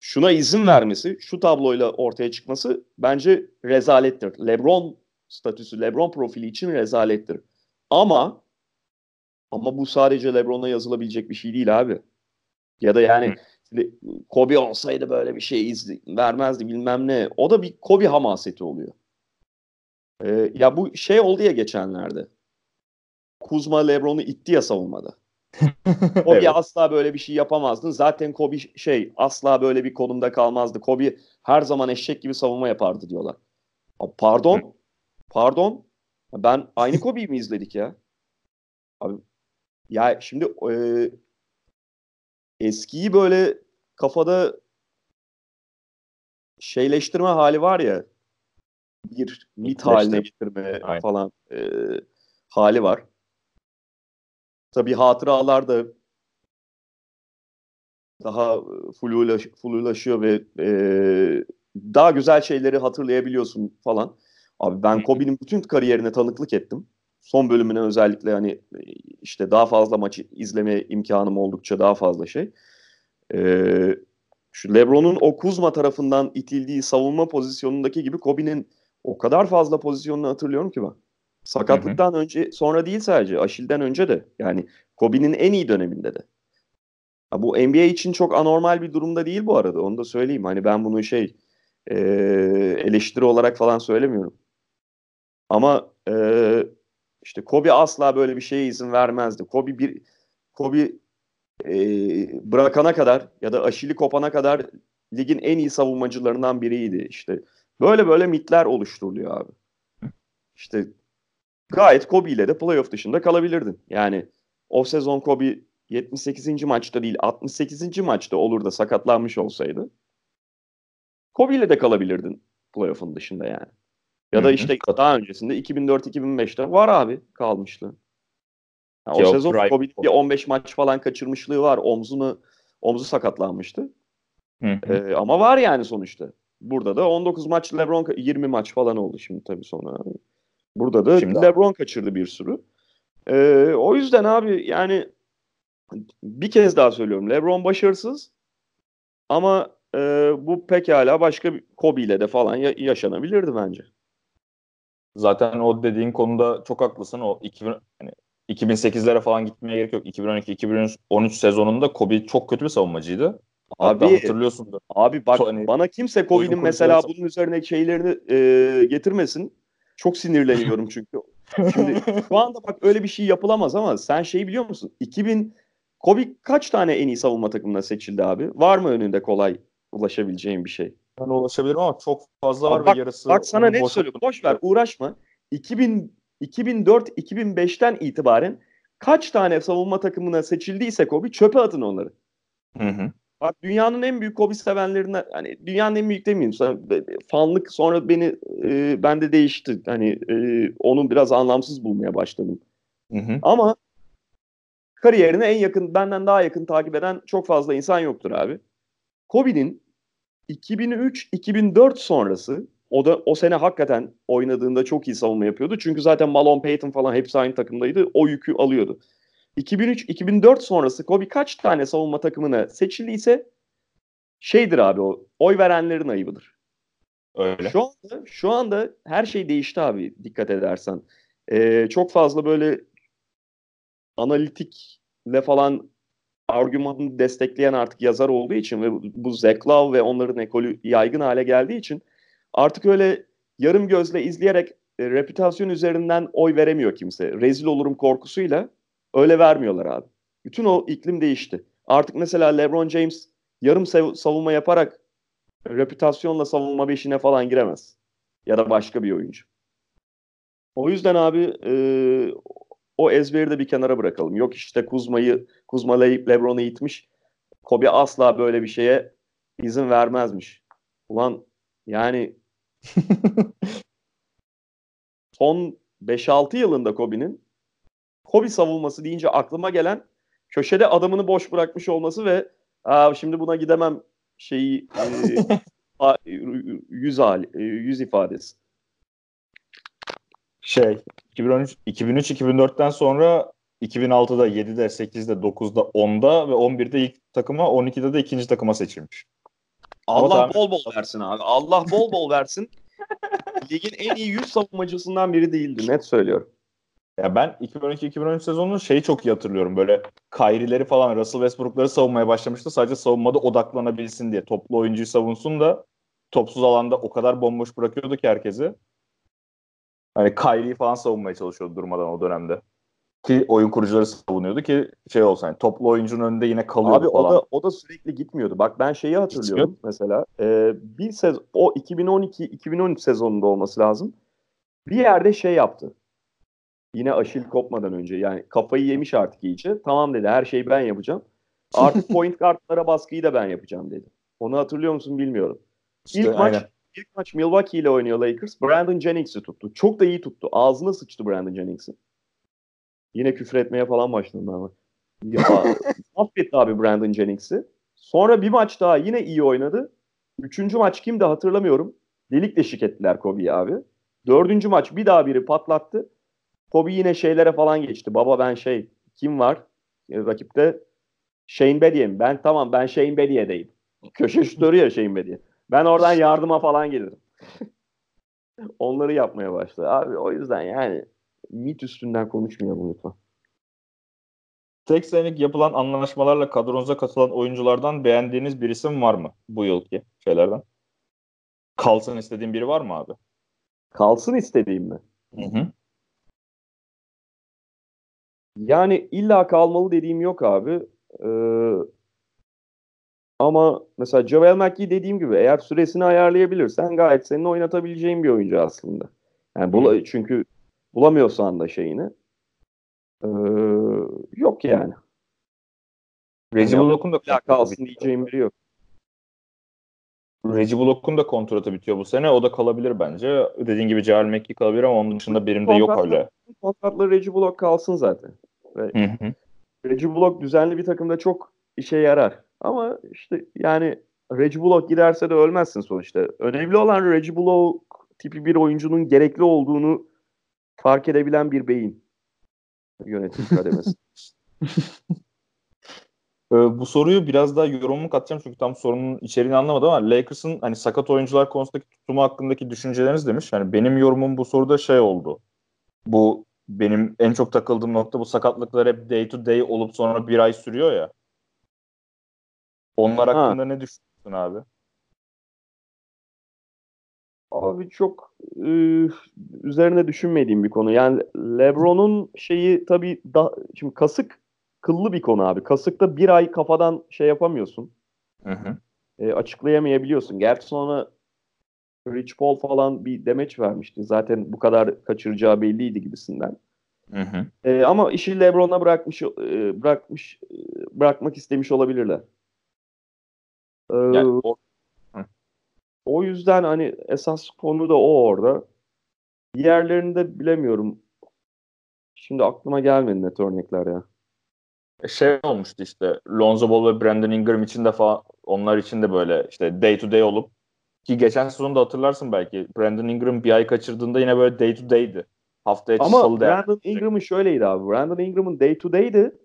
şuna izin vermesi, şu tabloyla ortaya çıkması bence rezalettir. LeBron statüsü, LeBron profili için rezalettir. Ama ama bu sadece LeBron'a yazılabilecek bir şey değil abi. Ya da yani şimdi Kobe olsaydı böyle bir şey izli, vermezdi bilmem ne. O da bir Kobe hamaseti oluyor. Ee, ya bu şey oldu ya geçenlerde. Kuzma LeBron'u itti ya savunmada. Kobe evet. asla böyle bir şey yapamazdı. Zaten Kobe şey asla böyle bir konumda kalmazdı. Kobe her zaman eşek gibi savunma yapardı diyorlar. Pardon. Pardon. Ben aynı Kobe'yi mi izledik ya? Abi ya şimdi e, eskiyi böyle kafada şeyleştirme hali var ya bir mit haline getirme Aynen. falan e, hali var. Tabii hatıralar da daha flulaş, flulaşıyor ve e, daha güzel şeyleri hatırlayabiliyorsun falan. Abi ben Kobe'nin bütün kariyerine tanıklık ettim. Son bölümüne özellikle hani işte daha fazla maçı izleme imkanım oldukça daha fazla şey. Ee, şu LeBron'un o Kuzma tarafından itildiği savunma pozisyonundaki gibi Kobe'nin o kadar fazla pozisyonunu hatırlıyorum ki ben. Sakatlıktan hı hı. önce sonra değil sadece Aşil'den önce de yani Kobe'nin en iyi döneminde de. Ha, bu NBA için çok anormal bir durumda değil bu arada onu da söyleyeyim. Hani ben bunu şey e, eleştiri olarak falan söylemiyorum. Ama e, işte Kobe asla böyle bir şeye izin vermezdi. Kobe bir Kobe e, bırakana kadar ya da aşili kopana kadar ligin en iyi savunmacılarından biriydi. İşte böyle böyle mitler oluşturuluyor abi. İşte gayet Kobe ile de playoff dışında kalabilirdin. Yani o sezon Kobe 78. maçta değil 68. maçta olur da sakatlanmış olsaydı Kobe ile de kalabilirdin playoff'un dışında yani. Ya da işte Hı-hı. daha öncesinde 2004-2005'te var abi kalmıştı. Yani o sezon Kobe bir 15 maç falan kaçırmışlığı var. Omzunu omzu sakatlanmıştı. Ee, ama var yani sonuçta. Burada da 19 maç LeBron 20 maç falan oldu şimdi tabii sonra. Burada da şimdi LeBron kaçırdı bir sürü. Ee, o yüzden abi yani bir kez daha söylüyorum. LeBron başarısız ama e, bu pekala başka bir Kobe ile de falan ya- yaşanabilirdi bence. Zaten o dediğin konuda çok haklısın. O 2000, hani 2008'lere falan gitmeye gerek yok. 2012-2013 sezonunda Kobe çok kötü bir savunmacıydı. Hatta Abi hatırlıyorsundur. abi bak So- hani- bana kimse Kobe'nin mesela kurucuları- bunun üzerine şeylerini e, getirmesin. Çok sinirleniyorum çünkü. Şimdi şu anda bak öyle bir şey yapılamaz ama sen şeyi biliyor musun? 2000 Kobe kaç tane en iyi savunma takımına seçildi abi? Var mı önünde kolay ulaşabileceğin bir şey? Ben ulaşabilirim ama çok fazla var bak- ve yarısı Bak sana onu ne boş söylüyorum. Boş ver, uğraşma. 2000 2004-2005'ten itibaren kaç tane savunma takımına seçildiyse Kobe çöpe atın onları. Hı hı. Bak dünyanın en büyük Kobe sevenlerinden hani dünyanın en büyük demeyeyim sana fanlık sonra beni e, bende değişti. Hani e, onu biraz anlamsız bulmaya başladım. Hı hı. Ama kariyerine en yakın benden daha yakın takip eden çok fazla insan yoktur abi. Kobe'nin 2003-2004 sonrası o da o sene hakikaten oynadığında çok iyi savunma yapıyordu. Çünkü zaten Malone Payton falan hepsi aynı takımdaydı. O yükü alıyordu. 2003-2004 sonrası Kobe kaç tane savunma takımına seçildiyse şeydir abi o oy verenlerin ayıbıdır. Öyle. Şu anda şu anda her şey değişti abi dikkat edersen. Ee, çok fazla böyle analitikle falan argümanını destekleyen artık yazar olduğu için ve bu Zach Love ve onların ekolü yaygın hale geldiği için artık öyle yarım gözle izleyerek e, reputasyon üzerinden oy veremiyor kimse. Rezil olurum korkusuyla öyle vermiyorlar abi. Bütün o iklim değişti. Artık mesela LeBron James yarım sav- savunma yaparak reputasyonla savunma beşine falan giremez. Ya da başka bir oyuncu. O yüzden abi e, o ezberi de bir kenara bırakalım. Yok işte Kuzma'yı Kuzma Le- LeBron'u itmiş. Kobe asla böyle bir şeye izin vermezmiş. Ulan yani son 5-6 yılında Kobe'nin Kobe savunması deyince aklıma gelen köşede adamını boş bırakmış olması ve Aa, şimdi buna gidemem şeyi e, yüz hali, yüz ifadesi. Şey 2013 2003-2004'ten sonra 2006'da 7'de 8'de 9'da 10'da ve 11'de ilk takıma 12'de de ikinci takıma seçilmiş. Ama Allah tahmin- bol bol versin abi. Allah bol bol versin. Ligin en iyi 100 savunmacısından biri değildi. Net söylüyorum. Ya ben 2012-2013 sezonunu şeyi çok iyi hatırlıyorum. Böyle Kyrie'leri falan Russell Westbrook'ları savunmaya başlamıştı. Sadece savunmada odaklanabilsin diye. Toplu oyuncuyu savunsun da topsuz alanda o kadar bomboş bırakıyordu ki herkesi. Hani Kyrie'yi falan savunmaya çalışıyordu durmadan o dönemde. Ki oyun kurucuları savunuyordu ki şey olsa hani toplu oyuncunun önünde yine kalıyordu Abi falan. o da o da sürekli gitmiyordu. Bak ben şeyi hatırlıyorum mesela. E, bir sezon o 2012-2013 sezonunda olması lazım. Bir yerde şey yaptı. Yine aşil kopmadan önce yani kafayı yemiş artık iyice. Tamam dedi her şeyi ben yapacağım. Artık point guardlara baskıyı da ben yapacağım dedi. Onu hatırlıyor musun bilmiyorum. İşte İlk maç aynen. İlk maç Milwaukee ile oynuyor Lakers. Brandon Jennings'i tuttu. Çok da iyi tuttu. Ağzına sıçtı Brandon Jennings'in. Yine küfür etmeye falan başladım ben. Ya, affetti abi Brandon Jennings'i. Sonra bir maç daha yine iyi oynadı. Üçüncü maç kimdi hatırlamıyorum. Delik deşik ettiler Kobe'yi abi. Dördüncü maç bir daha biri patlattı. Kobe yine şeylere falan geçti. Baba ben şey kim var e, rakipte? Shane Bedie mi? Ben tamam ben Shane Bedie'deyim. Köşe şutörü ya Shane Bedie. Ben oradan yardıma falan gelirim. Onları yapmaya başladı. Abi o yüzden yani mit üstünden konuşmayalım lütfen. Tek senelik yapılan anlaşmalarla kadronuza katılan oyunculardan beğendiğiniz bir isim var mı bu yılki şeylerden? Kalsın istediğin biri var mı abi? Kalsın istediğim mi? Hı hı. Yani illa kalmalı dediğim yok abi. Ee, ama mesela Javel McGee dediğim gibi eğer süresini ayarlayabilirsen gayet senin oynatabileceğin bir oyuncu aslında. Yani bula, çünkü bulamıyorsan da şeyini ee, yok yani. Reggie Yani da kalsın diyeceğim biri yok. Reggie Bullock'un da kontratı bitiyor bu sene. O da kalabilir bence. Dediğin gibi Javel McGee kalabilir ama onun dışında benim de yok öyle. Kontratlı Reggie Bullock kalsın zaten. Hı. Reggie Bullock düzenli bir takımda çok işe yarar. Ama işte yani Reggie Bullock giderse de ölmezsin sonuçta. Önemli olan Reggie Bullock tipi bir oyuncunun gerekli olduğunu fark edebilen bir beyin yönetim kademesi. Ee, bu soruyu biraz daha yorumumu katacağım çünkü tam sorunun içeriğini anlamadım ama Lakers'ın hani sakat oyuncular konusundaki tutumu hakkındaki düşünceleriniz demiş. Yani benim yorumum bu soruda şey oldu. Bu benim en çok takıldığım nokta bu sakatlıklar hep day to day olup sonra bir ay sürüyor ya. Onlar Ha. hakkında ne düşünüyorsun abi? Abi çok e, üzerine düşünmediğim bir konu. Yani LeBron'un şeyi tabii da, şimdi kasık kıllı bir konu abi. Kasıkta bir ay kafadan şey yapamıyorsun. Hı hı. E, açıklayamayabiliyorsun. Gerçi sonra Rich Paul falan bir demeç vermişti. Zaten bu kadar kaçıracağı belliydi gibisinden. Hı hı. E, ama işi LeBron'a bırakmış e, bırakmış e, bırakmak istemiş olabilirler. E, Yani o- O yüzden hani esas konu da o orada. Diğerlerinde bilemiyorum. Şimdi aklıma gelmedi net örnekler ya. şey olmuştu işte Lonzo Ball ve Brandon Ingram için de falan onlar için de böyle işte day to day olup ki geçen sezonda hatırlarsın belki Brandon Ingram bir ay kaçırdığında yine böyle day to day'di. Haftaya Ama salı. Brandon Ingram'ın şöyleydi abi. Brandon Ingram'ın day to day'di.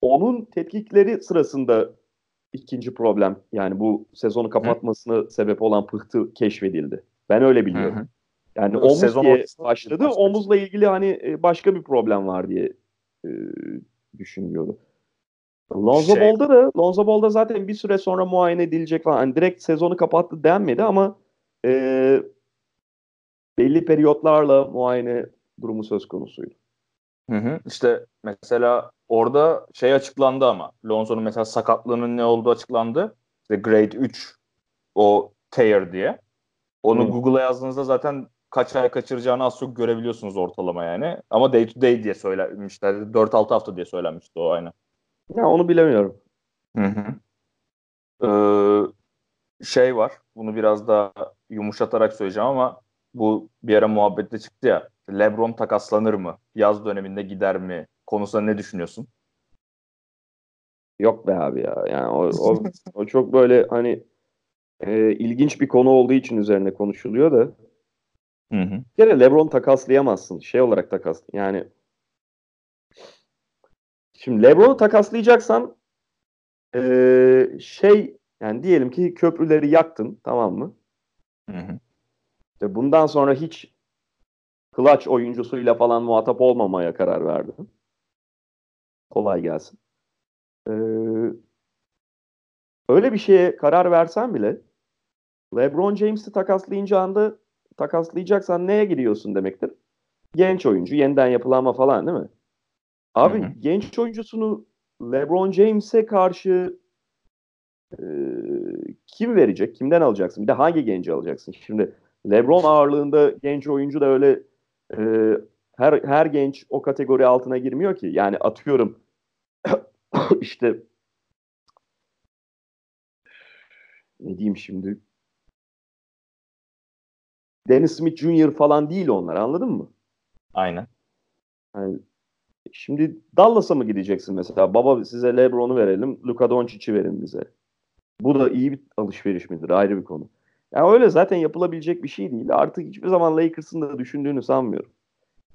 Onun tetkikleri sırasında ikinci problem yani bu sezonu kapatmasına sebep olan pıhtı keşfedildi. Ben öyle Hı biliyorum. hı. Yani omuz sezon diye başladı. başka bir Omuzla ilgili hani e, başka bir problem var diye e, düşünüyordu. Lonzo Şey- Ball'da da Lonzo Ball'da zaten bir süre sonra muayene edilecek falan. Hani direkt sezonu kapattı denmedi ama e, belli periyotlarla muayene durumu söz konusuydu. Hı hı. İşte mesela orada şey açıklandı ama Lonzo'nun mesela sakatlığının ne olduğu açıklandı. İşte grade 3 o tear diye. Onu Hı. Google'a yazdığınızda zaten kaç ay kaçıracağını az çok görebiliyorsunuz ortalama yani. Ama day to day diye söylenmişler. 4-6 hafta diye söylenmişti o aynen. Ya onu bilemiyorum. Hı hı. Ee, şey var. Bunu biraz daha yumuşatarak söyleyeceğim ama bu bir ara muhabbette çıktı ya. LeBron takaslanır mı? Yaz döneminde gider mi? Konusunda ne düşünüyorsun? Yok be abi ya. Yani o, o, o çok böyle hani e, ilginç bir konu olduğu için üzerine konuşuluyor da. Hı hı. Bir kere LeBron takaslayamazsın. Şey olarak takas. Yani şimdi LeBron'u takaslayacaksan e, şey yani diyelim ki köprüleri yaktın tamam mı? Hı hı. İşte bundan sonra hiç clutch oyuncusuyla falan muhatap olmamaya karar verdin. Kolay gelsin. Ee, öyle bir şeye karar versen bile LeBron James'i takaslayınca anda takaslayacaksan neye giriyorsun demektir? Genç oyuncu, yeniden yapılanma falan değil mi? Abi Hı hı. genç oyuncusunu LeBron James'e karşı e, kim verecek? Kimden alacaksın? Bir de hangi genci alacaksın? Şimdi LeBron ağırlığında genç oyuncu da öyle e, her her genç o kategori altına girmiyor ki. Yani atıyorum işte ne diyeyim şimdi? Dennis Smith Jr. falan değil onlar anladın mı? Aynen. Yani şimdi Dallas'a mı gideceksin mesela? Baba size LeBron'u verelim, Luka Doncic'i verin bize. Bu da iyi bir alışveriş midir? Ayrı bir konu. Yani öyle zaten yapılabilecek bir şey değil. Artık hiçbir zaman Lakers'ın da düşündüğünü sanmıyorum.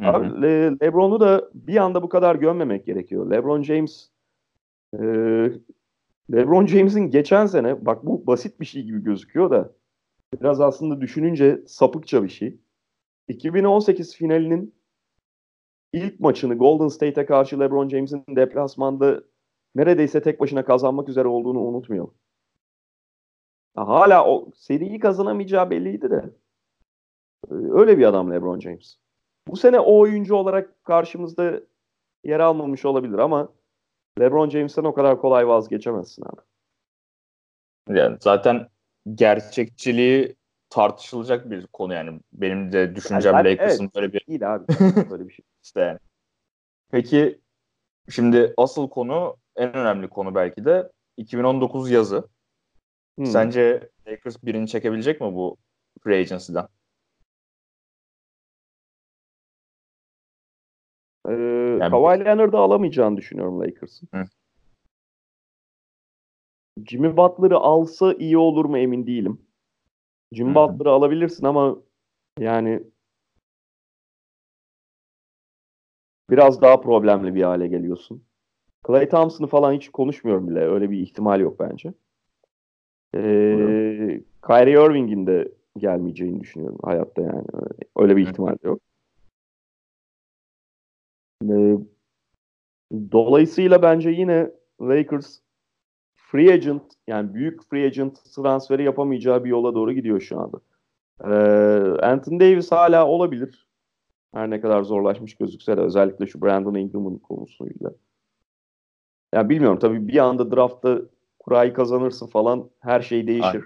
Hı hı. Abi, Le- LeBron'u da bir anda bu kadar gömmemek gerekiyor. LeBron James e, LeBron James'in geçen sene bak bu basit bir şey gibi gözüküyor da biraz aslında düşününce sapıkça bir şey. 2018 finalinin ilk maçını Golden State'e karşı LeBron James'in deplasmanda neredeyse tek başına kazanmak üzere olduğunu unutmayalım. Hala o seriyi kazanamayacağı belliydi de. Ee, Öyle bir adam LeBron James. Bu sene o oyuncu olarak karşımızda yer almamış olabilir ama LeBron James'ten o kadar kolay vazgeçemezsin abi. Yani zaten gerçekçiliği tartışılacak bir konu yani. Benim de düşüncem Yani Lakers'ın evet. böyle bir Değil abi. Böyle bir şey. işte yani. Peki şimdi asıl konu en önemli konu belki de 2019 yazı. Hmm. Sence Lakers birini çekebilecek mi bu free agency'den? Ee, Yani- Kawhi Leonard'ı alamayacağını düşünüyorum Lakers'ın. Hı. Jimmy Butler'ı alsa iyi olur mu emin değilim. Jimmy Hı hı. Butler'ı alabilirsin ama yani biraz daha problemli bir hale geliyorsun. Clay Thompson'ı falan hiç konuşmuyorum bile. Öyle bir ihtimal yok bence. Ee, Kyrie Irving'in de gelmeyeceğini düşünüyorum hayatta yani. Öyle bir ihtimal de yok. Ee, dolayısıyla bence yine Lakers free agent yani büyük free agent transferi yapamayacağı bir yola doğru gidiyor şu anda. Ee, Anthony Davis hala olabilir. Her ne kadar zorlaşmış gözükse de özellikle şu Brandon Ingram'ın konusuyla. Yani bilmiyorum tabii bir anda draftta kurayı kazanırsın falan her şey değişir.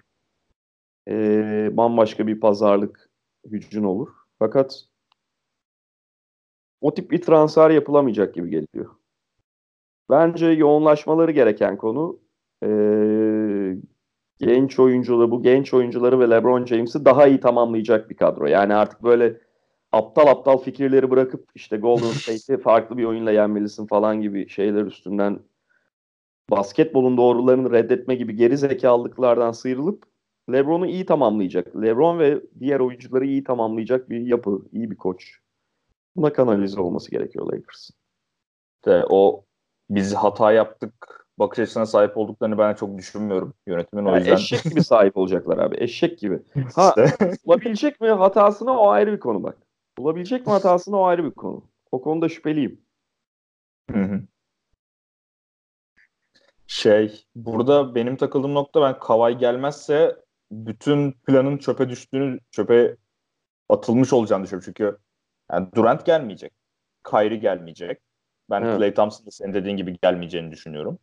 Ee, bambaşka bir pazarlık gücün olur. Fakat o tip bir transfer yapılamayacak gibi geliyor. Bence yoğunlaşmaları gereken konu e, genç oyuncuları, bu genç oyuncuları ve LeBron James'i daha iyi tamamlayacak bir kadro. Yani artık böyle aptal aptal fikirleri bırakıp işte Golden State'i farklı bir oyunla yenmelisin falan gibi şeyler üstünden basketbolun doğrularını reddetme gibi geri zekalıklardan sıyrılıp LeBron'u iyi tamamlayacak. LeBron ve diğer oyuncuları iyi tamamlayacak bir yapı, iyi bir koç. Buna kanalize olması gerekiyor Lakers. De, o biz hata yaptık bakış açısına sahip olduklarını ben çok düşünmüyorum yönetimin o yani yüzden. Eşek gibi sahip olacaklar abi. Eşek gibi. Ha, bulabilecek mi hatasını o ayrı bir konu bak. Bulabilecek mi hatasını o ayrı bir konu. O konuda şüpheliyim. Hı hı. Şey, burada benim takıldığım nokta ben Kavay gelmezse bütün planın çöpe düştüğünü, çöpe atılmış olacağını düşünüyorum. Çünkü yani Durant gelmeyecek. Kyrie gelmeyecek. Ben Evet. Klay Thompson'ın senin dediğin gibi gelmeyeceğini düşünüyorum.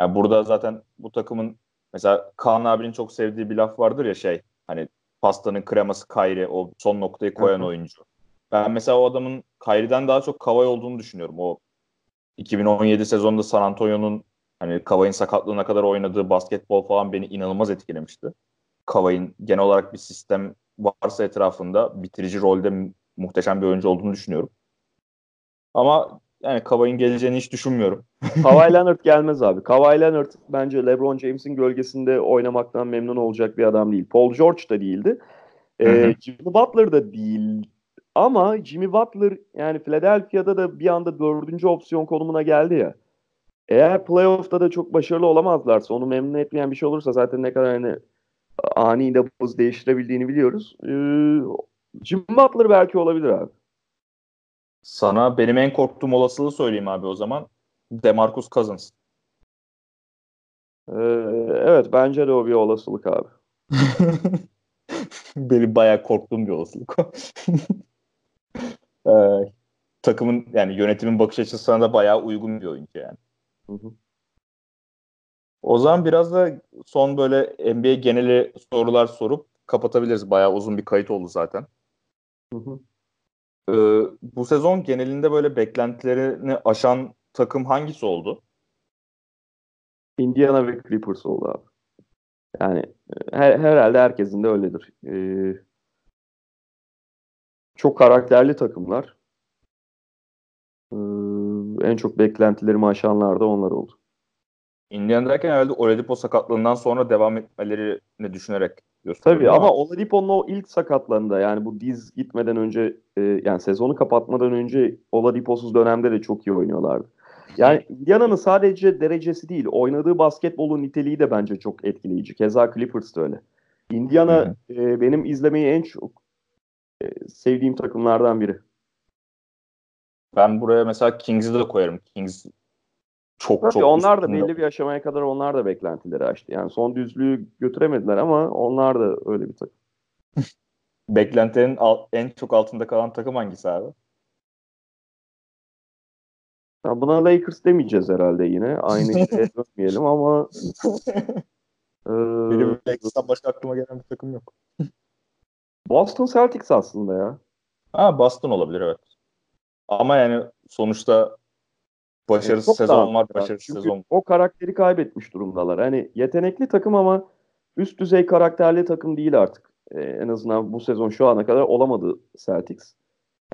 Yani burada zaten bu takımın mesela Kaan abinin çok sevdiği bir laf vardır ya şey hani pastanın kreması Kyrie o son noktayı koyan Hı hı. oyuncu. Ben mesela o adamın Kyrie'den daha çok Kavay olduğunu düşünüyorum. O 2017 sezonunda San Antonio'nun hani Kavay'ın sakatlığına kadar oynadığı basketbol falan beni inanılmaz etkilemişti. Kavay'ın genel olarak bir sistem varsa etrafında bitirici rolde mu- muhteşem bir oyuncu olduğunu düşünüyorum. Ama yani Kavay'ın geleceğini hiç düşünmüyorum. Kawhi Leonard gelmez abi. Kawhi Leonard bence LeBron James'in gölgesinde oynamaktan memnun olacak bir adam değil. Paul George da değildi. Ee. Jimmy Butler da değil. Ama Jimmy Butler yani Philadelphia'da da bir anda dördüncü opsiyon konumuna geldi ya. Eğer playoff'ta da çok başarılı olamazlarsa, onu memnun etmeyen bir şey olursa zaten ne kadar hani ani nabız değiştirebildiğini biliyoruz. Ee, Jimmy Butler belki olabilir abi. Sana benim en korktuğum olasılığı söyleyeyim abi o zaman. DeMarcus Cousins. Ee, evet bence de o bir olasılık abi. Benim bayağı korktuğum bir olasılık o. Ee, takımın yani yönetimin bakış açısına da bayağı uygun bir oyuncu yani. Hı hı. O zaman biraz da son böyle NBA geneli sorular sorup kapatabiliriz. Bayağı uzun bir kayıt oldu zaten. Hı hı. Ee, bu sezon genelinde böyle beklentilerini aşan takım hangisi oldu? Indiana ve Clippers oldu abi. Yani e, her, herhalde herkesin de öyledir. Ee, çok karakterli takımlar. Ee, en çok beklentilerimi aşanlar da onlar oldu. Indiana derken herhalde Oladipo sakatlığından sonra devam etmelerini düşünerek. Tabii ama Oladipo'nun o ilk sakatlığında yani bu diz gitmeden önce e, yani sezonu kapatmadan önce Oladipo'suz dönemde de çok iyi oynuyorlardı. Yani Indiana'nın sadece derecesi değil, oynadığı basketbolun niteliği de bence çok etkileyici. Keza Clippers da öyle. Indiana e, benim izlemeyi en çok e, sevdiğim takımlardan biri. Ben buraya mesela Kings'i de koyarım. Kings çok Tabii çok onlar da belli bir aşamaya kadar onlar da beklentileri aştı. Yani son düzlüğü götüremediler ama onlar da öyle bir takım. Beklentilerin al- en çok altında kalan takım hangisi abi? Ya buna Lakers demeyeceğiz herhalde yine. Aynı şeye dönmeyelim ama e, Benim Lakers'tan başka aklıma gelen bir takım yok. Boston Celtics aslında ya. Ha Boston olabilir evet. Ama yani sonuçta başarısız Çok sezon var, başarısız Çünkü sezon. o karakteri kaybetmiş durumdalar. Hani yetenekli takım ama üst düzey karakterli takım değil artık. Ee, en azından bu sezon şu ana kadar olamadı Celtics.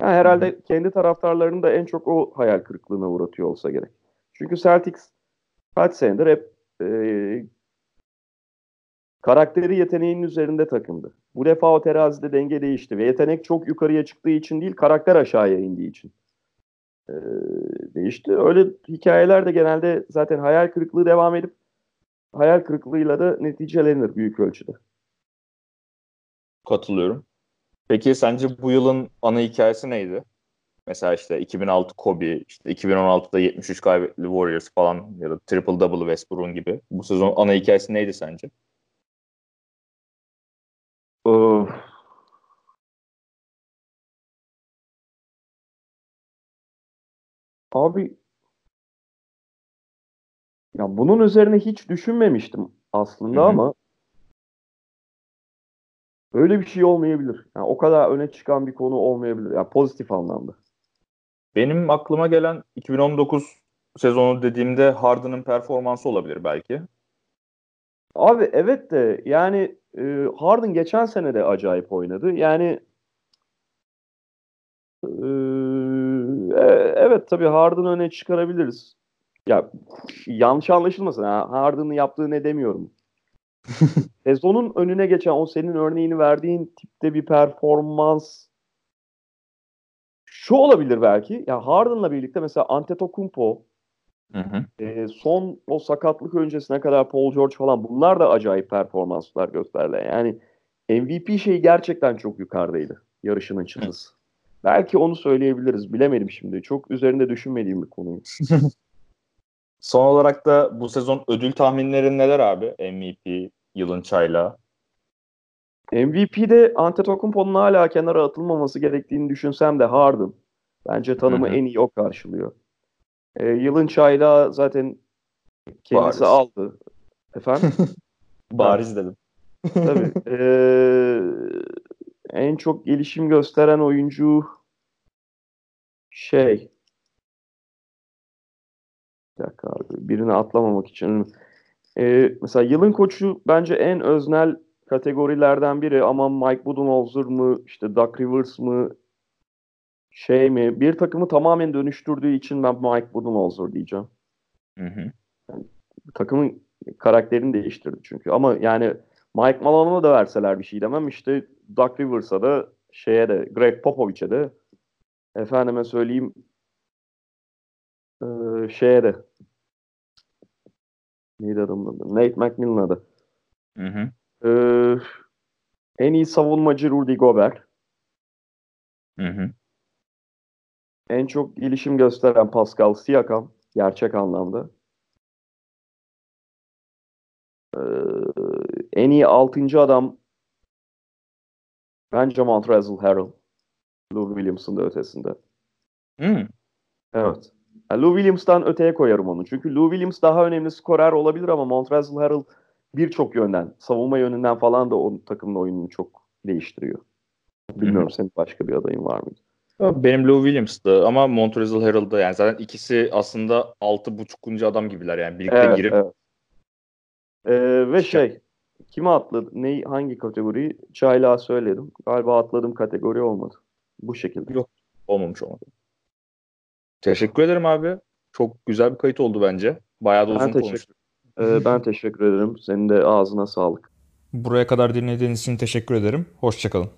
Yani herhalde kendi taraftarlarını da en çok o hayal kırıklığına uğratıyor olsa gerek. Çünkü Celtics kaç senedir hep e, karakteri yeteneğinin üzerinde takımdı. Bu defa o terazide denge değişti ve yetenek çok yukarıya çıktığı için değil karakter aşağıya indiği için. E, değişti. Öyle hikayeler de genelde zaten hayal kırıklığı devam edip hayal kırıklığıyla da neticelenir büyük ölçüde. Katılıyorum. Peki sence bu yılın ana hikayesi neydi? Mesela işte 2006 Kobe, işte 2016'da 73 kaybetli Warriors falan ya da triple double Westbrook'un gibi. Bu sezon ana hikayesi neydi sence? Of. Abi ya bunun üzerine hiç düşünmemiştim aslında Hı hı. ama öyle bir şey olmayabilir. Yani o kadar öne çıkan bir konu olmayabilir. Yani pozitif anlamda. Benim aklıma gelen 2019 sezonu dediğimde Harden'ın performansı olabilir belki. Abi evet de yani e, Harden geçen sene de acayip oynadı. Yani e, evet tabii Harden'ı öne çıkarabiliriz. Ya yanlış anlaşılmasın. Ha, Harden'ın yaptığı ne demiyorum. Sezonun önüne geçen o senin örneğini verdiğin tipte bir performans şu olabilir belki. Ya Harden'la birlikte mesela Antetokounmpo Hı hı. e, son o sakatlık öncesine kadar Paul George falan bunlar da acayip performanslar gösterdiler. Yani MVP şeyi gerçekten çok yukarıdaydı yarışının çıtası. Belki onu söyleyebiliriz. Bilemedim şimdi. Çok üzerinde düşünmediğim bir konuyu. Son olarak da bu sezon ödül tahminlerin neler abi? MVP, yılın çaylağı. MVP'de Antetokounmpo'nun hala kenara atılmaması gerektiğini düşünsem de Harden. Bence tanımı en iyi o karşılıyor. E, yılın çaylağı zaten kendisi Bariz. aldı. Efendim? Bariz dedim. Tabii. Ee, en çok gelişim gösteren oyuncu şey bir dakika abi, birini atlamamak için Ee, mesela yılın koçu bence en öznel kategorilerden biri ama Mike Budenholzer mı işte Doug Rivers mı şey mi bir takımı tamamen dönüştürdüğü için ben Mike Budenholzer diyeceğim. Hı hı. takımın karakterini değiştirdi çünkü. Ama yani Mike Malone'a da verseler bir şey demem. İşte Doug Rivers'a da şeye de Greg Popovich'e de efendime söyleyeyim eee, şeye de neydi adamın adı? Nate McMillan'a da. Hı hı. Eee, en iyi savunmacı Rudy Gobert. Hı hı. En çok gelişim gösteren Pascal Siakam. Gerçek anlamda. Eee, en iyi altıncı adam bence Montrezl Harrell. Lou Williams'ın da ötesinde. Hı. Evet. Yani Lou Williams'tan öteye koyarım onu. Çünkü Lou Williams daha önemli skorer olabilir ama Montrezl Harrell birçok yönden, savunma yönünden falan da o takımın oyununu çok değiştiriyor. Bilmiyorum senin başka bir adayın var mıydı? Benim Lou Williams'tı ama Montrezl Harrell'da yani zaten ikisi aslında altı buçukuncu adam gibiler yani birlikte Evet, girip evet. Ee, ve şey, kime atladı? Ne, hangi kategoriyi? Çaylağı söyledim. Galiba atladığım kategori olmadı. Bu şekilde. Yok. olmamış olmadı. Teşekkür ederim abi. Çok güzel bir kayıt oldu bence. Bayağı da Ben uzun teşekkür- konuştuk. Ee, ben teşekkür ederim. Senin de ağzına sağlık. Buraya kadar dinlediğiniz için teşekkür ederim. Hoşçakalın.